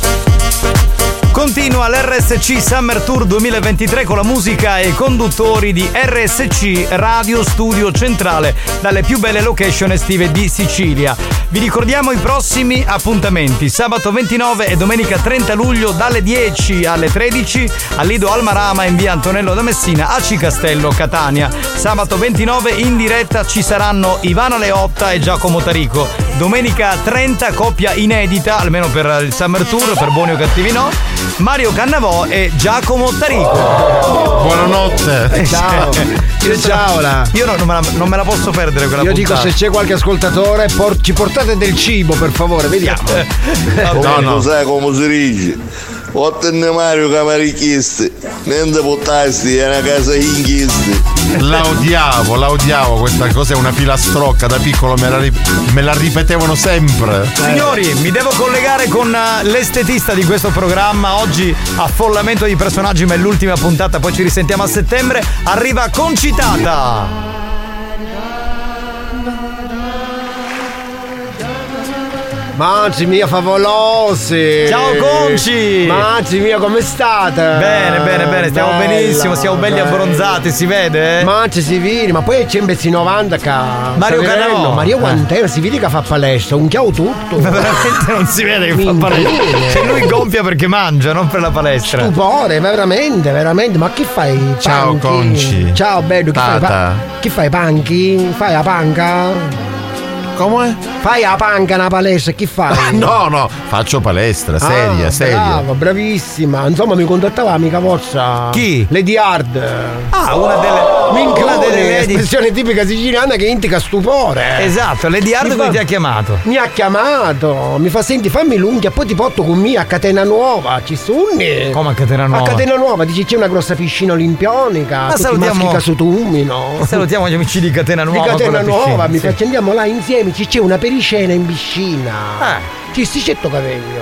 Speaker 2: Continua l'RSC Summer Tour 2023 con la musica e i conduttori di RSC Radio Studio Centrale dalle più belle location estive di Sicilia. Vi ricordiamo i prossimi appuntamenti. Sabato 29 e domenica 30 luglio dalle 10 alle 13 a Lido Almarama in via Antonello da Messina a Cicastello Catania. Sabato 29 in diretta ci saranno Ivana Leotta e Giacomo Tarico. Domenica 30 coppia inedita, almeno per il Summer Tour, per buoni o cattivi no. Mario Cannavò e Giacomo Tarico.
Speaker 5: Buonanotte.
Speaker 6: Ciao. Ciao là.
Speaker 2: Io non, me la, non me la posso perdere quella
Speaker 6: Io dico
Speaker 2: puntata.
Speaker 6: se c'è qualche ascoltatore, por- ci portate del cibo per favore, vediamo. *laughs*
Speaker 58: No, no. sai come si dice? Ottenne Mario Camarichisti, niente pottasti, è una casa inchisti.
Speaker 5: La odiavo, la odiavo, questa cosa è una filastrocca, da piccolo me la, me la ripetevano sempre.
Speaker 2: Signori, mi devo collegare con eh, l'estetista di questo programma. Oggi affollamento di personaggi, ma è l'ultima puntata, poi ci risentiamo a settembre. Arriva Concitata.
Speaker 6: Manzi mia favolosi!
Speaker 2: Ciao, Conci!
Speaker 6: Manzi mia come state?
Speaker 2: Bene, bene, bene, stiamo
Speaker 6: Bella,
Speaker 2: benissimo, siamo belli
Speaker 6: bella.
Speaker 2: abbronzati, si vede? eh?
Speaker 6: Manzi si vede, ma poi c'è invece 90 che
Speaker 2: Mario. Cannavò.
Speaker 6: Mario Quantero si vede che fa palestra, un chiao tutto.
Speaker 2: Ma *laughs* veramente non si vede che fa palestra. Cioè lui gonfia perché mangia, non per la palestra.
Speaker 6: Stupore, veramente, veramente. Ma che fai?
Speaker 5: Ciao,
Speaker 6: Panchi?
Speaker 5: Conci.
Speaker 6: Ciao bello, che fai?
Speaker 5: Tata.
Speaker 6: Pa- che fai panchi? Fai la panca?
Speaker 5: Come?
Speaker 6: Fai la panca una palestra, che fai? *laughs*
Speaker 5: No, no, faccio palestra, seria,
Speaker 6: Ah,
Speaker 5: seria.
Speaker 6: Brava, bravissima. Insomma, mi contattava amica vostra.
Speaker 2: Chi?
Speaker 6: Lady Hard.
Speaker 2: Ah, una delle.
Speaker 6: Minchione,
Speaker 2: una delle lady.
Speaker 6: espressione tipica siciliana che indica stupore.
Speaker 2: Esatto, Lady Hard
Speaker 6: Mi fa-
Speaker 2: ti ha chiamato.
Speaker 6: Mi ha chiamato, mi fa senti fammi l'unghia, poi ti porto con me a Catena Nuova, ci sunni.
Speaker 2: Come a Catena
Speaker 6: A
Speaker 2: Nuova?
Speaker 6: Catena Nuova, dici c'è una grossa piscina olimpianica,
Speaker 2: Ma
Speaker 6: tutti
Speaker 2: salutiamo-
Speaker 6: maschi Casutumino.
Speaker 2: Salutiamo gli amici di Catena
Speaker 6: Di
Speaker 2: Nuova. con
Speaker 6: Catena
Speaker 2: la piscina,
Speaker 6: Nuova, mi
Speaker 2: sì.
Speaker 6: faccio andiamo là insieme, ci c'è una pericena in piscina.
Speaker 2: Eh.
Speaker 6: Ci sti certo cavegno.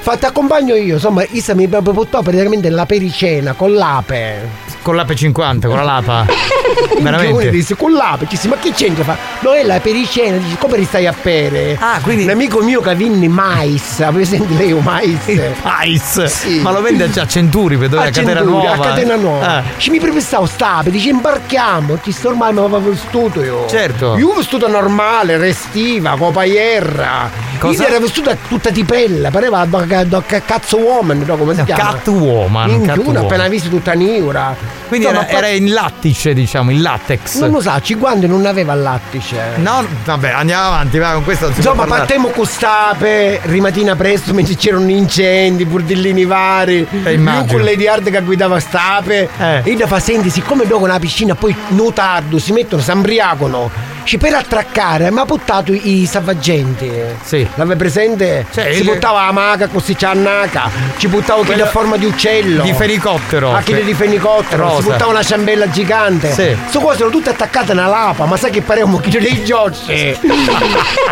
Speaker 6: Fa, ti accompagno io, insomma, Isa mi portò praticamente la pericena con l'ape.
Speaker 2: Con l'ape 50, con la lapa. *laughs*
Speaker 6: Veramente? Disse con l'ape, ci si, ma che c'entra? Fa, no, è la pericena, dice, come ristai a pere?
Speaker 2: Ah, quindi.
Speaker 6: Un amico mio che vinni mais, avete sentito lei un mais?
Speaker 2: Mais?
Speaker 6: Sì.
Speaker 2: Ma lo vende già a Centuri, per dove a,
Speaker 6: a
Speaker 2: Catena
Speaker 6: Centuri,
Speaker 2: Nuova.
Speaker 6: A Catena Nuova.
Speaker 2: Ah.
Speaker 6: Ci mi prefissavo stape, dice imbarchiamo, ti sto ormai mi avevo vestuto io.
Speaker 2: Certo.
Speaker 6: Io vestuto normale, restiva, copaiera.
Speaker 2: Cosa?
Speaker 6: Io era vestuta tutta di pelle, pareva da, da, da cazzo woman, no, come si chiama?
Speaker 2: Catwoman.
Speaker 6: Minchia, una appena visto tutta niura.
Speaker 2: Quindi
Speaker 6: Insomma,
Speaker 2: era, era in lattice, diciamo, in latex.
Speaker 6: Non lo sa, ci guanti non aveva il lattice.
Speaker 2: No, vabbè, andiamo avanti, va, con questo non si
Speaker 6: Insomma, partiamo con stape, rimattina presto mentre c'erano incendi, burdellini vari.
Speaker 2: Eh, immagino.
Speaker 6: Lui con Lady Hard che guidava stape.
Speaker 2: Eh.
Speaker 6: E da fa senti, siccome dopo una piscina poi nuotardo, si mettono, si ambriacano. Ci per attraccare, ma ha buttato i salvagenti.
Speaker 2: Sì.
Speaker 6: L'aveva presente?
Speaker 2: Cioè,
Speaker 6: si
Speaker 2: il-
Speaker 6: buttava la maga, così c'è annaca. Ci buttava
Speaker 2: Quello-
Speaker 6: a forma di uccello.
Speaker 2: Di fenicottero.
Speaker 6: Ah, chi di fenicottero.
Speaker 2: Rosa.
Speaker 6: Si buttava una ciambella gigante.
Speaker 2: Sì.
Speaker 6: Sto qua sono tutte attaccate alla lapa, ma sai che parevamo chi dei giorgi.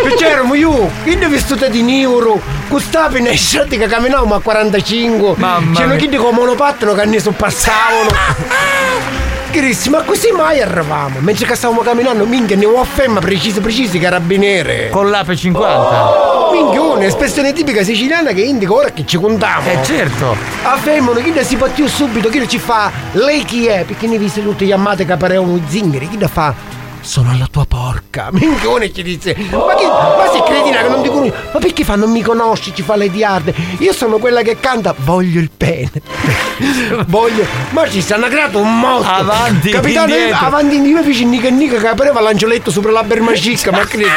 Speaker 6: Perché eravamo io, chi ne vestuta di neuro, Gustavi nei shorti che camminavamo a 45.
Speaker 2: Mamma
Speaker 6: C'erano chi con monopattino che ne sorpassavano. *laughs* Grissi, ma così mai eravamo? Mentre che stavamo camminando, minchia, ne ho afferma precisi precisi carabinieri.
Speaker 2: Con l'ape 50.
Speaker 6: Minchione, espressione tipica siciliana che indica ora che ci contiamo.
Speaker 2: Eh certo.
Speaker 6: Affermano chi ne si può subito, chi ne ci fa lei chi è? Perché ne viste tutti gli ammate che parevano zingari, chi ne fa? Sono la tua porca. Minchione ci dice. Ma, chi, ma sei cretina che non ti conosci? Ma perché fa non mi conosci? Ci fa le diarde. Io sono quella che canta Voglio il pene. *laughs* Voglio. Ma ci stanno creato un mostro.
Speaker 2: Avanti,
Speaker 6: Capitano, io- avanti io mi feci nica nica che pareva l'angioletto sopra la bermacicca. ma credi?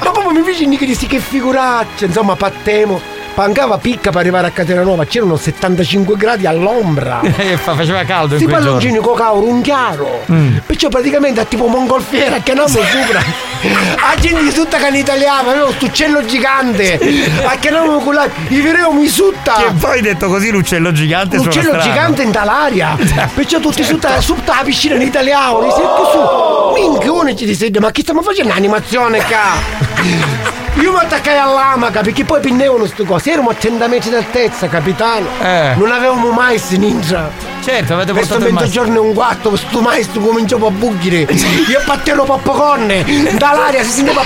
Speaker 6: Ma proprio mi feci nica di sì che figuraccia. Insomma, pattemo. Pancava picca per arrivare a Catena Nuova, c'erano 75 gradi all'ombra. *laughs*
Speaker 2: Fa- faceva caldo
Speaker 6: Sti palloncini con cauro, un chiaro.
Speaker 2: Mm.
Speaker 6: Perciò praticamente è tipo mongolfiera che andiamo sopra. *laughs* *laughs* A gente di tutta cane italiana, avevo sto uccello gigante. A che andiamo con la. I vereo mi sutta.
Speaker 2: Che poi detto così l'uccello gigante
Speaker 6: L'uccello gigante in dall'aria. *laughs* Perciò tutti
Speaker 2: Certo.
Speaker 6: sotto, sotto la piscina in italiano. Mi sento su. Minchione ci disegna, ma che stiamo facendo animazione qua? *laughs* Io mi attaccai all'amaca perché poi pinnevano sto cose. Erano a 30 metri d'altezza, capitano.
Speaker 2: Eh.
Speaker 6: Non avevamo mai si ninja.
Speaker 2: Certo, avete
Speaker 6: Questo
Speaker 2: portato maestro.
Speaker 6: mezzogiorno e un quarto, questo maestro cominciò a buggire. Io battevo popcorn, dall'aria si sentiva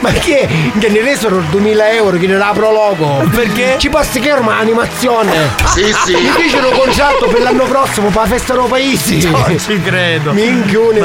Speaker 6: Ma che è? Che ne resero 2000 euro che ne dà prologo.
Speaker 2: Perché?
Speaker 6: Ci posso che ormai animazione.
Speaker 73: Sì, sì.
Speaker 6: Mi fecero contratto per l'anno prossimo per la festa dei paesi.
Speaker 2: Non ci credo.
Speaker 6: Minchione,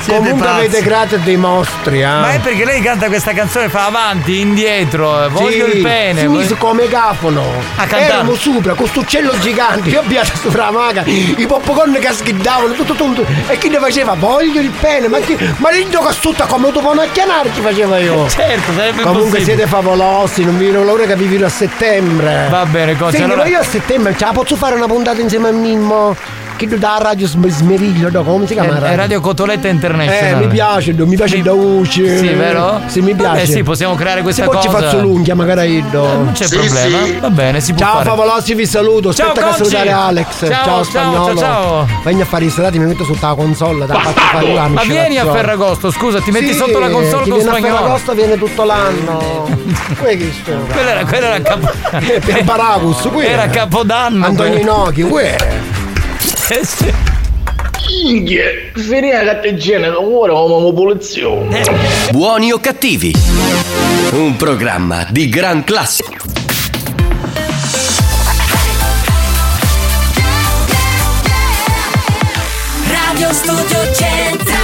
Speaker 2: siete
Speaker 6: Comunque
Speaker 2: pazzi.
Speaker 6: avete creato dei mostri, eh.
Speaker 2: Ma è perché lei canta questa canzone, fa avanti, indietro, voglio
Speaker 6: Sì,
Speaker 2: il pene.
Speaker 6: Si mise come megafono.
Speaker 2: A cantare.
Speaker 6: Eravamo sopra, con questo uccello gigante. Io abbiamo sopra la maga, i popcorn che sghiddavano, tutto tutto. E chi ne faceva? Voglio il pene. Ma chi. Ma rindo che tutta come dopo una chianare ci faceva io. *laughs*
Speaker 2: Certo, sarebbe
Speaker 6: Comunque
Speaker 2: possibile.
Speaker 6: siete favolosi, non vi vedo l'ora che vi vedo a settembre.
Speaker 2: Va bene, Cozzi,
Speaker 6: Senti,
Speaker 2: allora-
Speaker 6: ma io a settembre ce la posso fare una puntata insieme a Mimmo? Che da radio Sm- smeriglio, no? come si chiama?
Speaker 2: È, è Radio Cotoletta
Speaker 6: Eh,
Speaker 2: International.
Speaker 6: mi piace, mi piace da voce.
Speaker 2: Sì, vero?
Speaker 6: Sì, mi piace.
Speaker 2: Eh sì, possiamo creare questa
Speaker 6: Se poi
Speaker 2: cosa.
Speaker 6: ci faccio l'unghia, magari io.
Speaker 2: Non c'è problema. Va bene, si può
Speaker 6: Ciao
Speaker 2: fare.
Speaker 6: favolosi, vi saluto.
Speaker 2: Ciao,
Speaker 6: Aspetta che
Speaker 2: Cocci.
Speaker 6: salutare Alex.
Speaker 2: Ciao,
Speaker 6: Ciao,
Speaker 2: ciao,
Speaker 6: spagnolo.
Speaker 2: ciao, ciao.
Speaker 6: Venni a fare i salati, mi metto sotto la console. Da faccio fare
Speaker 2: Ma vieni a. Ferragosto, scusa, ti metti
Speaker 6: Sì,
Speaker 2: sotto la console con spagnolo.
Speaker 6: Ferragosto viene tutto l'anno. Quello che *laughs*
Speaker 2: era, quello era capo...
Speaker 6: Eh, *laughs* per Baracus, quello.
Speaker 2: Era Capodanno.
Speaker 6: Antonio. Inoki, quello.
Speaker 2: Eh sì.
Speaker 8: Minchia, finire la catteggina, ora come popolazione.
Speaker 13: Buoni o cattivi? Un programma di gran classe.
Speaker 1: Radio Studio Centrale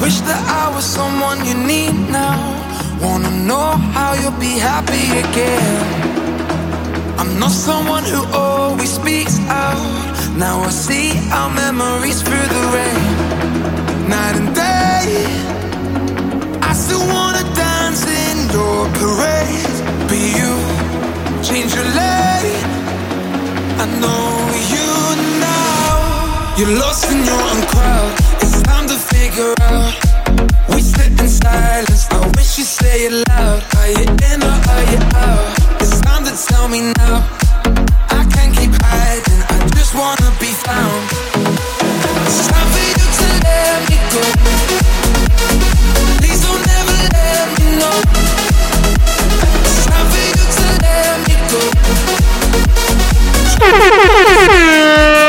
Speaker 74: Wish that I was someone you need now. Wanna know how you'll be happy again. I'm not someone who always speaks out.
Speaker 75: Now I see our memories through the rain, night and day. I still wanna dance in your parade, but you change your lane. I know you now. You're lost in your own crowd. It's time figure out. We sit in silence. I wish you say it loud. Are you in or are you out? It's time to tell me now. I can't keep hiding. I just wanna be found. It's time for you to let me go. Please don't ever let me know. It's time for you to let me go. *laughs*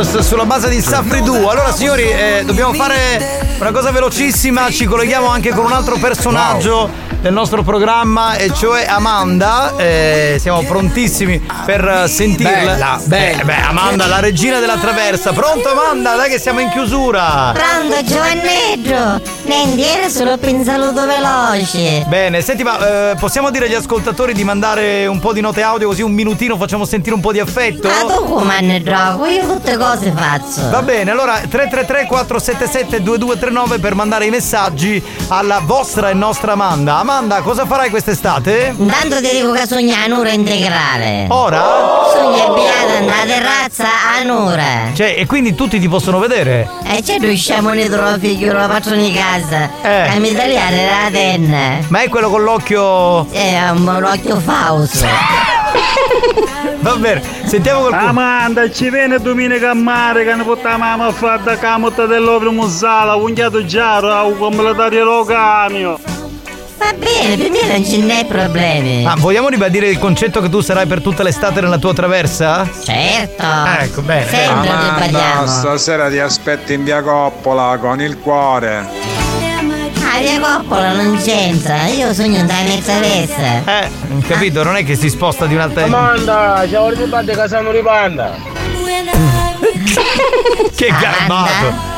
Speaker 2: Colors sulla base di Safri Duo. Allora signori, eh, dobbiamo fare una cosa velocissima, ci colleghiamo anche con un altro personaggio del nostro programma e cioè Amanda. Eh, siamo prontissimi per sentirla.
Speaker 6: Bella, bella.
Speaker 2: Eh, beh, Amanda, la regina della traversa. Pronto Amanda? Dai che siamo in chiusura.
Speaker 76: Pronto Giovannetto, Nendiere solo per un saluto veloce.
Speaker 2: Bene, senti, ma eh, possiamo dire agli ascoltatori di mandare un po' di note audio così un minutino facciamo sentire un po' di affetto?
Speaker 76: Ma tu come ne gioco? Io tutte cose faccio.
Speaker 2: Va bene, allora 333 477 2239 per mandare i messaggi alla vostra e nostra Amanda. Amanda, cosa farai quest'estate?
Speaker 76: Intanto ti dico che sogna a Nura integrale.
Speaker 2: Ora?
Speaker 76: Sogna beata nella terrazza a.
Speaker 2: Cioè, e quindi tutti ti possono vedere?
Speaker 76: E c'è riusciamo ne trovo figlio, lo faccio in casa.
Speaker 2: Eh.
Speaker 76: A mi tagliare la tenna.
Speaker 2: Ma è quello con l'occhio.
Speaker 76: È un occhio fausto. *laughs*
Speaker 2: Va bene, sentiamo qualcuno.
Speaker 77: Amanda, ci viene domenica a mare che ne porta mamma a fare da camotta dell'opera musala, unchiato giaro, come la tagliare lo camion.
Speaker 76: Va bene, per me non ce n'è problemi.
Speaker 2: Ma vogliamo ribadire il concetto che tu sarai per tutta l'estate nella tua traversa?
Speaker 76: Certo.
Speaker 2: Ecco, bene.
Speaker 76: Sempre
Speaker 1: Amanda, stasera ti aspetto in via Coppola con il cuore.
Speaker 76: Ah, via Coppola non c'entra, io sogno in mezza veste.
Speaker 2: Eh, capito, non è che si sposta di un'altra.
Speaker 78: Amanda, ciao riparte Casano Ripanda.
Speaker 2: che garbato!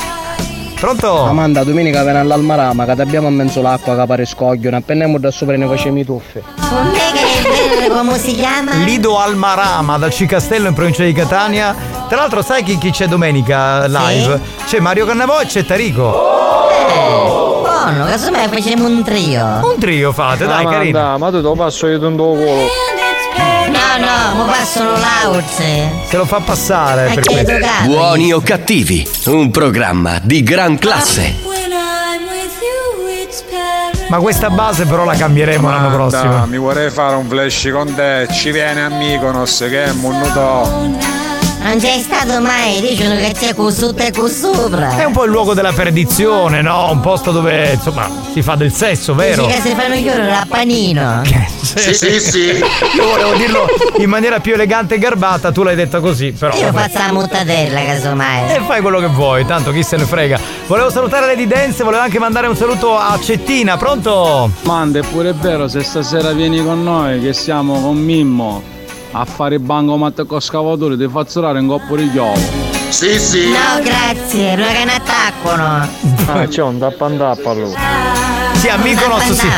Speaker 2: Pronto?
Speaker 8: Amanda, domenica viene all'Almarama che ti abbiamo a mezzo l'acqua che pare scogliono, appena da sopra ne facciamo i tuffi.
Speaker 76: Come si chiama?
Speaker 2: Lido Almarama da Cicastello in provincia di Catania. Tra l'altro, sai chi, chi c'è domenica live? C'è Mario Cannavò e c'è Tarico.
Speaker 76: Buono, casomai facciamo un trio.
Speaker 2: Un trio fate, dai, carino.
Speaker 8: Amanda, ma tu te lo passo io tanto culo.
Speaker 76: No, no, mi passano l'auce.
Speaker 2: Se lo fa passare
Speaker 76: Ma
Speaker 2: per questo.
Speaker 13: Buoni o cattivi, un programma di gran classe.
Speaker 2: Ma questa base però la cambieremo l'anno
Speaker 1: Amanda,
Speaker 2: prossimo.
Speaker 1: mi vorrei fare un flash con te. Ci viene a Mykonos che è un minuto.
Speaker 76: Non c'è stato mai, dicono che c'è con sotto e con sopra.
Speaker 2: È un po' il luogo della perdizione, no? Un posto dove, insomma, si fa del sesso, vero?
Speaker 76: Dici che si fanno chiudere a panino.
Speaker 2: Sì, sì, sì. Io volevo dirlo in maniera più elegante e garbata, tu l'hai detta così, però.
Speaker 76: Io
Speaker 2: vabbè.
Speaker 76: faccio la mutatella, casomai.
Speaker 2: E fai quello che vuoi, tanto chi se ne frega. Volevo salutare Lady Dance, volevo anche mandare un saluto a Cettina, pronto?
Speaker 77: Manda, è pure vero, se stasera vieni con noi, che siamo con Mimmo a fare bancomat con scavatori, ti fazzolare un coppo di chiovo.
Speaker 79: Sì, sì.
Speaker 76: No, grazie, non è che ne attaccano.
Speaker 8: Ah, c'è un tappan tappa allora.
Speaker 2: Sì, a Mykonos sì.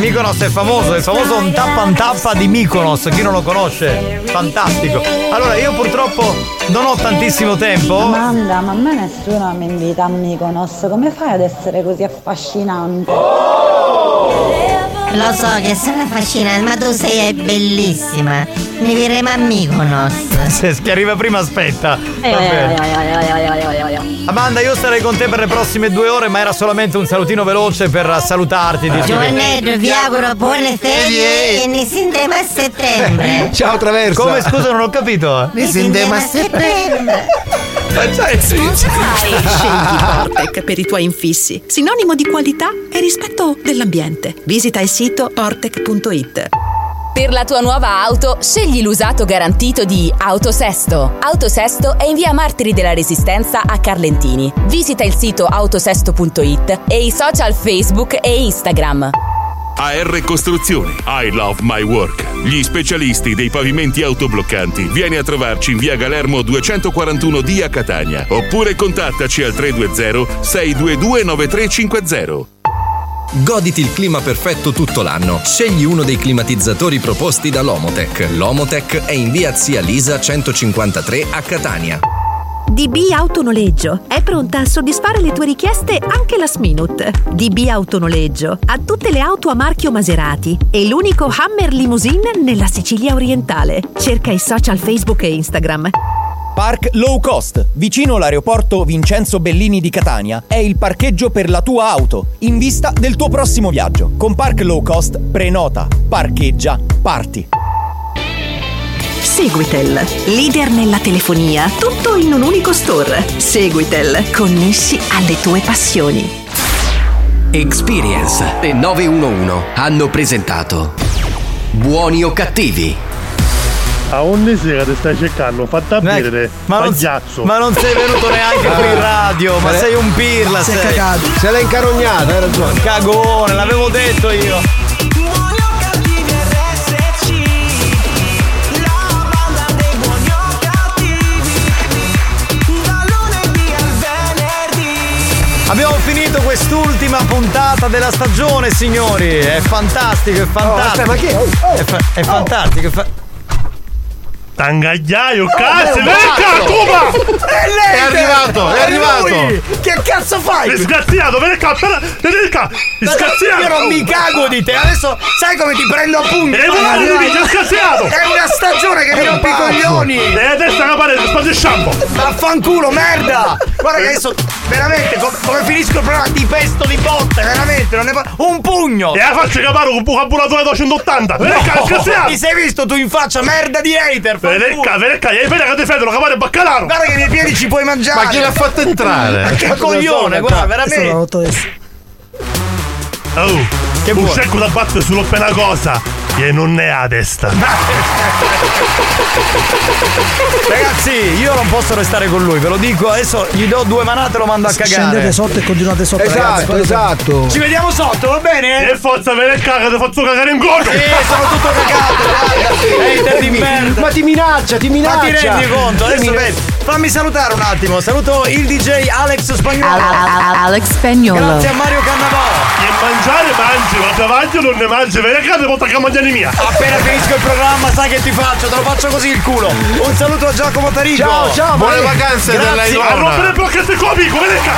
Speaker 2: Mykonos è famoso, è famoso un tappa and tappa di Mykonos, chi non lo conosce? Fantastico. Allora, io purtroppo non ho tantissimo tempo.
Speaker 15: Amanda, ma a me nessuno mi invita a Mykonos, come fai ad essere così affascinante?
Speaker 76: Lo so che sono affascinante, ma tu sei bellissima. Mi diremo a Mykonos. *laughs*
Speaker 2: Se chi arriva prima aspetta.
Speaker 76: Eh,
Speaker 2: Va bene. Amanda, io starei con te per le prossime due ore, ma era solamente un salutino veloce per salutarti. che-
Speaker 76: Giovannetto, vi auguro buone ferie e ne sentiamo a settembre. *laughs*
Speaker 2: Ciao Traverso. Come scusa, non ho capito.
Speaker 76: Ne sentiamo a settembre.
Speaker 4: Scegli Ortec per i tuoi infissi, sinonimo di qualità e rispetto dell'ambiente. Visita il sito ortec.it.
Speaker 33: Per la tua nuova auto, scegli l'usato garantito di Autosesto. Autosesto è in via Martiri della Resistenza a Carlentini. Visita il sito autosesto.it e i social Facebook e Instagram.
Speaker 63: AR Costruzione. I love my work. Gli specialisti dei pavimenti autobloccanti. Vieni a trovarci in via Galermo 241D a Catania. Oppure contattaci al 320 622 9350.
Speaker 66: Goditi il clima perfetto tutto l'anno. Scegli uno dei climatizzatori proposti da Lomotech. Lomotech è in via Zia Lisa 153 a Catania.
Speaker 4: DB Autonoleggio è pronta a soddisfare le tue richieste anche last minute. DB Autonoleggio ha tutte le auto a marchio Maserati e l'unico Hammer Limousine nella Sicilia orientale. Cerca i social Facebook e Instagram.
Speaker 80: Park Low Cost, vicino all'aeroporto Vincenzo Bellini di Catania, è il parcheggio per la tua auto, in vista del tuo prossimo viaggio. Con Park Low Cost prenota, parcheggia, parti.
Speaker 4: Seguitel, leader nella telefonia, tutto in un unico store. Seguitel, connessi alle tue passioni.
Speaker 13: Experience e 911 hanno presentato Buoni o cattivi?
Speaker 58: A ogni sera ti stai cercando, fatta bere,
Speaker 2: ma non-
Speaker 58: pagliazzo.
Speaker 2: ma non sei venuto neanche qui in radio, ma sei un pirla,
Speaker 6: è
Speaker 2: sei.
Speaker 6: cagato. Se l'è incarognata, hai ragione.
Speaker 2: Cagone, l'avevo detto io. Abbiamo finito quest'ultima puntata della stagione, signori. È fantastico, è fantastico.
Speaker 58: aspetta, ma chi è? Oh, oh.
Speaker 2: È, fa- è fantastico, è fa-
Speaker 58: Tangagliaio,
Speaker 2: Oh,
Speaker 58: cazzo,
Speaker 2: beh,
Speaker 58: venga! Cuba!
Speaker 2: È lei,
Speaker 58: È arrivato, è arrivato!
Speaker 2: lui! Che cazzo fai?
Speaker 58: Disgraziato, vieni qua, vieni qua! Disgraziato!
Speaker 2: Io non mi cago di te, adesso sai come ti prendo a pugni?
Speaker 58: E vuoi di disgraziato!
Speaker 2: È una stagione che mi rompi i coglioni!
Speaker 58: E adesso la parete, spazio shampoo!
Speaker 2: Vaffanculo, merda! Guarda che adesso, veramente, com- come finisco il programma ti pesto di botte, veramente, non ne fa... Un pugno!
Speaker 58: E la faccia capare con un carburatore da 180! Vieni qua,
Speaker 2: No,
Speaker 58: disgraziato!
Speaker 2: Mi sei visto tu in faccia, merda di hater!
Speaker 58: Qua, vieni qua, hai appena che ti freddo, capare baccalaro!
Speaker 2: Guarda che i miei piedi ci puoi mangiare!
Speaker 5: Ma chi l'ha fatto entrare?
Speaker 2: Ma *laughs* che coglione, guarda, veramente!
Speaker 58: Oh,
Speaker 2: Che
Speaker 58: un secco da battere solo per una cosa, che non ne ha testa.
Speaker 2: Ragazzi, io non posso restare con lui, ve lo dico, adesso gli do due manate e lo mando a cagare.
Speaker 6: Scendete sotto e continuate sotto.
Speaker 2: Esatto,
Speaker 6: esatto.
Speaker 2: Ci vediamo sotto, va bene?
Speaker 58: E forza, qua, che ti faccio cagare in godo!
Speaker 2: Sì, sono tutto cagato, guarda. Hater di merda.
Speaker 6: Ma ti minaccia, ti minaccia.
Speaker 2: Ma ti rendi conto? Adesso vedi. Fammi salutare un attimo. Saluto il DJ Alex Spagnolo.
Speaker 4: Alex Spagnolo.
Speaker 2: Grazie a Mario Cannavò.
Speaker 58: E mangiare mangi, ma davanti o non ne mangi, vieni qua, ti porto a mangiare mia!
Speaker 2: Appena finisco il programma, sai che ti faccio? Te lo faccio così il culo. Un saluto a Giacomo Tarico.
Speaker 6: Ciao, ciao,
Speaker 5: Buone
Speaker 6: Maria.
Speaker 5: vacanze
Speaker 2: Grazie.
Speaker 5: della
Speaker 58: A
Speaker 5: Ilona.
Speaker 58: rompere il blocchetto con amico, vieni qua!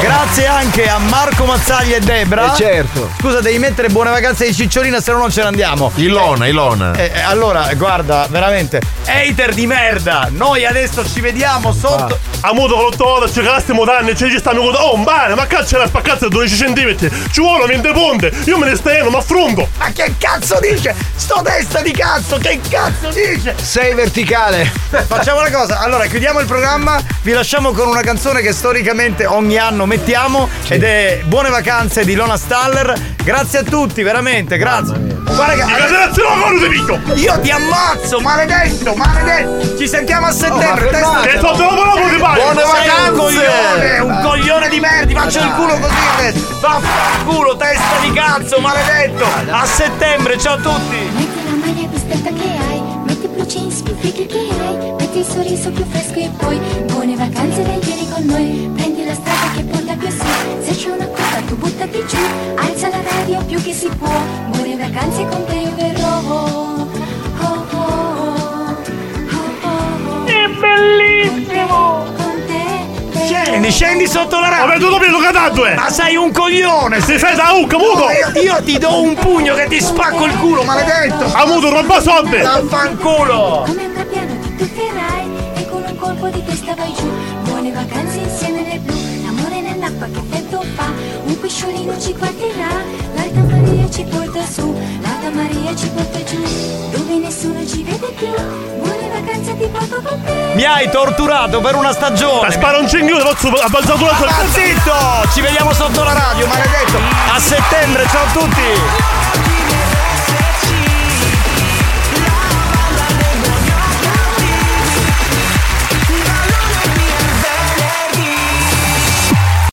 Speaker 2: Grazie anche a Marco Mazzaglia e Debra.
Speaker 6: Eh, certo.
Speaker 2: Scusa, devi mettere buone vacanze di Cicciolina, se no non ce ne andiamo.
Speaker 5: Ilona, Ilona.
Speaker 2: Eh, eh, allora, guarda, veramente, hater di merda. Noi adesso ci vediamo sotto.
Speaker 58: A modo con l'otto ci cagaste modanne, ci ci stanno con. Oh, un bene, ma cazzo la spaccazza 12 cm! Ci vuole 20 ponte! Io me ne steno, ma affronto!
Speaker 2: Ma che cazzo dice? Sto testa di cazzo, che cazzo dice?
Speaker 6: Sei verticale.
Speaker 2: Facciamo una cosa, allora chiudiamo il programma, vi lasciamo con una canzone che storicamente ogni anno mettiamo ed è Buone vacanze di Lona Staller. Grazie a tutti, veramente, grazie. Guarda che
Speaker 58: Grazie a con di picco!
Speaker 2: io ti ammazzo, maledetto, maledetto. Ci sentiamo a settembre, testa
Speaker 58: Che sto dopo dopo ti!
Speaker 5: Buone
Speaker 2: Sei un
Speaker 5: vacanze!
Speaker 2: coglione, un coglione di merda, faccio il culo così adesso. Vaffanculo, testa di cazzo, maledetto. A settembre, ciao a tutti.
Speaker 1: Metti la maglia più stretta che hai, metti i blue jeans più fighi che hai, metti il sorriso più fresco e poi buone vacanze dai vieni con noi, prendi la strada che porta più su, se c'è una curva tu buttati giù, alza la radio più che si può, buone vacanze con te io verrò. Oh, oh, oh, oh, oh.
Speaker 81: È bellissimo!
Speaker 2: Scendi, scendi sotto la
Speaker 58: Ma
Speaker 2: radio.
Speaker 58: vedo dopo che cadato è!
Speaker 2: Ma sei un coglione!
Speaker 58: Si fai da ucca, muto!
Speaker 2: Io, io ti do un pugno che ti spacco il culo, maledetto!
Speaker 58: Ha muto roba soldi!
Speaker 2: Vaffanculo!
Speaker 1: Come un gabbiano ti tufferai e con un colpo di testa vai giù. Buone vacanze insieme nel blu, l'amore nell'acqua che freddo fa. Un pesciolino ci guarderà, l'alta Maria ci porta su, l'alta Maria ci porta giù, dove nessuno ci vede più. Buone vacanze ti porto con te.
Speaker 2: Mi hai torturato per una
Speaker 58: Ma
Speaker 2: stagione!
Speaker 58: spara un cinghiale, faccio a balzatura
Speaker 2: Ma zitto! Ci vediamo sotto la radio, maledetto! A settembre, ciao a tutti!